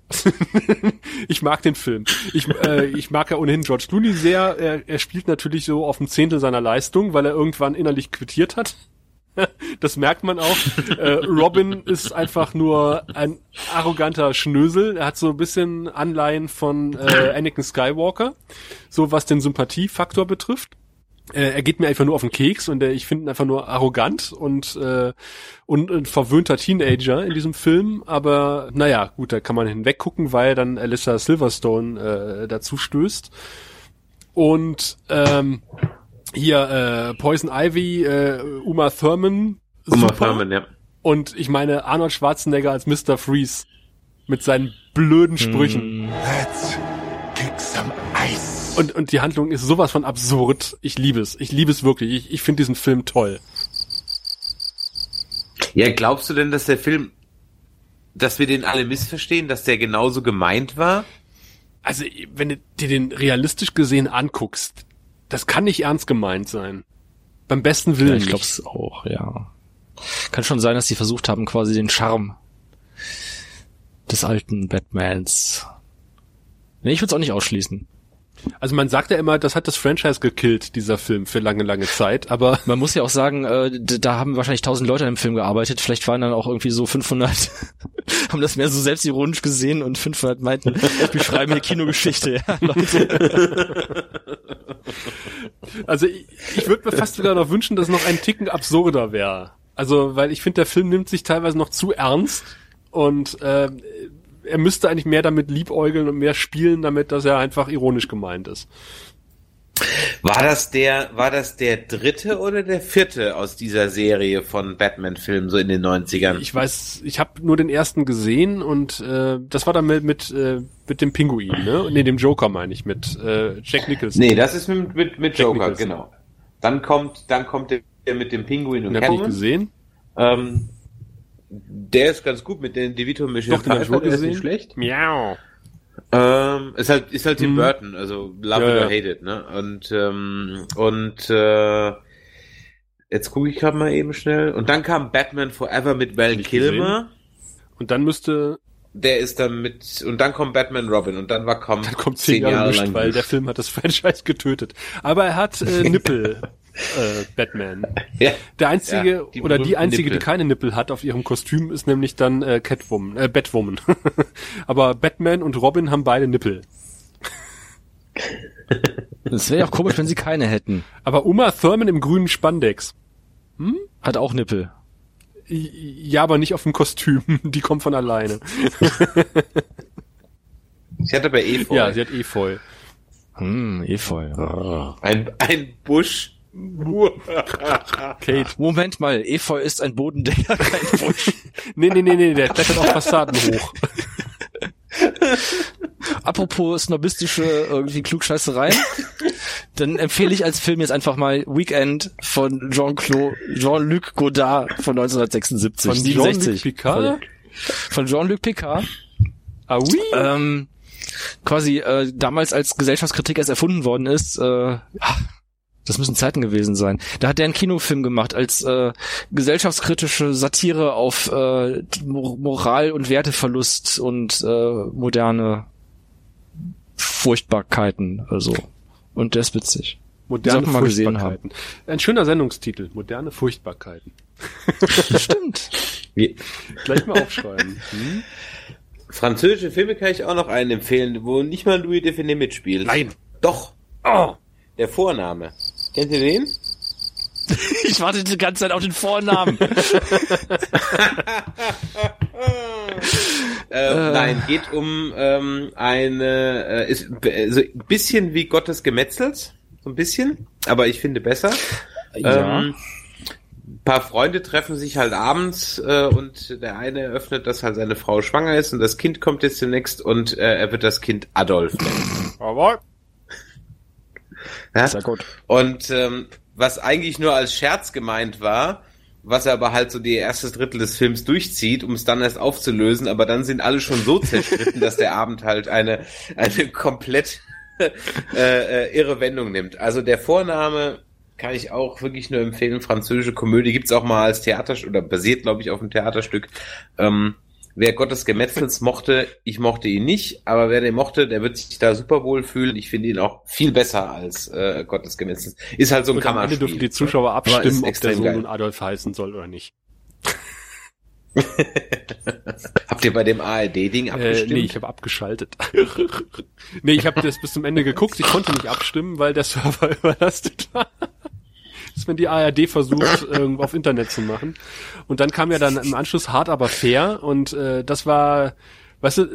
<laughs> ich mag den Film. Ich, äh, ich mag ja ohnehin George Clooney sehr. Er, er spielt natürlich so auf dem Zehntel seiner Leistung, weil er irgendwann innerlich quittiert hat. <laughs> Das merkt man auch. Äh, Robin ist einfach nur ein arroganter Schnösel. Er hat so ein bisschen Anleihen von äh, Anakin Skywalker, so was den Sympathiefaktor betrifft. Äh, er geht mir einfach nur auf den Keks und äh, ich finde ihn einfach nur arrogant und, äh, und ein verwöhnter Teenager in diesem Film. Aber naja, gut, da kann man hinweggucken, weil dann Alyssa Silverstone äh, dazu stößt. Und ähm, hier äh, Poison Ivy, äh, Uma Thurman. Uma super. Thurman, ja. Und ich meine Arnold Schwarzenegger als Mr. Freeze mit seinen blöden Sprüchen. Let's kick some ice. Und, und die Handlung ist sowas von absurd. Ich liebe es. Ich liebe es wirklich. Ich, ich finde diesen Film toll. Ja, glaubst du denn, dass der Film, dass wir den alle missverstehen, dass der genauso gemeint war? Also, wenn du dir den realistisch gesehen anguckst, das kann nicht ernst gemeint sein. Beim besten Willen. Ja, ich glaube es auch, ja. Kann schon sein, dass sie versucht haben, quasi den Charme des alten Batmans. Nee, ich würde es auch nicht ausschließen. Also man sagt ja immer, das hat das Franchise gekillt, dieser Film, für lange, lange Zeit, aber... <laughs> Man muss ja auch sagen, äh, da haben wahrscheinlich tausend Leute an dem Film gearbeitet, vielleicht waren dann auch irgendwie so 500, <laughs> haben das mehr so selbstironisch gesehen und 500 meinten, wir schreiben hier Kinogeschichte, ja, Leute. <laughs> Also ich, ich würde mir fast sogar noch wünschen, dass noch ein Ticken absurder wäre. Also, weil ich finde, der Film nimmt sich teilweise noch zu ernst und äh, er müsste eigentlich mehr damit liebäugeln und mehr spielen, damit dass er einfach ironisch gemeint ist. War das der, war das der dritte oder der vierte aus dieser Serie von Batman-Filmen so in den 90ern? Ich weiß, ich habe nur den ersten gesehen und äh, das war dann mit mit, äh, mit dem Pinguin, ne? Nee, dem Joker meine ich, mit äh, Jack Nicholson. Nee, das ist mit, mit, mit Joker, genau. Dann kommt, dann kommt der mit dem Pinguin und den Catwoman. hab ich gesehen. Ähm, der ist ganz gut mit den DeVito und Michelle Doch, den hab ich wohl der ist gesehen. nicht schlecht. Miau. Ähm, ist halt, ist halt Tim Mhm. Burton, also love Ja, it or hate it, ne? Und, ähm, und, äh, jetzt gucke ich gerade mal eben schnell. Und dann kam Batman Forever mit Val Kilmer. Und dann müsste, Der ist dann mit, und dann kommt Batman Robin und dann war kaum dann kommt zehn Jahre nicht, weil der Film hat das <laughs> Franchise getötet. Aber er hat äh, <laughs> Nippel, äh, Batman. <laughs> Ja. Der einzige Ja, die oder die einzige, Nippel. die keine Nippel hat auf ihrem Kostüm, ist nämlich dann äh, Catwoman, äh, Batwoman. <laughs> Aber Batman und Robin haben beide Nippel. Das wäre ja auch komisch, wenn sie keine hätten. Aber Uma Thurman im grünen Spandex. Hat auch Nippel. Ja, aber nicht auf dem Kostüm. <laughs> Die kommt von alleine. Sie hat aber voll. Ja, sie hat voll. Hm, Efeu. ein, ein Busch. Kate. Moment mal, Efeu ist ein Bodendecker, kein Busch. <laughs> Nee, nee, nee, nee, der klettert auf Fassaden hoch. <laughs> Apropos snobistische irgendwie Klugscheißereien, dann empfehle ich als Film jetzt einfach mal Weekend von Jean-Claude, Jean-Luc Godard von 1976. Von 67. Jean-Luc Picard? Von Jean-Luc Picard. Ah, oui. Ähm, quasi äh, damals als Gesellschaftskritik erst erfunden worden ist, äh, das müssen Zeiten gewesen sein. Da hat er einen Kinofilm gemacht als äh, gesellschaftskritische Satire auf äh, Mor- Moral und Werteverlust und äh, moderne Furchtbarkeiten. Also und der ist witzig. Moderne Furchtbarkeiten. Ein schöner Sendungstitel. Moderne Furchtbarkeiten. <laughs> Stimmt. Wie- Gleich mal aufschreiben. <laughs> Hm? Französische Filme kann ich auch noch einen empfehlen, wo nicht mal Louis Define mitspielt. Nein. Doch. Oh. Der Vorname. Kennt ihr den? <laughs> Ich warte die ganze Zeit auf den Vornamen. <laughs> Ähm, Nein, geht um ähm, eine, äh, ist äh, so ein bisschen wie Gottes Gemetzels, so ein bisschen, aber ich finde besser. Ja. Ähm, ein paar Freunde treffen sich halt abends äh, und der eine eröffnet, dass halt seine Frau schwanger ist und das Kind kommt jetzt demnächst und äh, er wird das Kind Adolf nennen. Aber Ja? Sehr gut. Und ähm, was eigentlich nur als Scherz gemeint war, was er aber halt so die erste Drittel des Films durchzieht, um es dann erst aufzulösen, aber dann sind alle schon so zerstritten, dass der Abend halt eine, eine komplett <laughs> äh, äh, irre Wendung nimmt. Also der Vorname kann ich auch wirklich nur empfehlen, französische Komödie gibt's auch mal als Theaterstück, oder basiert, glaube ich, auf einem Theaterstück. Ähm, wer Gottes Gemetzels mochte, ich mochte ihn nicht, aber wer den mochte, der wird sich da super wohl fühlen. Ich finde ihn auch viel besser als äh, Gottes Gemetzels. Ist halt so ein und am Ende Kammerspiel. dürfen die Zuschauer abstimmen, ob der Sohn nun Adolf heißen soll oder nicht. <laughs> Habt ihr bei dem ARD-Ding Äh, abgestimmt? nee, ich habe abgeschaltet. <laughs> nee, ich habe das bis zum Ende geguckt. Ich konnte nicht abstimmen, weil der Server <laughs> überlastet war. Das ist, wenn die ARD versucht, <laughs> irgendwo auf Internet zu machen. Und dann kam ja dann im Anschluss hart aber fair und äh, das war, weißt du, äh,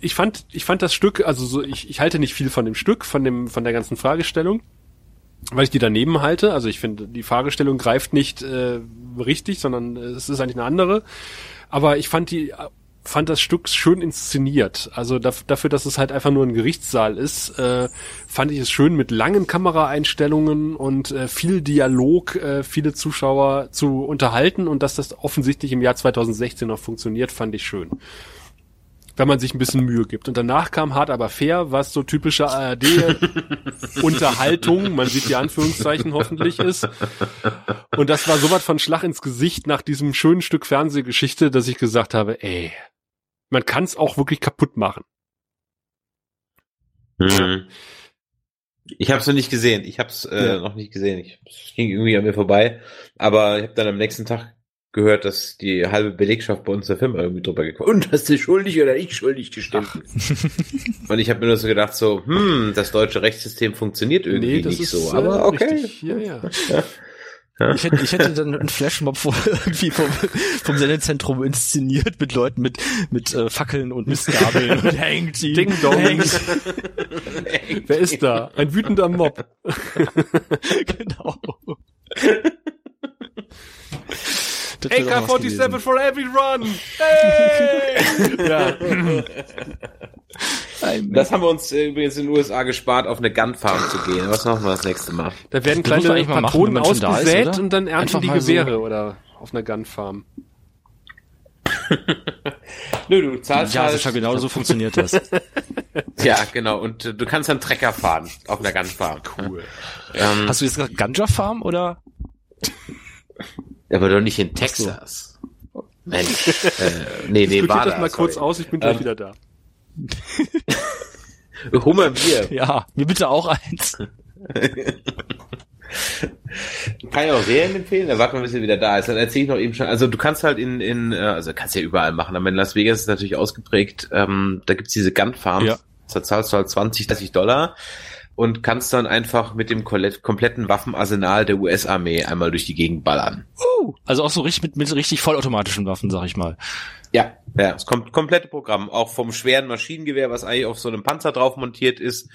ich fand, ich fand das Stück, also so, ich, ich halte nicht viel von dem Stück, von dem, von der ganzen Fragestellung, weil ich die daneben halte. Also ich finde, die Fragestellung greift nicht äh, richtig, sondern äh, es ist eigentlich eine andere. Aber ich fand die fand das Stück schön inszeniert. Also dafür, dass es halt einfach nur ein Gerichtssaal ist, äh, fand ich es schön mit langen Kameraeinstellungen und äh, viel Dialog, äh, viele Zuschauer zu unterhalten und dass das offensichtlich im Jahr 2016 noch funktioniert, fand ich schön wenn man sich ein bisschen Mühe gibt. Und danach kam Hart aber fair, was so typische ARD-Unterhaltung, <laughs> man sieht die Anführungszeichen hoffentlich ist. Und das war sowas von Schlag ins Gesicht nach diesem schönen Stück Fernsehgeschichte, dass ich gesagt habe, ey, man kann es auch wirklich kaputt machen. Mhm. Ich habe es noch nicht gesehen. Ich habe es äh, ja. noch nicht gesehen. Ich ging irgendwie an mir vorbei. Aber ich habe dann am nächsten Tag gehört, dass die halbe Belegschaft bei uns der Firma irgendwie drüber gekommen Und hast du schuldig oder ich schuldig gestimmt? und ich habe mir nur so gedacht, so, hm, das deutsche Rechtssystem funktioniert irgendwie nee, nicht so. Aber okay. Richtig. Ja, ja. <laughs> Ja. Ich, hätte, ich hätte dann einen Flashmob vor, <laughs> irgendwie vom, vom Sendezentrum inszeniert mit Leuten mit, mit äh, Fackeln und Mistgabeln und <laughs> hängt die. Ding dong. Hängt. <laughs> Wer ist da? Ein wütender Mob. genau. AK-47 for every run! <laughs> Hey! ja. Das haben wir uns äh, übrigens in den USA gespart, auf eine Gunfarm zu gehen. Was machen wir das nächste Mal? Da werden kleine Patronen machen, ausgesät ist, und dann ernten die Gewehre so. oder auf einer Gunfarm. <laughs> Nö, du zahlst Ja, halt sicher, genau so <laughs> funktioniert das. ja, genau. Und äh, du kannst dann Trecker fahren auf einer Gunfarm. Cool. Ähm, Hast du jetzt gesagt Ganja Farm oder? Aber doch nicht in Texas. So. Mensch. Äh, nee, nee, war das mal sorry. kurz aus, ich bin gleich ähm, wieder da. <laughs> Hummerbier. Ja, mir bitte auch eins. Kann ich auch Serien empfehlen? Da warten wir, bis er wieder da ist. Dann erzähle ich noch eben schon. Also du kannst halt in, in äh, also kannst ja überall machen, aber in Las Vegas ist natürlich ausgeprägt. Ähm, da gibt's diese Gun Farms. Ja. Da zahlst du halt 20, 30 Dollar und kannst dann einfach mit dem kompletten Waffenarsenal der US-Armee einmal durch die Gegend ballern. Uh, also auch so richtig mit, mit richtig vollautomatischen Waffen, sag ich mal. Ja, ja, das kommt komplette Programm, auch vom schweren Maschinengewehr, was eigentlich auf so einem Panzer drauf montiert ist,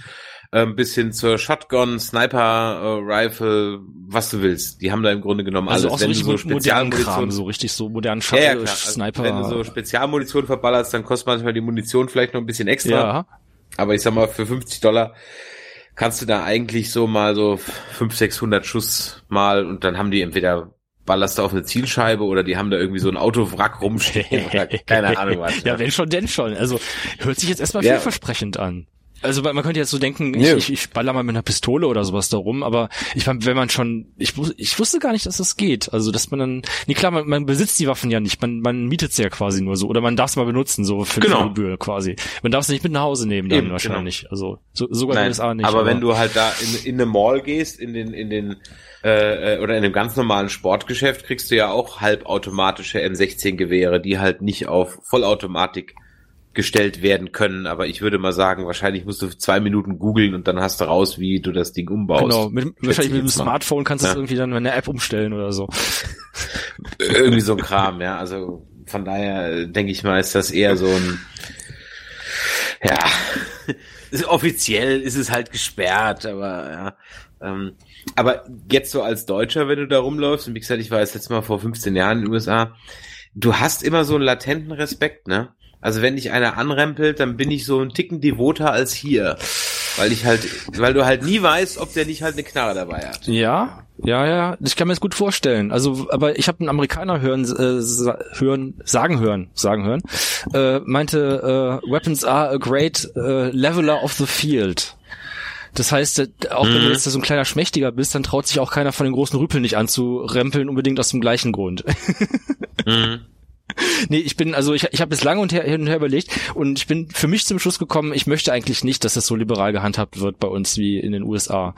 ähm, bis hin zur Shotgun, Sniper, äh, Rifle, was du willst. Die haben da im Grunde genommen also alles. Also auch so wenn du so Spezialmunition, so richtig so modernen Shuttle, ja, ja. Also Sniper. wenn du so Spezialmunition verballerst, dann kostet manchmal die Munition vielleicht noch ein bisschen extra. Ja. Aber ich sag mal, für 50 Dollar kannst du da eigentlich so mal so 500, 600 Schuss mal und dann haben die entweder ballerst du auf eine Zielscheibe oder die haben da irgendwie so ein Autowrack rumstehen oder <laughs> keine Ahnung was. ja, wenn schon, denn schon. Also hört sich jetzt erstmal ja. vielversprechend an. Also man könnte jetzt so denken, ich, ich, ich baller mal mit einer Pistole oder sowas da rum, aber ich wenn man schon, ich, ich wusste gar nicht, dass das geht. Also dass man dann, nee klar, man, man besitzt die Waffen ja nicht, man, man mietet sie ja quasi nur so oder man darf es mal benutzen, so für genau. die Gebühr quasi. Man darf es nicht mit nach Hause nehmen dann Eben, wahrscheinlich. Genau. Also so, sogar Nein, in den USA nicht. Aber, aber, wenn du halt da in, in eine Mall gehst, in den, in den äh, äh, oder in einem ganz normalen Sportgeschäft kriegst du ja auch halbautomatische M16-Gewehre, die halt nicht auf Vollautomatik gestellt werden können, aber ich würde mal sagen, wahrscheinlich musst du zwei Minuten googeln und dann hast du raus, wie du das Ding umbaust. Genau, mit, wahrscheinlich mit dem Smartphone kannst du ja. irgendwie dann eine App umstellen oder so. irgendwie so ein Kram, ja. Also von daher denke ich mal, ist das eher so ein ja, <laughs> offiziell ist es halt gesperrt, aber ja. Ähm, aber jetzt so als Deutscher, wenn du da rumläufst, und wie gesagt, ich war jetzt letztes Mal vor 15 Jahren in den USA, du hast immer so einen latenten Respekt, ne? Also wenn dich einer anrempelt, dann bin ich so ein Ticken devoter als hier. Weil ich halt, weil du halt nie weißt, ob der nicht halt eine Knarre dabei hat. Ja, ja, ja, ich kann mir das gut vorstellen. Also, aber ich habe einen Amerikaner hören, äh, hören, sagen hören, sagen hören, äh, meinte, äh, Weapons are a great äh, leveler of the field. Das heißt, äh, auch wenn du mhm. jetzt so ein kleiner Schmächtiger bist, dann traut sich auch keiner von den großen Rüpeln nicht anzurempeln, unbedingt aus dem gleichen Grund. <laughs> mhm. <laughs> Nee, ich bin, also ich, ich habe es lange und her, hin und her überlegt und ich bin für mich zum Schluss gekommen, ich möchte eigentlich nicht, dass das so liberal gehandhabt wird bei uns wie in den USA.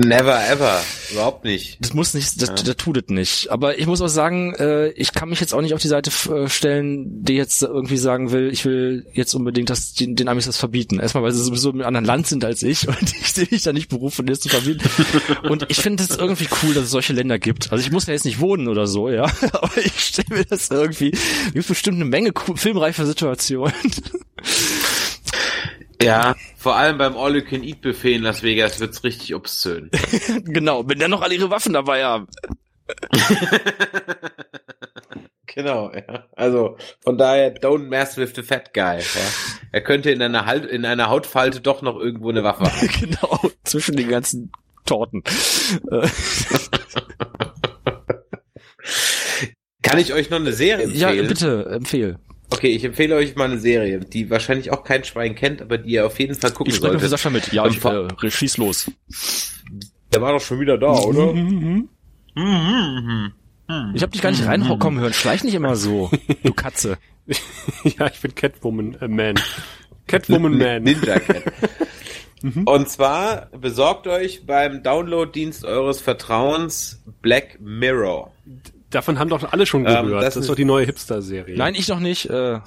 Never ever, überhaupt nicht. Das muss nicht, das, ja. das tut es nicht. Aber ich muss auch sagen, äh, ich kann mich jetzt auch nicht auf die Seite äh, stellen, die jetzt irgendwie sagen will, ich will jetzt unbedingt das, den, den Amis das verbieten. Erstmal, weil sie sowieso im anderen Land sind als ich <laughs> und ich sehe mich da nicht berufen, das zu verbieten. <laughs> und ich finde es irgendwie cool, dass es solche Länder gibt. Also ich muss ja jetzt nicht wohnen oder so, ja, <laughs> aber ich stelle mir das irgendwie, gibt bestimmt eine Menge filmreifer Situationen. Ja, vor allem beim All-You-Can-Eat-Buffet in Las Vegas wird's richtig obszön. <laughs> genau, wenn dann noch alle ihre Waffen dabei haben. <laughs> genau. Ja. Also von daher, don't mess with the fat guy. Ja. Er könnte in einer, halt, in einer Hautfalte doch noch irgendwo eine Waffe haben. <laughs> genau, zwischen den ganzen Torten. Kann ich euch noch eine Serie empfehlen? ja, bitte, empfehl. Okay, ich empfehle euch mal eine Serie, die wahrscheinlich auch kein Schwein kennt, aber die ihr auf jeden Fall gucken Ich spreche für solltet. Sascha mit. Ja, ich, äh, schieß los. Der war doch schon wieder da, oder? Ich hab dich gar nicht reinkommen hören. Schleich nicht immer so, du Katze. <laughs> ja, ich bin Catwoman äh, Man. Catwoman <laughs> Man. Ninja Cat. <laughs> Und zwar besorgt euch beim Download-Dienst eures Vertrauens Black Mirror. Davon haben doch alle schon Ähm, gehört. das das ist doch die neue Hipster-Serie. Nein, ich noch nicht. Äh,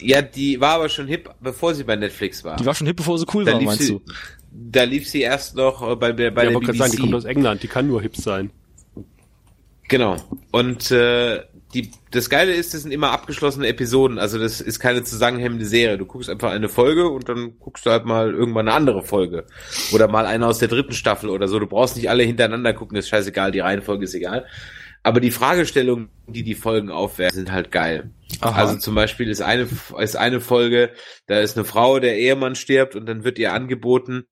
Ja, die war aber schon hip, bevor sie bei Netflix war. die war schon hip, bevor sie cool da war, lief meinst sie, du? Da lief sie erst noch äh, bei, bei ja, der BBC. sagen, die kommt aus England, die kann nur hip sein. Genau. Und äh, die, das Geile ist, das sind immer abgeschlossene Episoden. Also das ist keine zusammenhängende Serie. Du guckst einfach eine Folge und dann guckst du halt mal irgendwann eine andere Folge. Oder mal eine aus der dritten Staffel oder so. Du brauchst nicht alle hintereinander gucken, ist scheißegal, die Reihenfolge ist egal. Aber die Fragestellungen, die die Folgen aufwerfen, sind halt geil. Aha. Also zum Beispiel ist eine, ist eine Folge, da ist eine Frau, der Ehemann stirbt und dann wird ihr angeboten,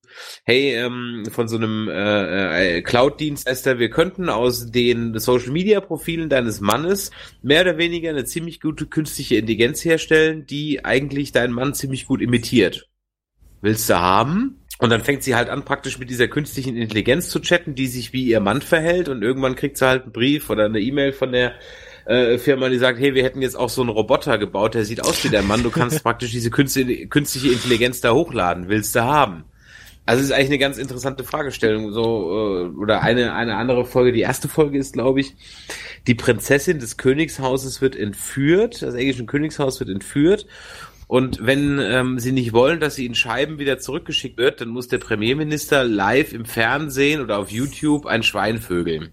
hey, ähm, von so einem äh, äh, Cloud-Dienstleister, wir könnten aus den Social-Media-Profilen deines Mannes mehr oder weniger eine ziemlich gute künstliche Intelligenz herstellen, die eigentlich deinen Mann ziemlich gut imitiert. Willst du haben? Und dann fängt sie halt an, praktisch mit dieser künstlichen Intelligenz zu chatten, die sich wie ihr Mann verhält. Und irgendwann kriegt sie halt einen Brief oder eine E-Mail von der äh, Firma, die sagt, hey, wir hätten jetzt auch so einen Roboter gebaut, der sieht aus wie der Mann, du kannst <laughs> praktisch diese künstliche, Intelligenz da hochladen, willst du haben? Also es ist eigentlich eine ganz interessante Fragestellung, so äh, oder eine eine andere Folge. Die erste Folge ist, glaube ich, die Prinzessin des Königshauses wird entführt, das englische Königshaus wird entführt und wenn ähm, sie nicht wollen, dass sie in Scheiben wieder zurückgeschickt wird, dann muss der Premierminister live im Fernsehen oder auf YouTube ein Schwein vögeln.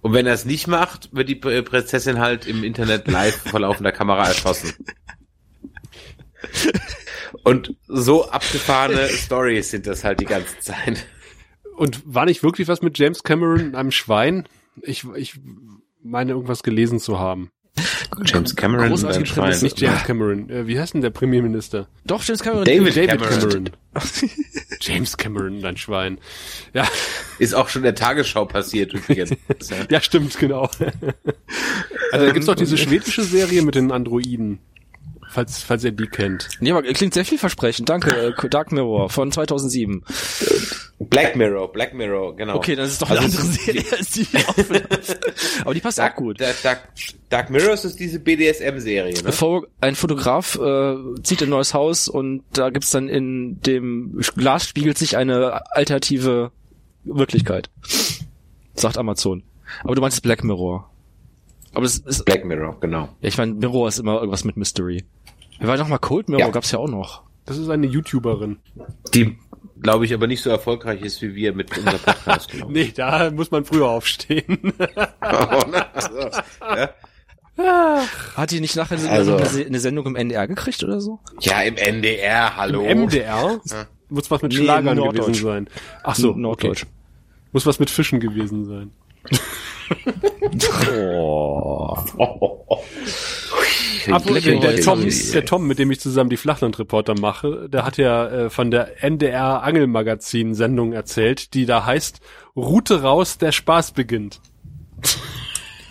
Und wenn er es nicht macht, wird die Pr- Prinzessin halt im Internet live vor laufender Kamera erschossen. Und so abgefahrene Stories sind das halt die ganze Zeit. Und war nicht wirklich was mit James Cameron, einem Schwein? Ich, ich meine, irgendwas gelesen zu haben. James Cameron Schwein. Prämisse. Nicht James Cameron. Äh, wie heißt denn der Premierminister? Doch, James Cameron. David David Cameron. Cameron. <laughs> James Cameron, dein Schwein. Ja, Ist auch schon in der Tagesschau passiert übrigens. Ja. <laughs> ja, stimmt, genau. Also da gibt's doch diese schwedische Serie mit den Androiden. Falls, falls ihr die kennt. Nee, aber klingt sehr vielversprechend. Danke, äh, Dark Mirror von 2007. Black Mirror, Black Mirror, genau. Okay, das ist doch eine Also andere Serie als die. wir aufgenommen haben. <laughs> aber die passt auch Dark, gut. Dark, Dark, Dark Mirrors ist diese BDSM-Serie, ne? Bevor ein Fotograf äh, zieht ein neues Haus und da gibt's dann in dem Glas spiegelt sich eine alternative Wirklichkeit. Sagt Amazon. Aber du meinst Black Mirror. Aber das ist, Black Mirror, genau. ja, ich meine, Mirror ist immer irgendwas mit Mystery. Wer war noch mal Cold Mirror? Ja. Gab's ja auch noch. Das ist eine YouTuberin. Die, glaube ich, aber nicht so erfolgreich ist wie wir mit unserem Podcast. <laughs> Nee, da muss man früher aufstehen. also, <laughs> ja. Hat die nicht nachher so Also- eine, Se- eine Sendung im NDR gekriegt oder so? ja, im NDR, hallo. MDR? Muss was mit Nee, Schlagern Norddeutsch. gewesen sein. Ach so, Norddeutsch. Okay. Muss was mit Fischen gewesen sein. Apropos, der, Tom, der Tom, mit dem ich zusammen die Flachlandreporter mache, der hat ja äh, von der NDR Angelmagazin Sendung erzählt, die da heißt Route raus, der Spaß beginnt. <laughs>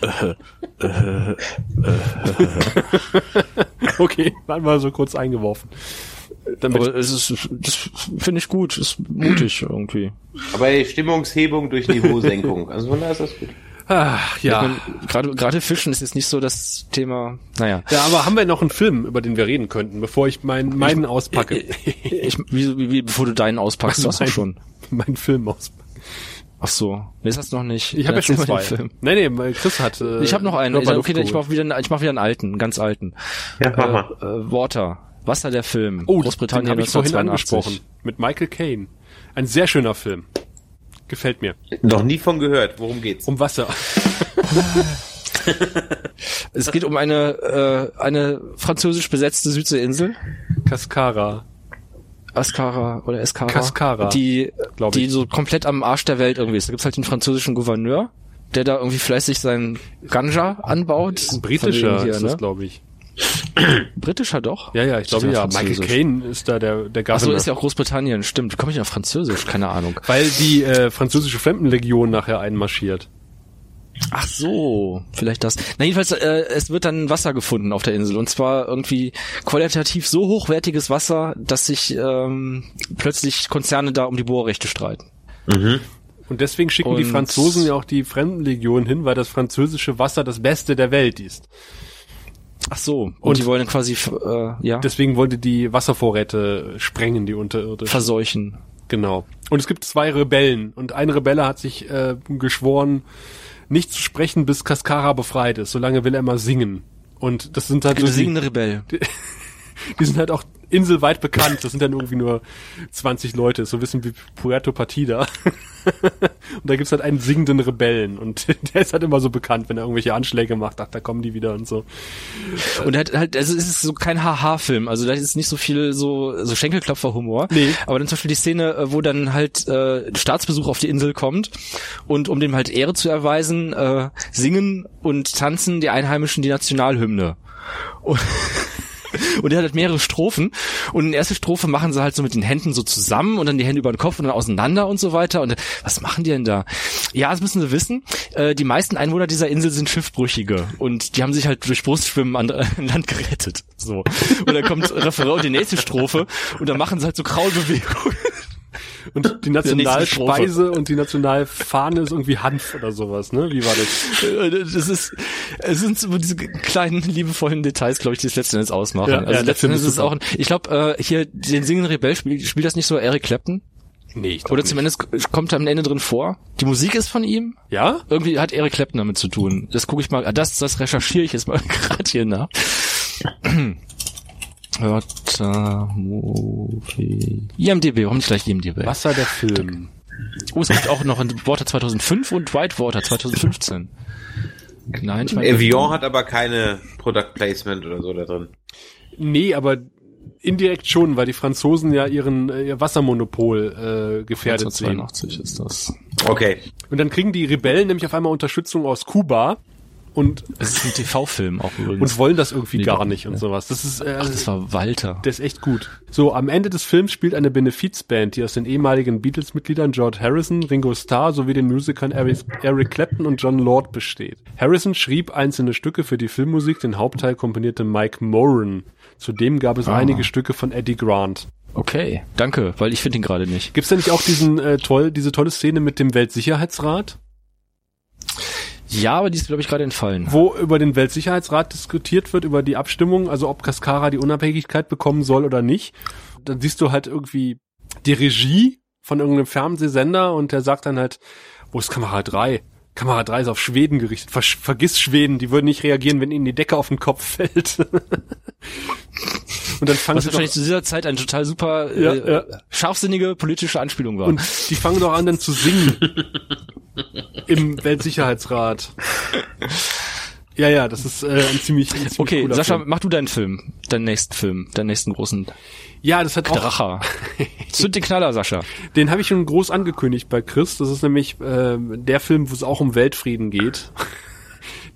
okay, waren wir so kurz eingeworfen. Aber es ist, das finde ich gut, ist mutig irgendwie. Aber die Stimmungshebung durch Niveausenkung. Also von daher ist das gut. Ach, ja. Ich mein, Gerade gerade Fischen ist jetzt nicht so das Thema. Naja. ja, aber haben wir noch einen Film, über den wir reden könnten, bevor ich meinen, meinen auspacke? Ich, wie, wie, wie, bevor du deinen auspackst, du hast doch Mein- schon. meinen Film auspacke. Ach so, nee, das hast du noch nicht. Ich habe ja schon zwei. Film. Nee, nee, Chris hat. Äh, Ich habe noch einen. Körper Okay, ich mach wieder, einen- ich mach wieder einen alten, einen ganz alten. Ja, mach Äh, mal. äh, Water. Wasser der Film. Oh, Großbritannien habe ich vorhin 1982. angesprochen. Mit Michael Caine. Ein sehr schöner Film. Gefällt mir. Noch nie von gehört. Worum geht's? Um Wasser. <laughs> Es geht um eine äh, eine französisch besetzte Südseeinsel, Cascara. Ascara oder Escara, Cascara, die glaub die ich. so komplett am Arsch der Welt irgendwie ist. Da gibt's halt den französischen Gouverneur, der da irgendwie fleißig seinen Ganja anbaut. Ein britischer hier, ist ne? das, glaube ich. <clears throat> Britischer doch? Ja, ja, ich glaube ja. Michael. Caine ist da der, der Ach so, Governor. ist ja auch Großbritannien, stimmt. Wie komme ich auf Französisch? Keine Ahnung. Weil die äh, französische Fremdenlegion nachher einmarschiert. Ach so, vielleicht das. Na jedenfalls, äh, es wird dann Wasser gefunden auf der Insel und zwar irgendwie qualitativ so hochwertiges Wasser, dass sich ähm, plötzlich Konzerne da um die Bohrrechte streiten. Und deswegen schicken die Und- Franzosen ja auch die Fremdenlegion hin, weil das französische Wasser das Beste der Welt ist. Ach so, und, Und- die wollen quasi äh, ja Deswegen wollte die Wasservorräte sprengen, die unterirdischen. verseuchen. Genau. Und es gibt zwei Rebellen und ein Rebelle hat sich äh, geschworen, nicht zu sprechen, bis Cascara befreit ist. Solange will er immer singen. Und das sind halt so die, singende Rebell. <laughs> die sind halt auch inselweit bekannt. Das sind dann irgendwie nur 20 Leute, so ein bisschen wie Puerto Partida. <laughs> und da gibt's halt einen singenden Rebellen und <laughs> der ist halt immer so bekannt, wenn er irgendwelche Anschläge macht. Ach, da kommen die wieder und so. Und halt, halt, also es ist so kein Haha-Film, also da ist nicht so viel so, so Schenkelklopfer-Humor. Nee. Aber dann zum Beispiel die Szene, äh, wo dann halt äh, Staatsbesuch auf die Insel kommt und um dem halt Ehre zu erweisen, äh, singen und tanzen die Einheimischen die Nationalhymne. Und <laughs> <laughs> Und er hat halt mehrere Strophen. Und in der ersten Strophe machen sie halt so mit den Händen so zusammen und dann die Hände über den Kopf und dann auseinander und so weiter. Und was machen die denn da? Ja, das müssen sie wissen. Äh, die meisten Einwohner dieser Insel sind Schiffbrüchige. Und die haben sich halt durch Brustschwimmen an an Land gerettet. So. Und dann kommt Referain und die nächste Strophe und dann machen sie halt so Kraulbewegungen. Und die <laughs> Nationalspeise und die Nationalfahne ist irgendwie Hanf oder sowas, ne? Wie war das? Äh, Das ist, es sind so diese kleinen liebevollen Details, glaube ich, die es letzten Endes ausmachen. Ja, also ja, letzten Endes ist es auch, ein, ich glaube, äh, hier den singenden Rebell spielt, spielt das nicht so Eric Clapton? Nee, ich Oder nicht. zumindest kommt er am Ende drin vor. Die Musik ist von ihm. Ja? Irgendwie hat Eric Clapton damit zu tun. Das gucke ich mal, das, das recherchiere ich jetzt mal <laughs> gerade hier nach. Wörter, Movie. IMDB, warum nicht gleich IMDB? Wasser der Film. Oh, es gibt auch noch ein Water 2005 und Whitewater 2015. Nein, ich meine. Evian hat aber keine Product Placement oder so da drin. Nee, aber indirekt schon, weil die Franzosen ja ihren äh, ihr Wassermonopol äh, gefährdet sehen. 1982 ist das. Okay. Und dann kriegen die Rebellen nämlich auf einmal Unterstützung aus Kuba und Es ist ein TV-Film auch übrigens. und wollen das irgendwie Nee, gar nicht und ja. sowas. Das ist äh, Ach, das war Walter. Der ist echt gut. So, am Ende des Films spielt eine Benefizband, die aus den ehemaligen Beatles-Mitgliedern George Harrison, Ringo Starr sowie den Musikern Eric, Eric Clapton und John Lord besteht. Harrison schrieb einzelne Stücke für die Filmmusik, den Hauptteil komponierte Mike Moran. Zudem gab es Ah. einige Stücke von Eddie Grant. Okay, danke, weil ich finde ihn gerade nicht. Gibt's da nicht auch diesen äh, toll, diese tolle Szene mit dem Weltsicherheitsrat, Ja, aber die ist, glaube ich, gerade entfallen. wo über den Weltsicherheitsrat diskutiert wird, über die Abstimmung, also ob Cascara die Unabhängigkeit bekommen soll oder nicht. Dann siehst du halt irgendwie die Regie von irgendeinem Fernsehsender und der sagt dann halt, wo ist Kamera 3? Kamera 3 ist auf Schweden gerichtet. Ver vergiss Schweden, die würden nicht reagieren, wenn ihnen die Decke auf den Kopf fällt. <laughs> und dann fangen Was sie wahrscheinlich doch, zu dieser Zeit eine total super Ja, äh, ja. scharfsinnige politische Anspielung war. und die fangen doch an dann zu singen. <laughs> Im Weltsicherheitsrat. Ja, ja, das ist äh, ein ziemlich, ein ziemlich okay, Sascha, Film. mach du deinen Film, deinen nächsten Film, deinen nächsten großen Ja, das hat auch, Dracher. <laughs> Zünd den Knaller, Sascha. den habe ich schon groß angekündigt bei Chris. Das ist nämlich äh, der Film, wo es auch um Weltfrieden geht.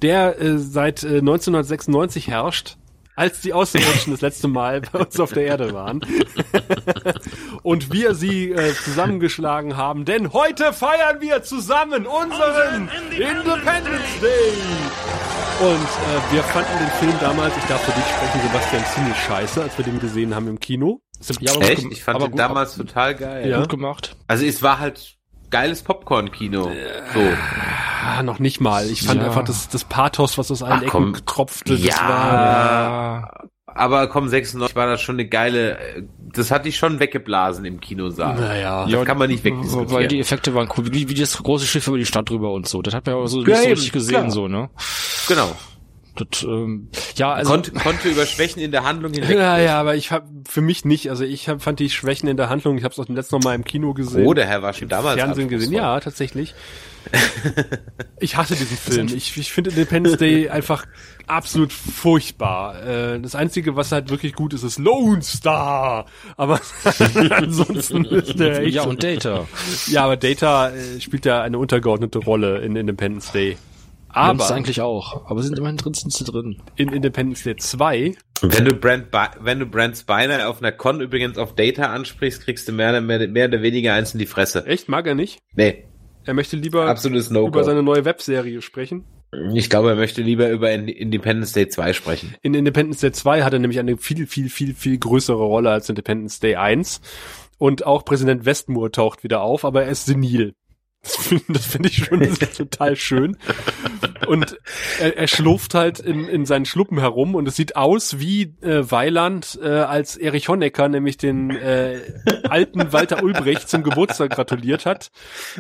Der äh, seit äh, 1996 herrscht, als die Außerirdischen das letzte Mal bei uns auf der Erde waren. Und wir sie äh, zusammengeschlagen haben, denn heute feiern wir zusammen unseren Independence Day. Und äh, wir fanden den Film damals, ich darf für dich sprechen, Sebastian, ziemlich scheiße, als wir den gesehen haben im Kino. Ja, aber Echt? Ich fand den damals total geil. Ja. gut gemacht. Also es war halt geiles Popcorn-Kino. So. Ah, noch nicht mal. Ich fand Ja. einfach das, das Pathos, was aus allen Ach, Ecken komm. tropfte, das Ja. war Ja. Aber komm, 96 war das schon eine geile, das hatte ich schon weggeblasen im Kinosaal. naja. Das kann man nicht Weil die wegdiskutieren. Effekte waren cool, wie, wie das große Schiff über die Stadt drüber und so. Das hat man ja auch so Ja, nicht so richtig gesehen, klar. so, ne? Genau. Das, ähm, ja, also konnte, konnte über Schwächen in der Handlung hinweg. Ja, ja, aber ich hab für mich nicht. Also ich hab, fand die Schwächen in der Handlung. Ich habe es auch letzten Mal im Kino gesehen. Oh, der Herr war schon damals Fernsehen gesehen. Ja, tatsächlich. <laughs> ich hasse diesen Film. Ich, ich finde Independence Day <laughs> einfach absolut furchtbar. Äh, das Einzige, was halt wirklich gut ist, ist Lone Star. Aber <laughs> ansonsten ist der echt. ja und Data. Ja, aber Data äh, spielt ja eine untergeordnete Rolle in Independence Day. Aber Aber eigentlich auch. Aber sind immerhin drin, sind sie drin. in Independence Day 2 Wenn du Brent, Bi- wenn du Brent Spiner auf einer Con übrigens auf Data ansprichst, kriegst du mehr, mehr, mehr oder weniger eins in die Fresse. Echt, mag er nicht. Nee, Er möchte lieber absolutes über No-Go. seine neue Webserie sprechen. Ich glaube, er möchte lieber über In- Independence Day 2 sprechen. In Independence Day 2 hat er nämlich eine viel, viel, viel, viel größere Rolle als Independence Day 1. Und auch Präsident Westmoor taucht wieder auf, aber er ist senil. Das finde find ich schon total schön. Und er, er schlurft halt in, in seinen Schluppen herum und es sieht aus wie äh, Weiland äh, als Erich Honecker nämlich den äh, alten Walter Ulbricht zum Geburtstag gratuliert hat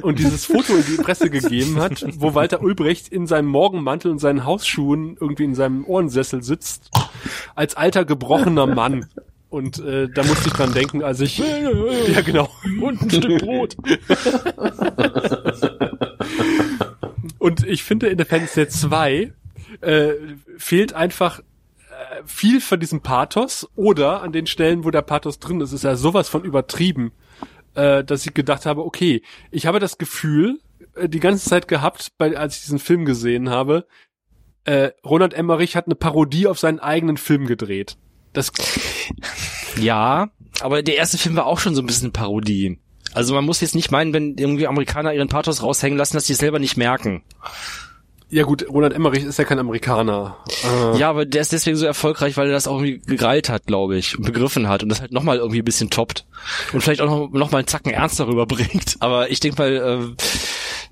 und dieses Foto in die Presse gegeben hat, wo Walter Ulbricht in seinem Morgenmantel und seinen Hausschuhen irgendwie in seinem Ohrensessel sitzt, als alter gebrochener Mann. Und äh, da musste ich dran denken, als ich ja genau und ein Stück Brot. <laughs> Und ich finde Independence Day 2 äh, fehlt einfach äh, viel von diesem Pathos oder an den Stellen, wo der Pathos drin ist, ist ja sowas von übertrieben, äh, dass ich gedacht habe, okay, ich habe das Gefühl äh, die ganze Zeit gehabt, bei, als ich diesen Film gesehen habe, äh, Ronald Emmerich hat eine Parodie auf seinen eigenen Film gedreht. Das Ja, aber der erste Film war auch schon so ein bisschen Parodie. Also man muss jetzt nicht meinen, wenn irgendwie Amerikaner ihren Pathos raushängen lassen, dass die es selber nicht merken. Ja gut, Ronald Emmerich ist ja kein Amerikaner. Äh, Ja, aber der ist deswegen so erfolgreich, weil er das auch irgendwie gegreilt hat, glaube ich, und begriffen hat und das halt nochmal irgendwie ein bisschen toppt und vielleicht auch noch, noch mal einen Zacken ernst darüber <laughs> bringt. Aber ich denke mal, äh,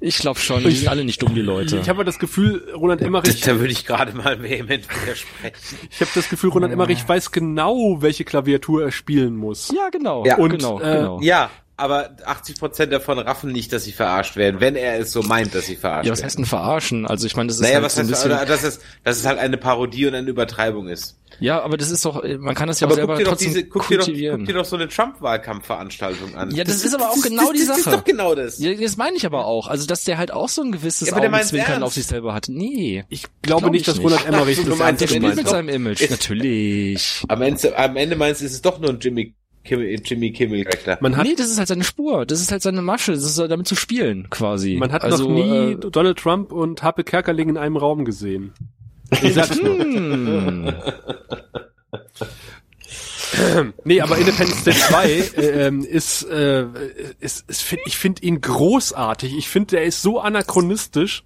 ich glaube schon, die sind alle nicht dumm, die Leute. Ich habe das Gefühl, Roland Emmerich Da würde ich gerade mal vehement widersprechen. Ich habe das Gefühl, Roland Emmerich weiß genau, welche Klaviatur er spielen muss. ja, genau. Ja. Und, genau, äh, genau. Ja, aber 80% davon raffen nicht, dass sie verarscht werden, wenn er es so meint, dass sie verarscht Ja, was werden. heißt denn verarschen? Also ich meine, das ist Naja, halt was so ein heißt, bisschen, dass, es, dass es halt eine Parodie und eine Übertreibung ist. Ja, aber das ist doch, man kann das ja auch Aber selber guck dir, doch trotzdem diese, guck, dir doch, guck dir doch so eine Trump-Wahlkampfveranstaltung an. Ja, das ist aber auch genau die das, Das ist Sache. doch genau das. ja, das meine ich aber auch. Also, dass der halt auch so ein gewisses Ja, aber der meint's Augenzwinkern ernst. auf sich selber hat. Nee. Ich glaube Glaub nicht, ich dass. Roland Emmerich das ernst Der der spielt gemeint mit seinem Image. Ist- Natürlich. Am Ende, am Ende meinst du, ist es doch nur ein Jimmy Kimmel, Jimmy Kimmel Charakter. Man hat, nee, das ist halt seine Spur. Das ist halt seine Masche. Das ist halt damit zu spielen, quasi. man hat also, noch nie Äh, Donald Trump und Happe Kerkeling in einem Raum gesehen. Ich sag's nur. <clears throat> Nee, aber Independence Day 2 äh, ähm, ist, äh, ist, ist find, ich finde ihn großartig. Ich finde, der ist so anachronistisch,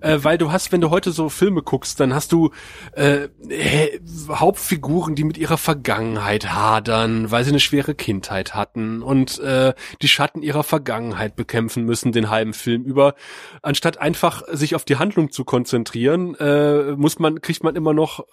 äh, weil du hast, wenn du heute so Filme guckst, dann hast du äh, Hauptfiguren, die mit ihrer Vergangenheit hadern, weil sie eine schwere Kindheit hatten und äh, die Schatten ihrer Vergangenheit bekämpfen müssen den halben Film über. Anstatt einfach sich auf die Handlung zu konzentrieren, äh, muss man kriegt man immer noch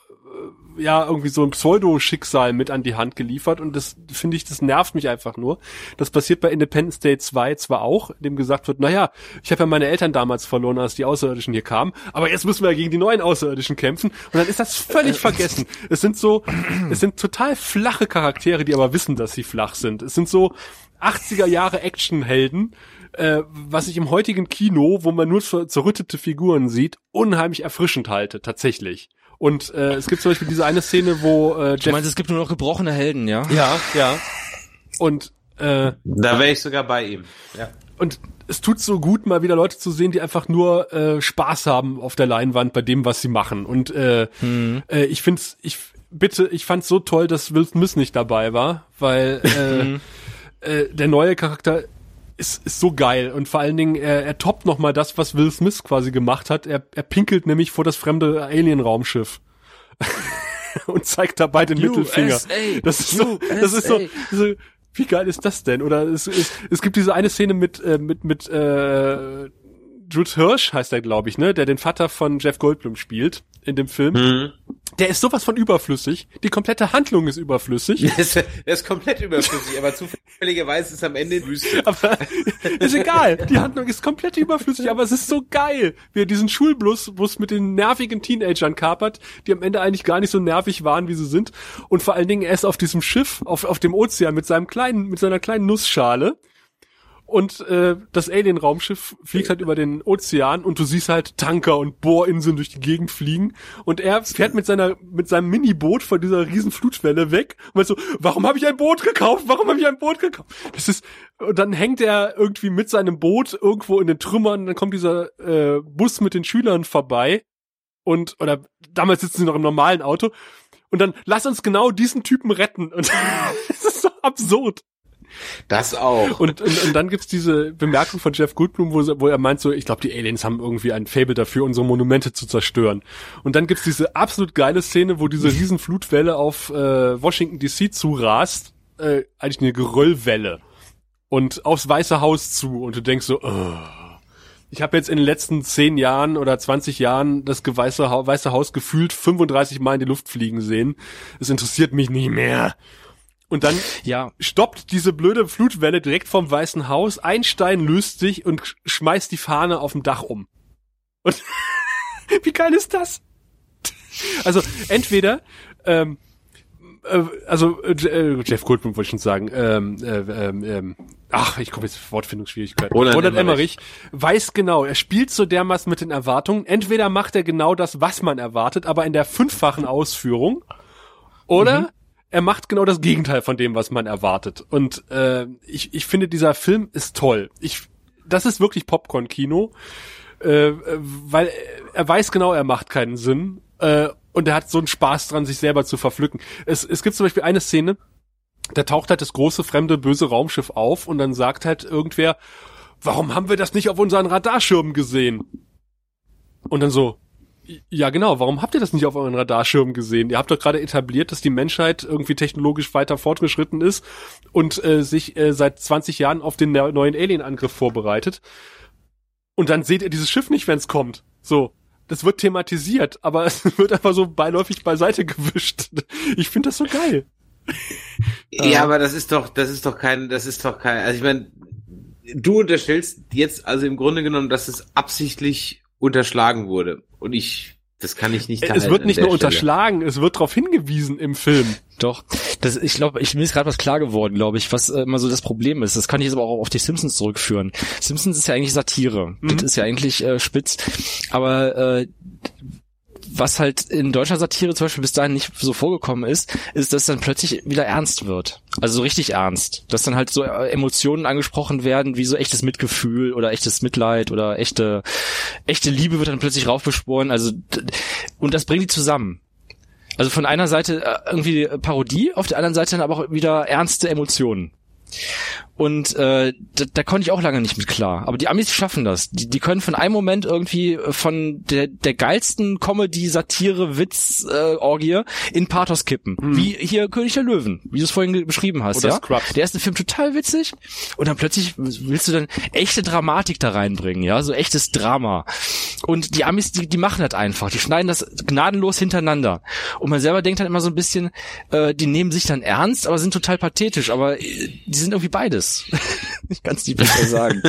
ja irgendwie so ein Pseudo-Schicksal mit an die Hand geliefert und das finde ich, das nervt mich einfach nur. Das passiert bei Independence Day 2 zwar auch, in dem gesagt wird, naja, ich habe ja meine Eltern damals verloren, als die Außerirdischen hier kamen, aber jetzt müssen wir ja gegen die neuen Außerirdischen kämpfen und dann ist das völlig vergessen. Es sind so, es sind total flache Charaktere, die aber wissen, dass sie flach sind. Es sind so 80er Jahre Actionhelden, äh, was ich im heutigen Kino, wo man nur zerrüttete Figuren sieht, unheimlich erfrischend halte, tatsächlich. Und äh, es gibt zum Beispiel diese eine Szene, wo äh, Du Jeff meinst, es gibt nur noch gebrochene Helden, ja? ja, ja. Und äh, Da wäre ich sogar bei ihm. Ja. und es tut so gut, mal wieder Leute zu sehen, die einfach nur äh, Spaß haben auf der Leinwand bei dem, was sie machen. Und äh, äh, ich find's, ich bitte, ich fand's so toll, dass Will Smith nicht dabei war, weil äh, <laughs> äh, der neue Charakter ist, ist so geil und vor allen Dingen er, er toppt noch mal das, was Will Smith quasi gemacht hat. Er, er pinkelt nämlich vor das fremde Alien-Raumschiff. <laughs> und zeigt dabei den Mittelfinger. Das ist so, das ist so, so, wie geil ist das denn? Oder es, es, es gibt diese eine Szene mit, äh, mit, mit, äh, Jules Hirsch heißt er, glaube ich, ne, der den Vater von Jeff Goldblum spielt in dem Film. Der ist sowas von überflüssig. Die komplette Handlung ist überflüssig. Der ist, der ist komplett überflüssig, aber zufälligerweise ist am Ende Wüste. Aber <laughs> ist egal. Die Handlung ist komplett überflüssig, aber es ist so geil, wie er diesen Schulbus Bus mit den nervigen Teenagern kapert, die am Ende eigentlich gar nicht so nervig waren, wie sie sind. Und vor allen Dingen, er ist auf diesem Schiff, auf, auf dem Ozean mit seinem kleinen, mit seiner kleinen Nussschale und äh, das Alien-Raumschiff fliegt halt über den Ozean und du siehst halt Tanker und Bohrinseln durch die Gegend fliegen und er fährt mit seiner mit seinem Miniboot von dieser riesen Flutwelle weg und meint so, warum habe ich ein Boot gekauft? Warum habe ich ein Boot gekauft? Das ist und dann hängt er irgendwie mit seinem Boot irgendwo in den Trümmern, dann kommt dieser äh, Bus mit den Schülern vorbei und oder damals sitzen sie noch im normalen Auto und dann lass uns genau diesen Typen retten und <laughs> das ist so absurd. Das auch. Und, und, und dann gibt's diese Bemerkung von Jeff Goldblum, wo, wo er meint so, ich glaube, die Aliens haben irgendwie ein Fable dafür, unsere Monumente zu zerstören. Und dann gibt's diese absolut geile Szene, wo diese riesen Flutwelle auf äh, Washington DC zurast, äh, eigentlich eine Geröllwelle und aufs Weiße Haus zu und du denkst so, oh. ich habe jetzt in den letzten zehn Jahren oder 20 Jahren das Weiße, Weiße Haus gefühlt 35 Mal in die Luft fliegen sehen. Es interessiert mich nie mehr. Und dann ja. stoppt diese blöde Flutwelle direkt vom Weißen Haus. Einstein löst sich und schmeißt die Fahne auf dem Dach um. Und <laughs> wie geil ist das? Also entweder ähm, äh, also äh, Jeff Goldblum wollte ich schon sagen. Ähm, äh, ähm, ach, ich komme jetzt Wortfindungsschwierigkeiten. Roland, Roland Emmerich weiß genau, er spielt so dermaßen mit den Erwartungen. Entweder macht er genau das, was man erwartet, aber in der fünffachen Ausführung. Oder mhm er macht genau das Gegenteil von dem, was man erwartet. Und äh, ich, ich finde, dieser Film ist toll. Ich, das ist wirklich Popcorn-Kino, äh, weil er weiß genau, er macht keinen Sinn. Äh, und er hat so einen Spaß dran, sich selber zu verpflücken. Es, es gibt zum Beispiel eine Szene, da taucht halt das große, fremde, böse Raumschiff auf und dann sagt halt irgendwer, warum haben wir das nicht auf unseren Radarschirmen gesehen? Und dann so, ja, genau. Warum habt ihr das nicht auf euren Radarschirm gesehen? Ihr habt doch gerade etabliert, dass die Menschheit irgendwie technologisch weiter fortgeschritten ist und äh, sich äh, seit 20 Jahren auf den neuen Alien-Angriff vorbereitet. Und dann seht ihr dieses Schiff nicht, wenn es kommt. So. Das wird thematisiert, aber <laughs> es wird einfach so beiläufig beiseite gewischt. Ich finde das so geil. Ja, aber das ist doch, das ist doch kein, das ist doch kein, also ich meine, du unterstellst jetzt also im Grunde genommen, dass es absichtlich unterschlagen wurde. Und ich, das kann ich nicht. Es wird nicht nur Stelle. unterschlagen, es wird darauf hingewiesen im Film. Doch, das, ich glaube, ich mir ist gerade was klar geworden, glaube ich, was äh, immer so das Problem ist. Das kann ich jetzt aber auch auf die Simpsons zurückführen. Simpsons ist ja eigentlich Satire, mhm. das ist ja eigentlich äh, spitz, aber äh, was halt in deutscher Satire zum Beispiel bis dahin nicht so vorgekommen ist, ist, dass dann plötzlich wieder ernst wird. Also so richtig ernst. Dass dann halt so äh, Emotionen angesprochen werden, wie so echtes Mitgefühl oder echtes Mitleid oder echte, echte Liebe wird dann plötzlich raufbeschworen. Also, und das bringt die zusammen. Also von einer Seite äh, irgendwie Parodie, auf der anderen Seite dann aber auch wieder ernste Emotionen. Und äh, da, da konnte ich auch lange nicht mit klar. Aber die Amis schaffen das. Die, die können von einem Moment irgendwie äh, von der, der geilsten Comedy, Satire, Witz, äh, Orgie in Pathos kippen. Mhm. Wie hier König der Löwen, wie du es vorhin beschrieben hast. Oder ja? Scrubs. Der erste Film total witzig und dann plötzlich willst du dann echte Dramatik da reinbringen, ja, so echtes Drama. Und die Amis, die, die machen das einfach. Die schneiden das gnadenlos hintereinander. Und man selber denkt dann immer so ein bisschen, äh, die nehmen sich dann ernst, aber sind total pathetisch. Aber äh, die sind irgendwie beides <laughs> ich kann es nicht besser sagen.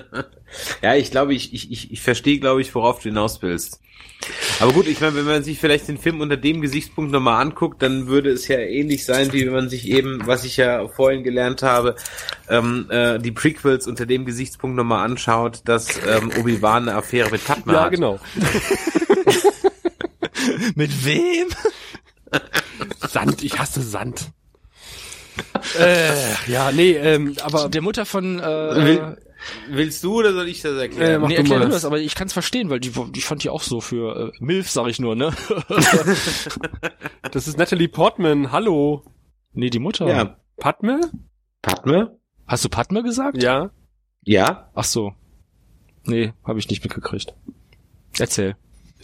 <laughs> ja, ich glaube, ich, ich, ich, ich verstehe, glaube ich, worauf du hinaus willst. Aber gut, ich meine, wenn man sich vielleicht den Film unter dem Gesichtspunkt nochmal anguckt, dann würde es ja ähnlich sein, wie wenn man sich eben, was ich ja vorhin gelernt habe, ähm, äh, die Prequels unter dem Gesichtspunkt nochmal anschaut, dass ähm, Obi-Wan eine Affäre mit Padma ja, hat. Ja, genau. <laughs> mit wem? Sand, ich hasse Sand äh, ja, nee, ähm, aber der Mutter von äh, Will, willst du oder soll ich das erklären? Äh, mach nee, erklär du das, aber ich kann es verstehen, weil die, die fand die auch so für äh, Milf, sag ich nur, ne? <laughs> das ist Natalie Portman, hallo. Nee, die Mutter. Ja. Padme? Padme? Hast du Padme gesagt? Ja. Ja? Ach so. Nee, habe ich nicht mitgekriegt. Erzähl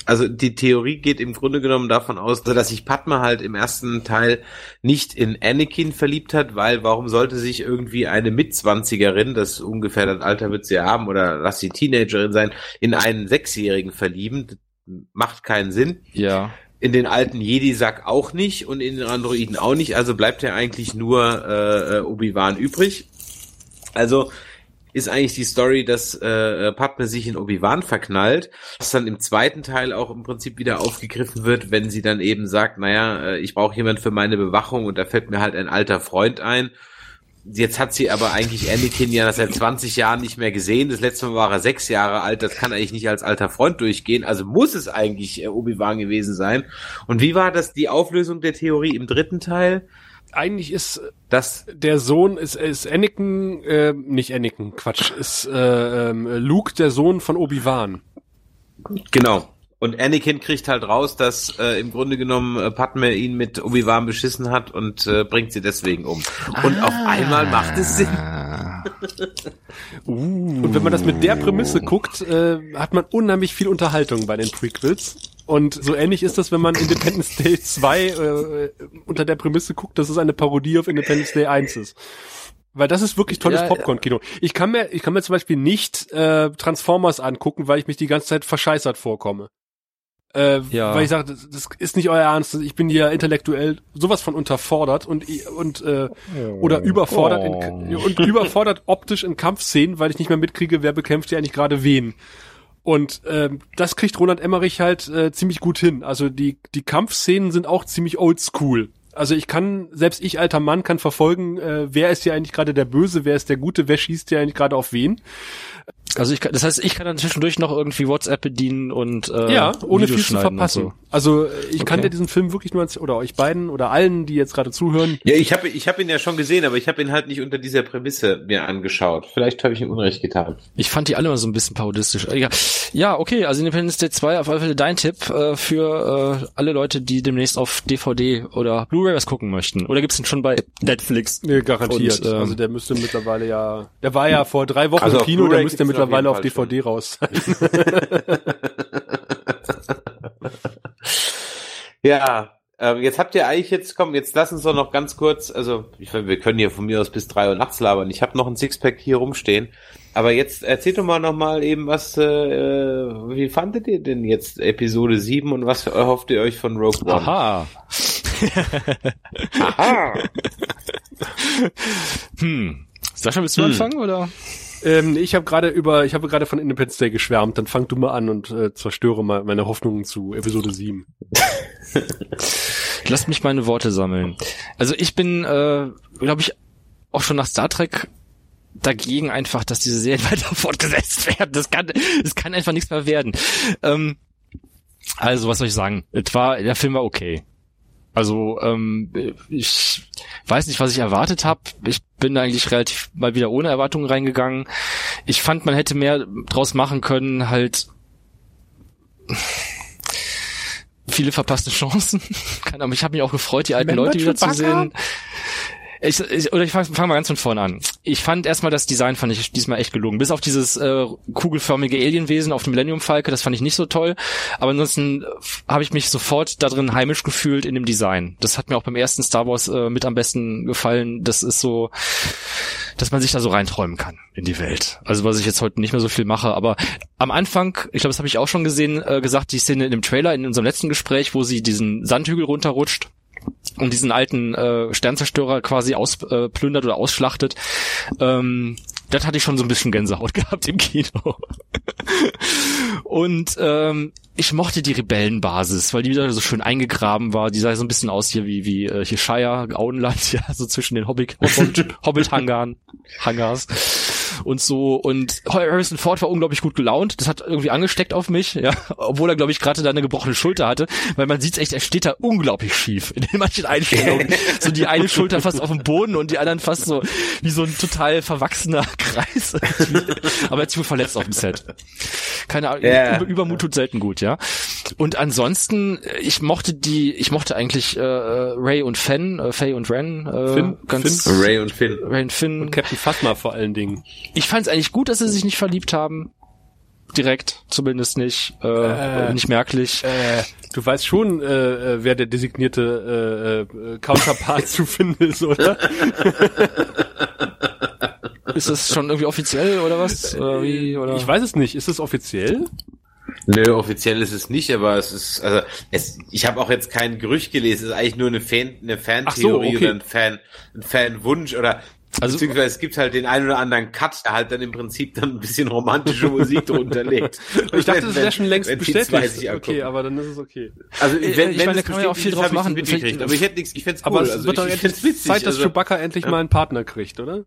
also die Theorie geht im Grunde genommen davon aus, dass sich Padma halt im ersten Teil nicht in Anakin verliebt hat, weil warum sollte sich irgendwie eine Mitzwanzigerin, das ungefähr das Alter wird sie haben, oder lass sie Teenagerin sein, in einen Sechsjährigen verlieben? Das macht keinen Sinn. Ja. in den alten Jedi-Sack auch nicht und in den Androiden auch nicht, also bleibt ja eigentlich nur äh, Obi-Wan übrig. Also ist eigentlich die Story, dass äh, Padme sich in Obi-Wan verknallt, was dann im zweiten Teil auch im Prinzip wieder aufgegriffen wird, wenn sie dann eben sagt, naja, äh, ich brauche jemand für meine Bewachung und da fällt mir halt ein alter Freund ein. Jetzt hat sie aber eigentlich Anakin ja seit 20 Jahren nicht mehr gesehen. Das letzte Mal war er sechs Jahre alt. Das kann eigentlich nicht als alter Freund durchgehen. Also muss es eigentlich äh, Obi-Wan gewesen sein. Und wie war das die Auflösung der Theorie im dritten Teil? eigentlich ist das der Sohn ist ist Anakin äh, nicht Anakin Quatsch ist äh, ähm, Luke der Sohn von Obi Wan genau und Anakin kriegt halt raus dass äh, im Grunde genommen äh, Padme ihn mit Obi Wan beschissen hat und äh, bringt sie deswegen um und ah. auf einmal macht es Sinn uh. und wenn man das mit der Prämisse guckt äh, hat man unheimlich viel Unterhaltung bei den Prequels und so ähnlich ist das, wenn man Independence Day 2 äh, unter der Prämisse guckt, dass es eine Parodie auf Independence Day 1 ist. Weil das ist wirklich tolles ja, Popcorn-Kino. Ich kann mir, ich kann mir zum Beispiel nicht äh, Transformers angucken, weil ich mich die ganze Zeit verscheißert vorkomme. Äh, ja. Weil ich sage, das, das, ist nicht euer Ernst. Ich bin hier intellektuell sowas von unterfordert und und äh, oder überfordert oh. in, und überfordert optisch in Kampfszenen, weil ich nicht mehr mitkriege, wer bekämpft ja eigentlich gerade wen. Und ähm, das kriegt Roland Emmerich halt äh, ziemlich gut hin. Also die, die Kampfszenen sind auch ziemlich oldschool. Also ich kann, selbst ich alter Mann, kann verfolgen, äh, wer ist hier eigentlich gerade der Böse, wer ist der Gute, wer schießt hier eigentlich gerade auf wen. Also ich kann, das heißt, ich kann dann zwischendurch noch irgendwie WhatsApp bedienen und äh, ja, ohne Videos viel zu verpassen. So. Also ich okay. kann dir diesen Film wirklich nur als, oder euch beiden oder allen, die jetzt gerade zuhören. Ja, ich habe ich hab ihn ja schon gesehen, aber ich habe ihn halt nicht unter dieser Prämisse mir angeschaut. Vielleicht habe ich ihm Unrecht getan. Ich fand die alle immer so ein bisschen parodistisch. Ja, ja okay, also Independence Day 2 auf alle Fälle dein Tipp äh, für äh, alle Leute, die demnächst auf DVD oder Blu-ray was gucken möchten. Oder gibt's den schon bei Netflix? Nee, garantiert. Und, ähm, also der müsste mittlerweile ja, der war ja vor drei Wochen also im Kino, der müsste mittlerweile auf, auf DVD schon. raus sein. <laughs> ja, ähm, jetzt habt ihr eigentlich jetzt, komm, jetzt lass uns doch noch ganz kurz, also ich meine, wir können hier von mir aus bis drei Uhr nachts labern. Ich habe noch ein Sixpack hier rumstehen. Aber jetzt erzählt doch mal noch mal eben, was, äh, wie fandet ihr denn jetzt Episode 7 und was erhofft ihr euch von Rogue One? Aha. Aha. hm. Sascha, willst du hm. anfangen, oder? Ähm, ich habe gerade über, ich habe gerade von Independence Day geschwärmt. Dann fang du mal an und äh, zerstöre mal meine Hoffnungen zu Episode 7. Lass mich meine Worte sammeln. Also ich bin, äh, glaube ich, auch schon nach Star Trek dagegen einfach, dass diese Serien <laughs> weiter fortgesetzt werden. Das kann, das kann einfach nichts mehr werden. Ähm, also, was soll ich sagen? Es war, der Film war okay. Also ähm, ich weiß nicht, was ich erwartet habe. Ich bin eigentlich relativ mal wieder ohne Erwartungen reingegangen. Ich fand, man hätte mehr draus machen können, halt viele verpasste Chancen. <laughs> Keine Ahnung, ich habe mich auch gefreut, die alten Leute wieder zu sehen. Ich, ich, oder ich fange fang mal ganz von vorne an. Ich fand erstmal das Design fand ich diesmal echt gelungen. Bis auf dieses äh, kugelförmige Alienwesen auf dem Millennium Falke, das fand ich nicht so toll. Aber ansonsten habe ich mich sofort da drin heimisch gefühlt in dem Design. Das hat mir auch beim ersten Star Wars äh, mit am besten gefallen. Das ist so, dass man sich da so reinträumen kann in die Welt. Also was ich jetzt heute nicht mehr so viel mache, aber am Anfang, ich glaube, das habe ich auch schon gesehen, äh, gesagt, die Szene in dem Trailer in unserem letzten Gespräch, wo sie diesen Sandhügel runterrutscht und diesen alten äh, Sternzerstörer quasi ausplündert äh, oder ausschlachtet. Ähm, das hatte ich schon so ein bisschen Gänsehaut <laughs> gehabt im Kino. und ähm, ich mochte die Rebellenbasis, weil die wieder so schön eingegraben war. Die sah so ein bisschen aus hier wie wie äh, hier Shire, Auenland, <laughs> ja, so zwischen den Hobbit Hobbit, <laughs> Hobbit Hangars, Hangars und so. Und Harrison Ford war unglaublich gut gelaunt. Das hat irgendwie angesteckt auf mich, ja, obwohl er glaube ich gerade da eine gebrochene Schulter hatte, weil man sieht echt, er steht da unglaublich schief in den manchen Einstellungen. <laughs> so die eine Schulter fast auf dem Boden und die anderen fast so wie so ein total verwachsener <laughs> Kreis. Aber er hat sich wohl verletzt auf dem Set. Keine Ahnung, yeah. Übermut tut selten gut, ja. Und ansonsten, ich mochte die, ich mochte eigentlich äh, Ray und Fenn, äh, Faye und Ren, äh, Finn, ganz Finn. Ray und Finn. Ray und Finn. Und Captain Phasma vor allen Dingen. Ich fand es eigentlich gut, dass sie sich nicht verliebt haben. Direkt, zumindest nicht, äh, äh, nicht merklich. Äh, du weißt schon, äh, äh wer der designierte äh, äh, Counterpart <laughs> zu finden ist, oder? ist das schon irgendwie offiziell oder was? Oder wie, oder? Ich weiß es nicht. Ist es offiziell? Nö, offiziell ist es nicht, aber es ist, also es, ich habe auch jetzt kein Gerücht gelesen, es ist eigentlich nur eine Fan, eine Fantheorie so, okay. oder ein Fan, ein Fanwunsch oder also, beziehungsweise es gibt halt den einen oder anderen Cut, der halt dann im Prinzip dann ein bisschen romantische Musik drunter legt. <laughs> ich dachte, das wäre schon längst bestätigt. Okay, aber dann ist es okay. Also wenn, ich wenn meine, da kann man ja auch viel drauf machen. mitgekriegt, aber ich hätte nichts, ich fänd's cool. Aber es also wird doch ich, endlich Zeit, dass also, Chewbacca endlich ja. mal einen Partner kriegt, oder?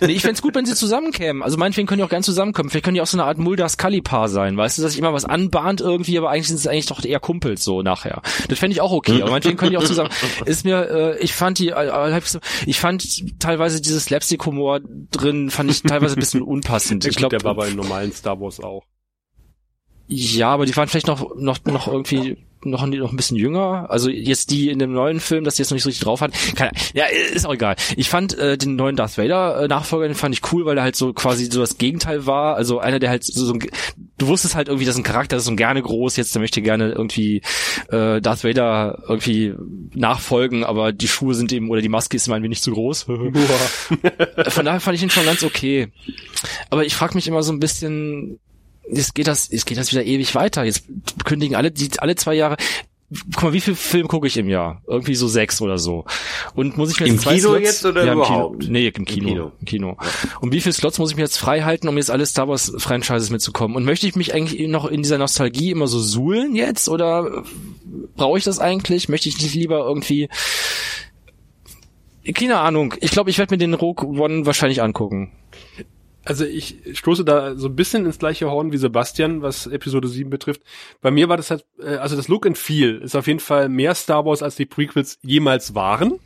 Nee, ich fänd's gut, wenn sie zusammenkämen. Also meinetwegen können die auch gern zusammenkommen. Vielleicht können die auch so eine Art Mulder-Scully-Paar sein. Weißt du, dass sich immer was anbahnt irgendwie, aber eigentlich sind es eigentlich doch eher Kumpels so nachher. Das fände ich auch okay. Aber meinetwegen können die auch zusammen. Ist mir, äh, ich fand die, äh, ich fand teilweise dieses Slapstick-Humor drin, fand ich teilweise ein bisschen <laughs> unpassend. Ich glaube, der war bei normalen Star Wars auch. ja, aber die waren vielleicht noch, noch, noch irgendwie noch, noch ein bisschen jünger. Also jetzt die in dem neuen Film, dass die jetzt noch nicht so richtig drauf hat. Keine, ja, ist auch egal. Ich fand äh, den neuen Darth Vader äh, Nachfolger, den fand ich cool, weil er halt so quasi so das Gegenteil war. Also einer, der halt so, so ein, du wusstest halt irgendwie, dass ein Charakter ist so gerne groß, jetzt der möchte gerne irgendwie äh, Darth Vader irgendwie nachfolgen, aber die Schuhe sind eben oder die Maske ist ihm ein wenig zu groß. <laughs> Von daher fand ich ihn schon ganz okay. Aber ich frage mich immer so ein bisschen, jetzt geht das, jetzt geht das wieder ewig weiter. Jetzt kündigen alle, die alle zwei Jahre. Guck mal, wie viel Film gucke ich im Jahr? Irgendwie so sechs oder so. Und muss ich mir Im jetzt zwei Kino Slots, jetzt oder ja, im überhaupt? Kino. Nee, im Kino. Kino. Im Kino. Und wie viele Slots muss ich mir jetzt frei halten, um jetzt alle Star Wars Franchises mitzukommen? Und möchte ich mich eigentlich noch in dieser Nostalgie immer so suhlen jetzt? Oder brauche ich das eigentlich? Möchte ich nicht lieber irgendwie keine Ahnung. Ich glaube, ich werde mir den Rogue One wahrscheinlich angucken. Also ich stoße da so ein bisschen ins gleiche Horn wie Sebastian, was Episode 7 betrifft. Bei mir war das halt, äh, also das Look and Feel ist auf jeden Fall mehr Star Wars, als die Prequels jemals waren.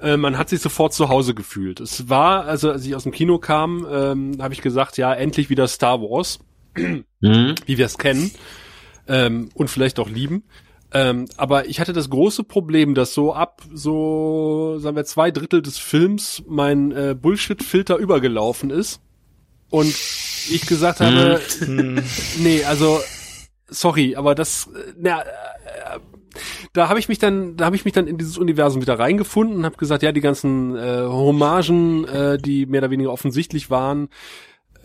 Äh, man hat sich sofort zu Hause gefühlt. Es war, also als ich aus dem Kino kam, ähm, habe ich gesagt, ja, endlich wieder Star Wars, Mhm. wie wir es kennen ähm, und vielleicht auch lieben. Ähm, aber ich hatte das große Problem, dass so ab so, sagen wir, zwei Drittel des Films mein äh, Bullshit-Filter übergelaufen ist und ich gesagt habe, <laughs> nee, also sorry, aber das, äh, na, äh, da habe ich mich dann, da habe ich mich dann in dieses Universum wieder reingefunden und habe gesagt, ja, die ganzen äh, Hommagen, äh, die mehr oder weniger offensichtlich waren,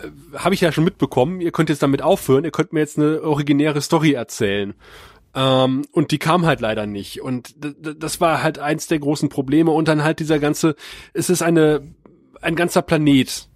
äh, habe ich ja schon mitbekommen. Ihr könnt jetzt damit aufhören. Ihr könnt mir jetzt eine originäre Story erzählen. Ähm, und die kam halt leider nicht. Und das war halt eins der großen Probleme. Und dann halt dieser ganze, es ist eine, ein ganzer Planet,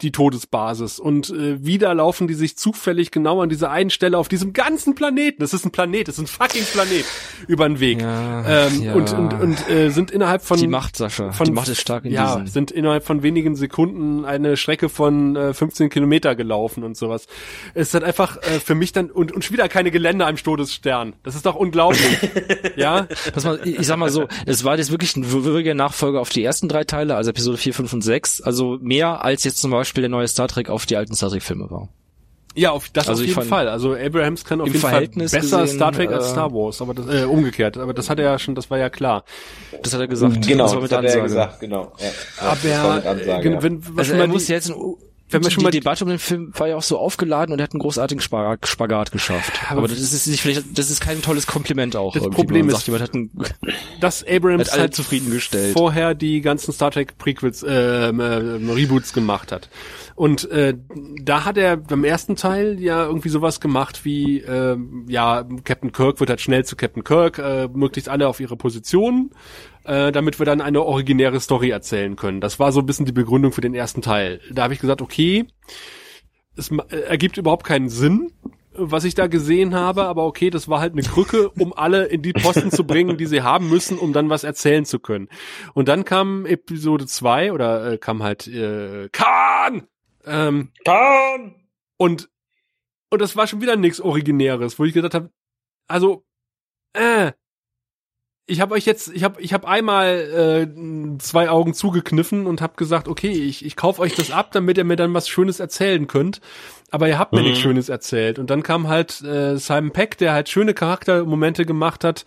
die Todesbasis. Und äh, wieder laufen die sich zufällig genau an dieser einen Stelle auf diesem ganzen Planeten. Das ist ein Planet, das ist ein fucking Planet <laughs> über den Weg. Ja, ähm, ja. Und, und, und äh, sind innerhalb von Die Macht, Sascha. von die Macht ist stark in ja, diesen. sind innerhalb von wenigen Sekunden eine Strecke von äh, 15 Kilometer gelaufen und sowas. Es ist halt einfach äh, für mich dann und, und schon wieder keine Gelände am Todesstern. Das ist doch unglaublich. <laughs> ja, Pass mal, ich ich sag mal so, es war jetzt wirklich ein würdiger Nachfolger auf die ersten drei Teile, also Episode 4, 5 und 6. Also mehr als jetzt zum Beispiel der neue Star Trek auf die alten Star Trek Filme war. ja, auf das Also auf jeden fand- Fall. Also Abrahams kann auf jeden Verhältnis Fall besser gesehen, Star Trek als äh, Star Wars, aber das äh, umgekehrt. Aber das hat er ja schon, das war ja klar. Das hat er gesagt. Genau, das war das mit hat er ja Ansage. gesagt, genau. Ja. Das war Aber mit Ansage, äh, ja. wenn, was Also er muss jetzt, ein, wenn die, schon mal die Debatte um den Film war ja auch so aufgeladen und er hat einen großartigen Spagat, Spagat geschafft. Aber Aber, das ist nicht vielleicht, das ist kein tolles Kompliment auch. Das Problem man ist- sagt, einen, dass Abrams halt zufriedengestellt. vorher die ganzen Star Trek Prequels, äh, äh, Reboots gemacht hat. Und äh, da hat er beim ersten Teil ja irgendwie sowas gemacht wie, äh, ja, Captain Kirk wird halt schnell zu Captain Kirk, äh, möglichst alle auf ihre Positionen, äh, damit wir dann eine originäre Story erzählen können. Das war so ein bisschen die Begründung für den ersten Teil. Da habe ich gesagt, okay, es äh, ergibt überhaupt keinen Sinn, was ich da gesehen habe, aber okay, das war halt eine Krücke, um alle in die Posten zu bringen, die sie haben müssen, um dann was erzählen zu können. Und dann kam Episode 2 oder äh, kam halt äh, Khan! Ähm, Khan! und und das war schon wieder nichts Originäres, wo ich gesagt habe, also äh, ich habe euch jetzt, ich habe ich hab einmal äh, zwei Augen zugekniffen und habe gesagt, okay, ich, ich kauf euch das ab, damit ihr mir dann was Schönes erzählen könnt. Aber ihr habt mir Mhm. nichts Schönes erzählt. Und dann kam halt äh, Simon Peck, der halt schöne Charaktermomente gemacht hat,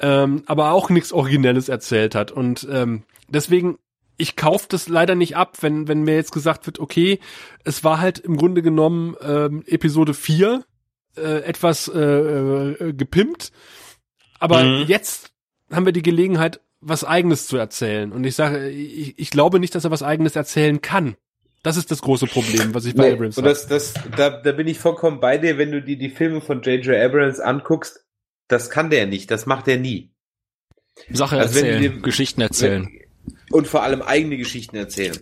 ähm, aber auch nichts Originelles erzählt hat. Und ähm, deswegen, ich kauf das leider nicht ab, wenn, wenn mir jetzt gesagt wird, okay, es war halt im Grunde genommen ähm, Episode 4 äh, etwas äh, äh, gepimpt. Aber Mhm. jetzt haben wir die Gelegenheit, was Eigenes zu erzählen. Und ich sage, ich, ich glaube nicht, dass er was Eigenes erzählen kann. Das ist das große Problem, was ich bei Nee, Abrams und habe. das, das, da, da bin ich vollkommen bei dir, wenn du dir die Filme von J.J. Abrams anguckst, das kann der nicht, das macht er nie. Sache Also wenn du erzählen, dir- Geschichten erzählen. Und vor allem eigene Geschichten erzählen.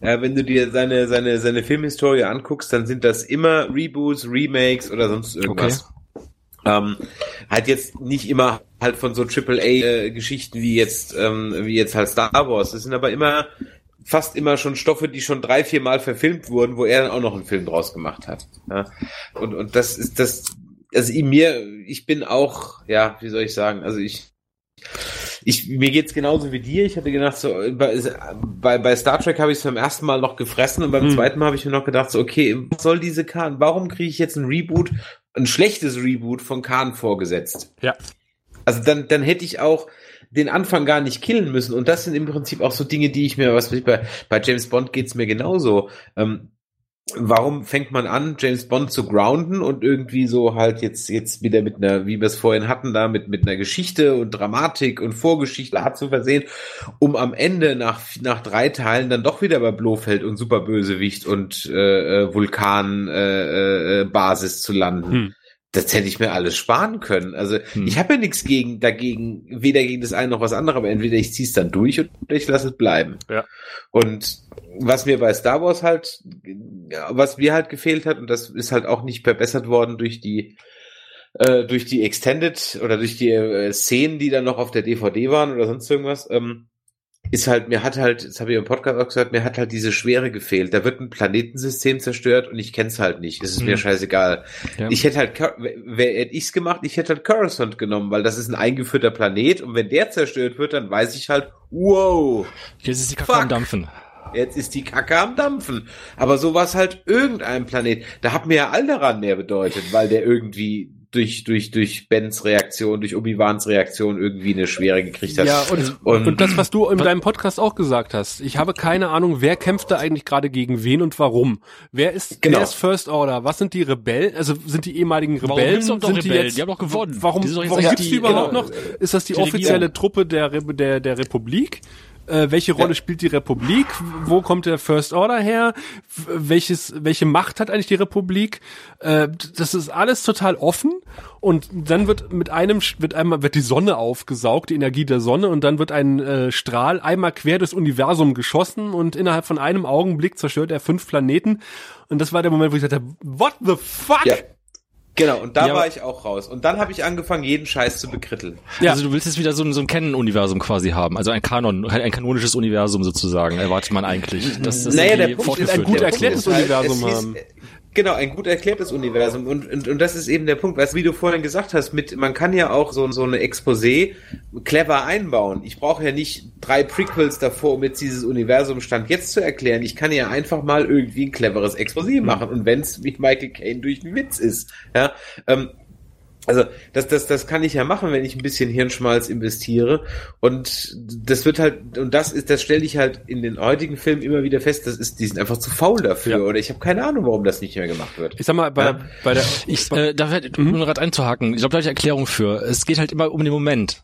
Ja, wenn du dir seine, seine, seine Filmhistorie anguckst, dann sind das immer Reboots, Remakes oder sonst irgendwas. Ähm, halt jetzt nicht immer halt von so AAA-Geschichten wie jetzt, ähm, wie jetzt halt Star Wars. Das sind aber immer, fast immer schon Stoffe, die schon drei, vier Mal verfilmt wurden, wo er dann auch noch einen Film draus gemacht hat. Ja? Und, und das ist das, also in mir, ich bin auch, ja, wie soll ich sagen, also ich, ich, mir geht's genauso wie dir. Ich hatte gedacht, so, bei, bei, Star Trek habe ich es beim ersten Mal noch gefressen und beim Hm. zweiten Mal habe ich mir noch gedacht, so, okay, was soll diese Khan? Warum kriege ich jetzt ein Reboot, ein schlechtes Reboot von Khan vorgesetzt? Ja. Also dann, dann hätte ich auch den Anfang gar nicht killen müssen. Und das sind im Prinzip auch so Dinge, die ich mir, was ich, bei, bei James Bond geht's mir genauso. Ähm, warum fängt man an, James Bond zu grounden und irgendwie so halt jetzt, jetzt wieder mit einer, wie wir es vorhin hatten, da mit, mit einer Geschichte und Dramatik und Vorgeschichte hat zu versehen, um am Ende nach, nach drei Teilen dann doch wieder bei Blofeld und Superbösewicht und äh, äh, Vulkan äh, äh, Basis zu landen. Hm. Das hätte ich mir alles sparen können. Also ich habe ja nichts gegen dagegen, weder gegen das eine noch was andere, aber entweder ich ziehe es dann durch oder ich lasse es bleiben. Ja. Und was mir bei Star Wars halt, was mir halt gefehlt hat, und das ist halt auch nicht verbessert worden durch die äh, durch die Extended oder durch die äh, Szenen, die dann noch auf der DVD waren oder sonst irgendwas, ähm, ist halt, mir hat halt, das habe ich im Podcast auch gesagt, mir hat halt diese Schwere gefehlt. Da wird ein Planetensystem zerstört und ich kenn's halt nicht. Es ist mir Hm. scheißegal. Ja. Ich hätte halt, wer hätte ich's gemacht? Ich hätte halt Coruscant genommen, weil das ist ein eingeführter Planet und wenn der zerstört wird, dann weiß ich halt, wow, Jetzt ist die Kacke am Dampfen. jetzt ist die Kacke am Dampfen. Aber so war es halt irgendein Planet. Da hat mir ja Alderan mehr bedeutet, weil der irgendwie durch, durch, durch Bens Reaktion, durch Obi-Wans Reaktion irgendwie eine Schwere gekriegt hat. Ja, und, Und- und, das, was du in deinem Podcast auch gesagt hast. Ich habe keine Ahnung, wer kämpft da eigentlich gerade gegen wen und warum. Wer ist, Genau. wer ist First Order? Was sind die Rebellen? Also sind die ehemaligen Warum Rebellen? noch sind die Rebellen? jetzt, Die haben doch gewonnen. Warum, Die warum gibt's die die- überhaupt genau. noch? Ist das die, Die offizielle Regierung. Truppe der, der, der Republik? Äh, welche Rolle Ja. spielt die Republik? Wo kommt der First Order her? Welches, welche Macht hat eigentlich die Republik? Äh, das ist alles total offen und dann wird mit einem wird einmal wird die Sonne aufgesaugt, die Energie der Sonne und dann wird ein äh, Strahl einmal quer durchs Universum geschossen und innerhalb von einem Augenblick zerstört er fünf Planeten und das war der Moment, wo ich dachte, what the fuck? Ja. Genau, und da Ja, war ich auch raus. Und dann habe ich angefangen, jeden Scheiß zu bekritteln. Ja. Also du willst jetzt wieder so ein, so ein Canon-Universum quasi haben, also ein Kanon, ein kanonisches Universum sozusagen, erwartet man eigentlich. Das, das naja, der Punkt ist, fortgeführt ein gut wird. erklärtes ist Universum haben. äh, Genau, ein gut erklärtes Universum. Und, und, und das ist eben der Punkt, du, wie du vorhin gesagt hast, mit, man kann ja auch so, so eine Exposé clever einbauen. Ich brauche ja nicht drei Prequels davor, um jetzt dieses Universum Stand jetzt zu erklären. Ich kann ja einfach mal irgendwie ein cleveres Exposé machen. Und wenn es wie Michael Caine durch einen Witz ist. Ja, ähm, also das, das, das kann ich ja machen, wenn ich ein bisschen Hirnschmalz investiere. Und das wird halt, und das ist, das stelle ich halt in den heutigen Filmen immer wieder fest, das ist, die sind einfach zu faul dafür. Ja. Oder ich habe keine Ahnung, warum das nicht mehr gemacht wird. Ich sag mal, bei, Ja. der, bei der Ich, äh, da werd, um gerade einzuhaken, ich glaube, da habe ich Erklärung für. Es geht halt immer um den Moment.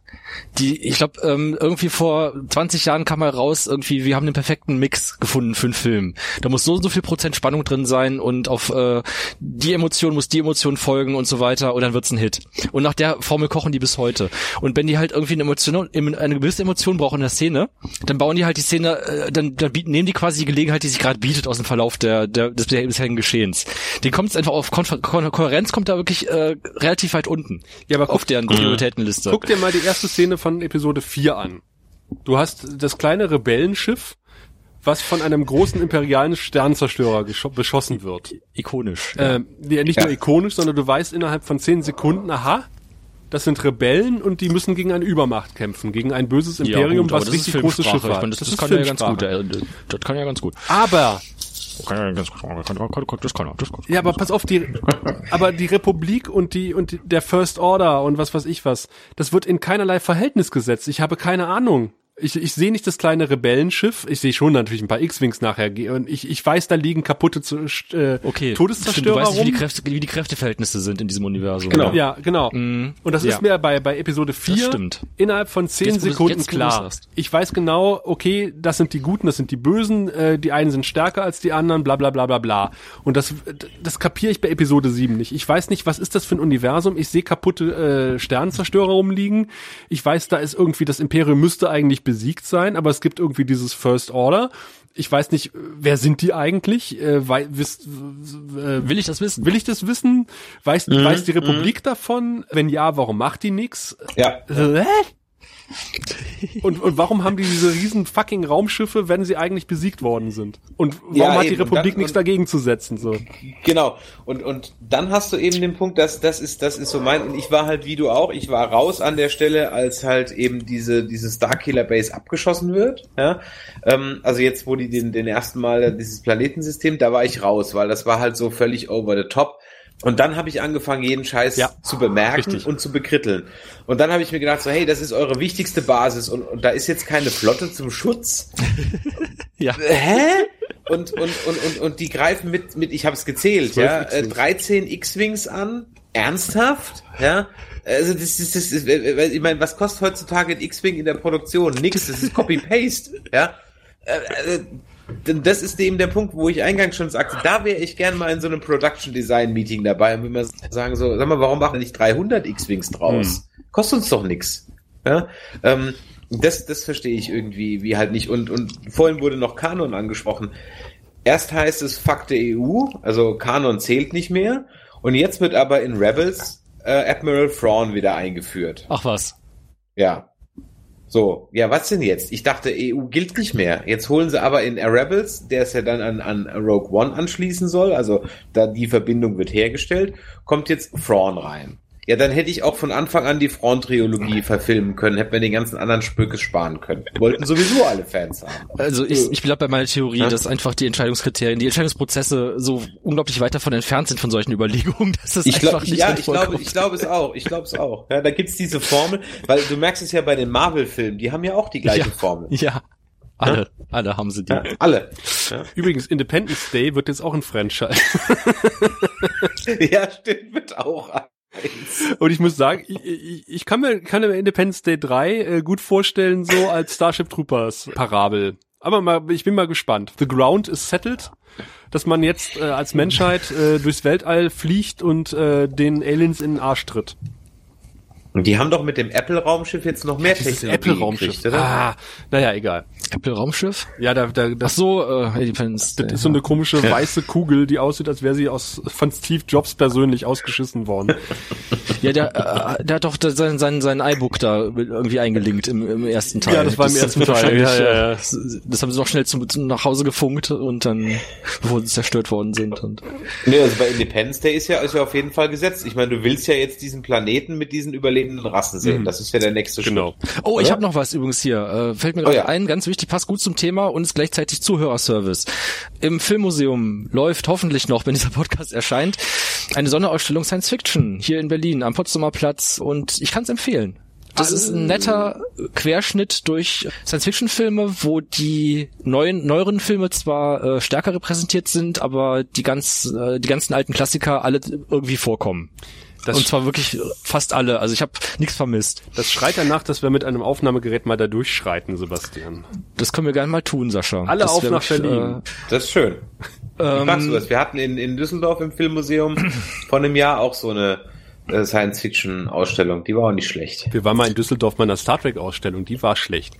Die, ich glaube, ähm, irgendwie vor 20 Jahren kam mal raus, irgendwie, wir haben den perfekten Mix gefunden für einen Film. Da muss so und so viel Prozent Spannung drin sein und auf äh, die Emotion muss die Emotion folgen und so weiter und dann wird's ein Hit. Und nach der Formel kochen die bis heute. Und wenn die halt irgendwie eine Emotion, eine gewisse Emotion brauchen in der Szene, dann bauen die halt die Szene, äh, dann, dann bieten, nehmen die quasi die Gelegenheit, die sich gerade bietet aus dem Verlauf der, der des bisherigen Geschehens. Den kommt es einfach auf Kon Kon Kohärenz kommt da wirklich äh, relativ weit unten. Ja, aber auf guck- deren Prioritätenliste. Guck dir mal die erste Szene von Episode 4 an. Du hast das kleine Rebellenschiff, was von einem großen imperialen Sternzerstörer beschossen wird. Ikonisch. Ja. Ähm, ja, nicht nur ikonisch, sondern du weißt innerhalb von 10 Sekunden, aha, das sind Rebellen und die müssen gegen eine Übermacht kämpfen, gegen ein böses Ja, Imperium, gut, was das richtig große. Schiffe hat. meine, das, das, ist kann ja ganz gut. Äh, Das kann ja ganz gut. Aber Das kann ja ganz gut. Das kann, das kann, das kann. Ja, aber pass auf, die, aber die Republik und die, und die, der First Order und was weiß ich was, das wird in keinerlei Verhältnis gesetzt. Ich habe keine Ahnung. Ich, ich sehe nicht das kleine Rebellenschiff. Ich sehe schon natürlich ein paar X-Wings nachher. Und ich, ich weiß, da liegen kaputte äh, okay. Todeszerstörer du weißt nicht, rum. wie die, Kräfte, wie die Kräfteverhältnisse sind in diesem Universum. Genau. Ja, genau. Mhm. Und das Ja. ist mir bei, bei Episode 4 Das stimmt. innerhalb von 10 Jetzt, Sekunden jetzt, klar. Ich weiß genau, okay, das sind die Guten, das sind die Bösen, äh, die einen sind stärker als die anderen, bla bla bla bla bla. Und das, das kapiere ich bei Episode 7 nicht. Ich weiß nicht, was ist das für ein Universum? Ich sehe kaputte äh, Sternenzerstörer rumliegen. Ich weiß, da ist irgendwie, das Imperium müsste eigentlich besiegt sein, aber es gibt irgendwie dieses First Order. Ich weiß nicht, wer sind die eigentlich? Äh, wei wisst, äh, Will ich das wissen? Will ich das wissen? Weiß, Mhm, weiß die Republik davon? Wenn ja, warum macht die nix? Ja. Hä? Und, und warum haben die diese riesen fucking Raumschiffe, wenn sie eigentlich besiegt worden sind? Und warum Ja, hat die eben. Republik dann- nichts und- dagegen zu setzen? So. Genau. Und, und dann hast du eben den Punkt, dass das ist, das ist so mein, und ich war halt wie du auch, ich war raus an der Stelle, als halt eben diese, diese Starkiller Base abgeschossen wird. Ja? Ähm, also jetzt, wo die den, den ersten Mal dieses Planetensystem, da war ich raus, weil das war halt so völlig over the top. Und dann habe ich angefangen, jeden Scheiß Ja, zu bemerken richtig. und zu bekritteln. Und dann habe ich mir gedacht, so, hey, das ist eure wichtigste Basis und, und da ist jetzt keine Flotte zum Schutz. <laughs> Ja. Hä? Und, und, und, und, und die greifen mit, mit ich habe es gezählt, ja, äh, X-Wings. 13 X-Wings an. Ernsthaft? Ja. Also das ist, das ist, äh, ich meine, was kostet heutzutage ein X-Wing in der Produktion? Nix, das ist Copy-Paste, ja. Äh, äh, das ist eben der Punkt, wo ich eingangs schon sagte, da wäre ich gern mal in so einem Production Design Meeting dabei und will mal sagen so, sag mal, warum machen wir nicht 300 X-Wings draus? Kostet uns doch nix. Ja? Ähm, das, das verstehe ich irgendwie wie halt nicht. Und, und vorhin wurde noch Kanon angesprochen. Erst heißt es Fuck der EU, also Kanon zählt nicht mehr. Und jetzt wird aber in Rebels äh, Admiral Thrawn wieder eingeführt. Ach was. Ja. So, ja, was denn jetzt? Ich dachte, EU gilt nicht mehr. Jetzt holen sie aber in Rebels, der es ja dann an, an Rogue One anschließen soll, also da die Verbindung wird hergestellt, kommt jetzt Thrawn rein. Ja, dann hätte ich auch von Anfang an die Thrawn-Trilogie verfilmen können, hätte man den ganzen anderen Spökes sparen können. Wollten sowieso alle Fans haben. Also ich, ich bleib bei meiner Theorie, Ja? dass einfach die Entscheidungskriterien, die Entscheidungsprozesse so unglaublich weit davon entfernt sind von solchen Überlegungen, <laughs> dass es Ich einfach glaube, nicht ja, ich glaube, ich glaube es auch. Ich glaube es auch. Ja, da gibt's diese Formel, weil du merkst es ja bei den Marvel-Filmen, die haben ja auch die gleiche Ja. Formel. Ja. Alle, alle haben sie die. Ja, alle. Ja. Übrigens, Independence Day wird jetzt auch ein Franchise. <laughs> ja, stimmt, wird auch. <laughs> Und ich muss sagen, ich, ich, ich kann mir, kann mir Independence Day 3 äh, gut vorstellen, so als Starship Troopers Parabel. Aber mal, ich bin mal gespannt. The ground is settled, dass man jetzt äh, als Menschheit äh, durchs Weltall fliegt und äh, den Aliens in den Arsch tritt. Und die haben doch mit dem Apple-Raumschiff jetzt noch mehr Dieses Technologie Apple-Raumschiff. gekriegt, oder? Ah, naja, egal. Apple-Raumschiff? Ja, da, da, Ach das, so, äh, Independence. das ist so eine komische weiße Kugel, die aussieht, als wäre sie aus von Steve Jobs persönlich ausgeschissen worden. <laughs> Ja, der, äh, der hat doch sein, sein, sein iBook da irgendwie eingelinkt im, im ersten Teil. Ja, das war im ersten wird Teil, wahrscheinlich, ja, ja, ja. äh, Das haben sie noch schnell zum, zum nach Hause gefunkt und dann, <laughs> bevor sie zerstört worden sind. Und Nee, also bei Independence Day ist ja, ist ja auf jeden Fall gesetzt. Ich meine, du willst ja jetzt diesen Planeten mit diesen überlebenden Rassen sehen. Das ist ja der nächste Schritt. Genau. Oh, ich Oder? habe noch was übrigens hier. Äh, fällt mir Oh gerade ja. ein, ganz wichtig, passt gut zum Thema und ist gleichzeitig Zuhörerservice. Im Filmmuseum läuft hoffentlich noch, wenn dieser Podcast erscheint, eine Sonderausstellung Science Fiction hier in Berlin am Potsdamer Platz und ich kann es empfehlen. Das ist ein netter Querschnitt durch Science-Fiction-Filme, wo die neuen, neueren Filme zwar äh, stärker repräsentiert sind, aber die ganz, äh, die ganzen alten Klassiker alle irgendwie vorkommen. Das, und zwar wirklich fast alle. Also ich habe nichts vermisst. das schreit danach, dass wir mit einem Aufnahmegerät mal da durchschreiten, Sebastian. Das können wir gerne mal tun, Sascha. Alle das auf nach Berlin. Das ist schön. Ähm, Wie magst du das? Wir hatten in, in Düsseldorf im Filmmuseum vor einem Jahr auch so eine äh, Science-Fiction-Ausstellung. Die war auch nicht schlecht. Wir waren mal in Düsseldorf bei einer Star Trek Ausstellung, die war schlecht.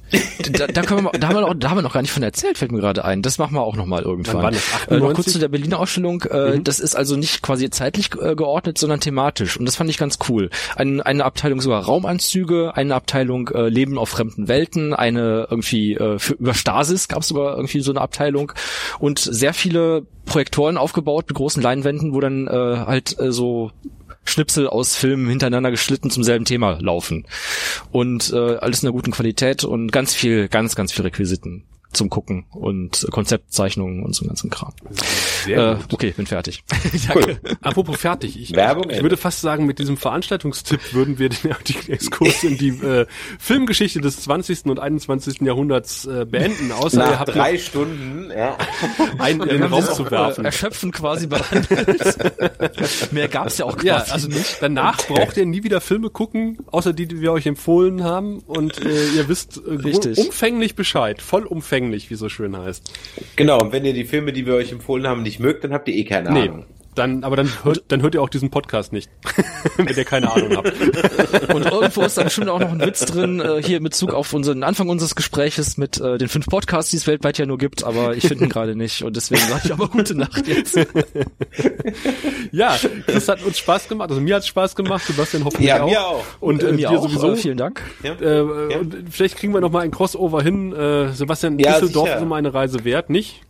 da, da, können wir, mal- da, haben wir noch, da haben wir noch gar nicht von erzählt, fällt mir gerade ein. Das machen wir auch noch mal irgendwann. Wann war das? Äh, noch 98? kurz zu der Berliner Ausstellung. Äh, Das ist also nicht quasi zeitlich äh, geordnet, sondern thematisch. Und das fand ich ganz cool. Ein, eine Abteilung sogar Raumanzüge, eine Abteilung äh, Leben auf fremden Welten, eine irgendwie äh, für, über Stasis gab es sogar irgendwie so eine Abteilung und sehr viele Projektoren aufgebaut mit großen Leinwänden, wo dann äh, halt äh, so Schnipsel aus Filmen hintereinander geschnitten zum selben Thema laufen. Und äh, alles in einer guten Qualität und ganz viel, ganz, ganz viel Requisiten. Zum Gucken und Konzeptzeichnungen und so ganzen Kram. Sehr Äh, gut. okay, bin fertig. <laughs> Cool. Apropos fertig. Ich, Werbung, ich würde fast sagen, mit diesem Veranstaltungstipp würden wir den, den Exkurs in die äh, Filmgeschichte des 20. und 21. Jahrhunderts äh, beenden. Außer ihr Nach habt drei Stunden, ja. einen in den Raum zu auch, werfen. Äh, erschöpfend quasi behandelt. Mehr gab's ja auch quasi Ja, also nicht. danach braucht ihr nie wieder Filme gucken, außer die, die wir euch empfohlen haben. Und äh, ihr wisst äh, umfänglich Bescheid. Vollumfänglich, wie so schön heißt. Genau, und wenn ihr die Filme, die wir euch empfohlen haben, nicht mögt, dann habt ihr eh keine Nee. Ahnung. Dann, aber dann hört, dann hört ihr auch diesen Podcast nicht, <laughs> wenn ihr keine Ahnung habt. <laughs> Und irgendwo ist dann bestimmt auch noch ein Witz drin, äh, hier in Bezug auf unseren Anfang unseres Gespräches mit äh, den fünf Podcasts, die es weltweit ja nur gibt, aber ich finde ihn gerade nicht und deswegen sage ich aber gute Nacht jetzt. <laughs> Ja, das hat uns Spaß gemacht. Also mir hat es Spaß gemacht, Sebastian hoffentlich Ja, auch. mir auch. Und äh, mir dir auch, sowieso. äh, vielen Dank. Ja. Äh, Und vielleicht kriegen wir noch mal ein Crossover hin. Äh, Sebastian, Ja, Düsseldorf sicher. ist immer eine Reise wert, nicht?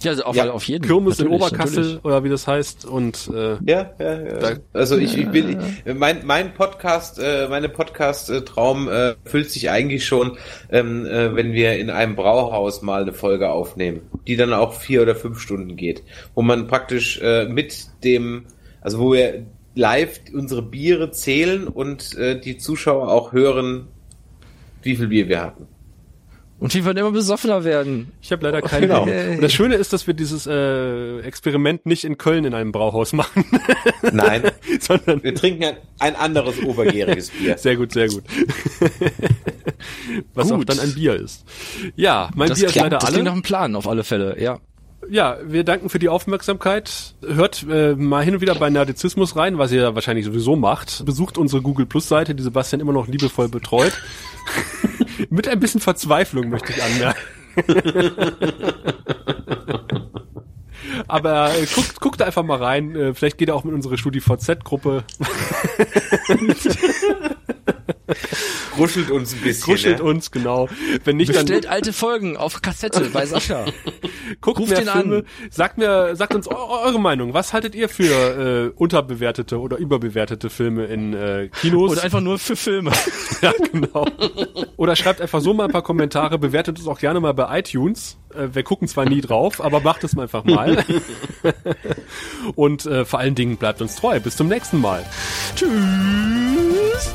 Ja, also auf, Ja. auf jeden. Kirmes in Natürlich, Oberkassel natürlich. oder wie das heißt. Und äh, Ja, ja, ja. Also ich, ich bin, mein, mein Podcast, äh, meine Podcast-Traum äh, füllt sich eigentlich schon, ähm, äh, wenn wir in einem Brauhaus mal eine Folge aufnehmen, die dann auch vier oder fünf Stunden geht, wo man praktisch äh, mit dem, also wo wir live unsere Biere zählen und äh, die Zuschauer auch hören, wie viel Bier wir hatten. Und wie wir immer besoffener werden. ich habe leider kein Genau. Und das Schöne ist, dass wir dieses äh, Experiment nicht in Köln in einem Brauhaus machen, <laughs> Nein, sondern wir trinken ein, ein anderes obergäriges Bier. <laughs> sehr gut, sehr gut. <laughs> Was auch Gut. dann ein Bier ist. Ja, mein Das Bier ist klingt, leider das alle. klingt nach einem Plan auf alle Fälle, ja. Ja, wir danken für die Aufmerksamkeit. Hört äh, mal hin und wieder bei Nerdizismus rein, was ihr wahrscheinlich sowieso macht. Besucht unsere Google Plus Seite, die Sebastian immer noch liebevoll betreut. <laughs> Mit ein bisschen Verzweiflung möchte ich anmerken. <laughs> Aber äh, guckt, guckt einfach mal rein. Äh, vielleicht geht er auch mit unserer StudiVZ-Gruppe. <laughs> <laughs> Kuschelt uns ein bisschen. Kuschelt ne? uns, genau. Wenn nicht, Bestellt dann alte Folgen auf Kassette bei <laughs> Sascha. guckt ruft mehr ihn an. Filme. Sagt mir, sagt uns eu- eure Meinung. Was haltet ihr für äh, unterbewertete oder überbewertete Filme in äh, Kinos? Oder einfach nur für Filme. <laughs> Ja, genau. Oder schreibt einfach so mal ein paar Kommentare, bewertet uns auch gerne mal bei iTunes. Äh, wir gucken zwar nie drauf, aber macht es mal einfach mal. Und äh, vor allen Dingen bleibt uns treu. Bis zum nächsten Mal. Tschüss.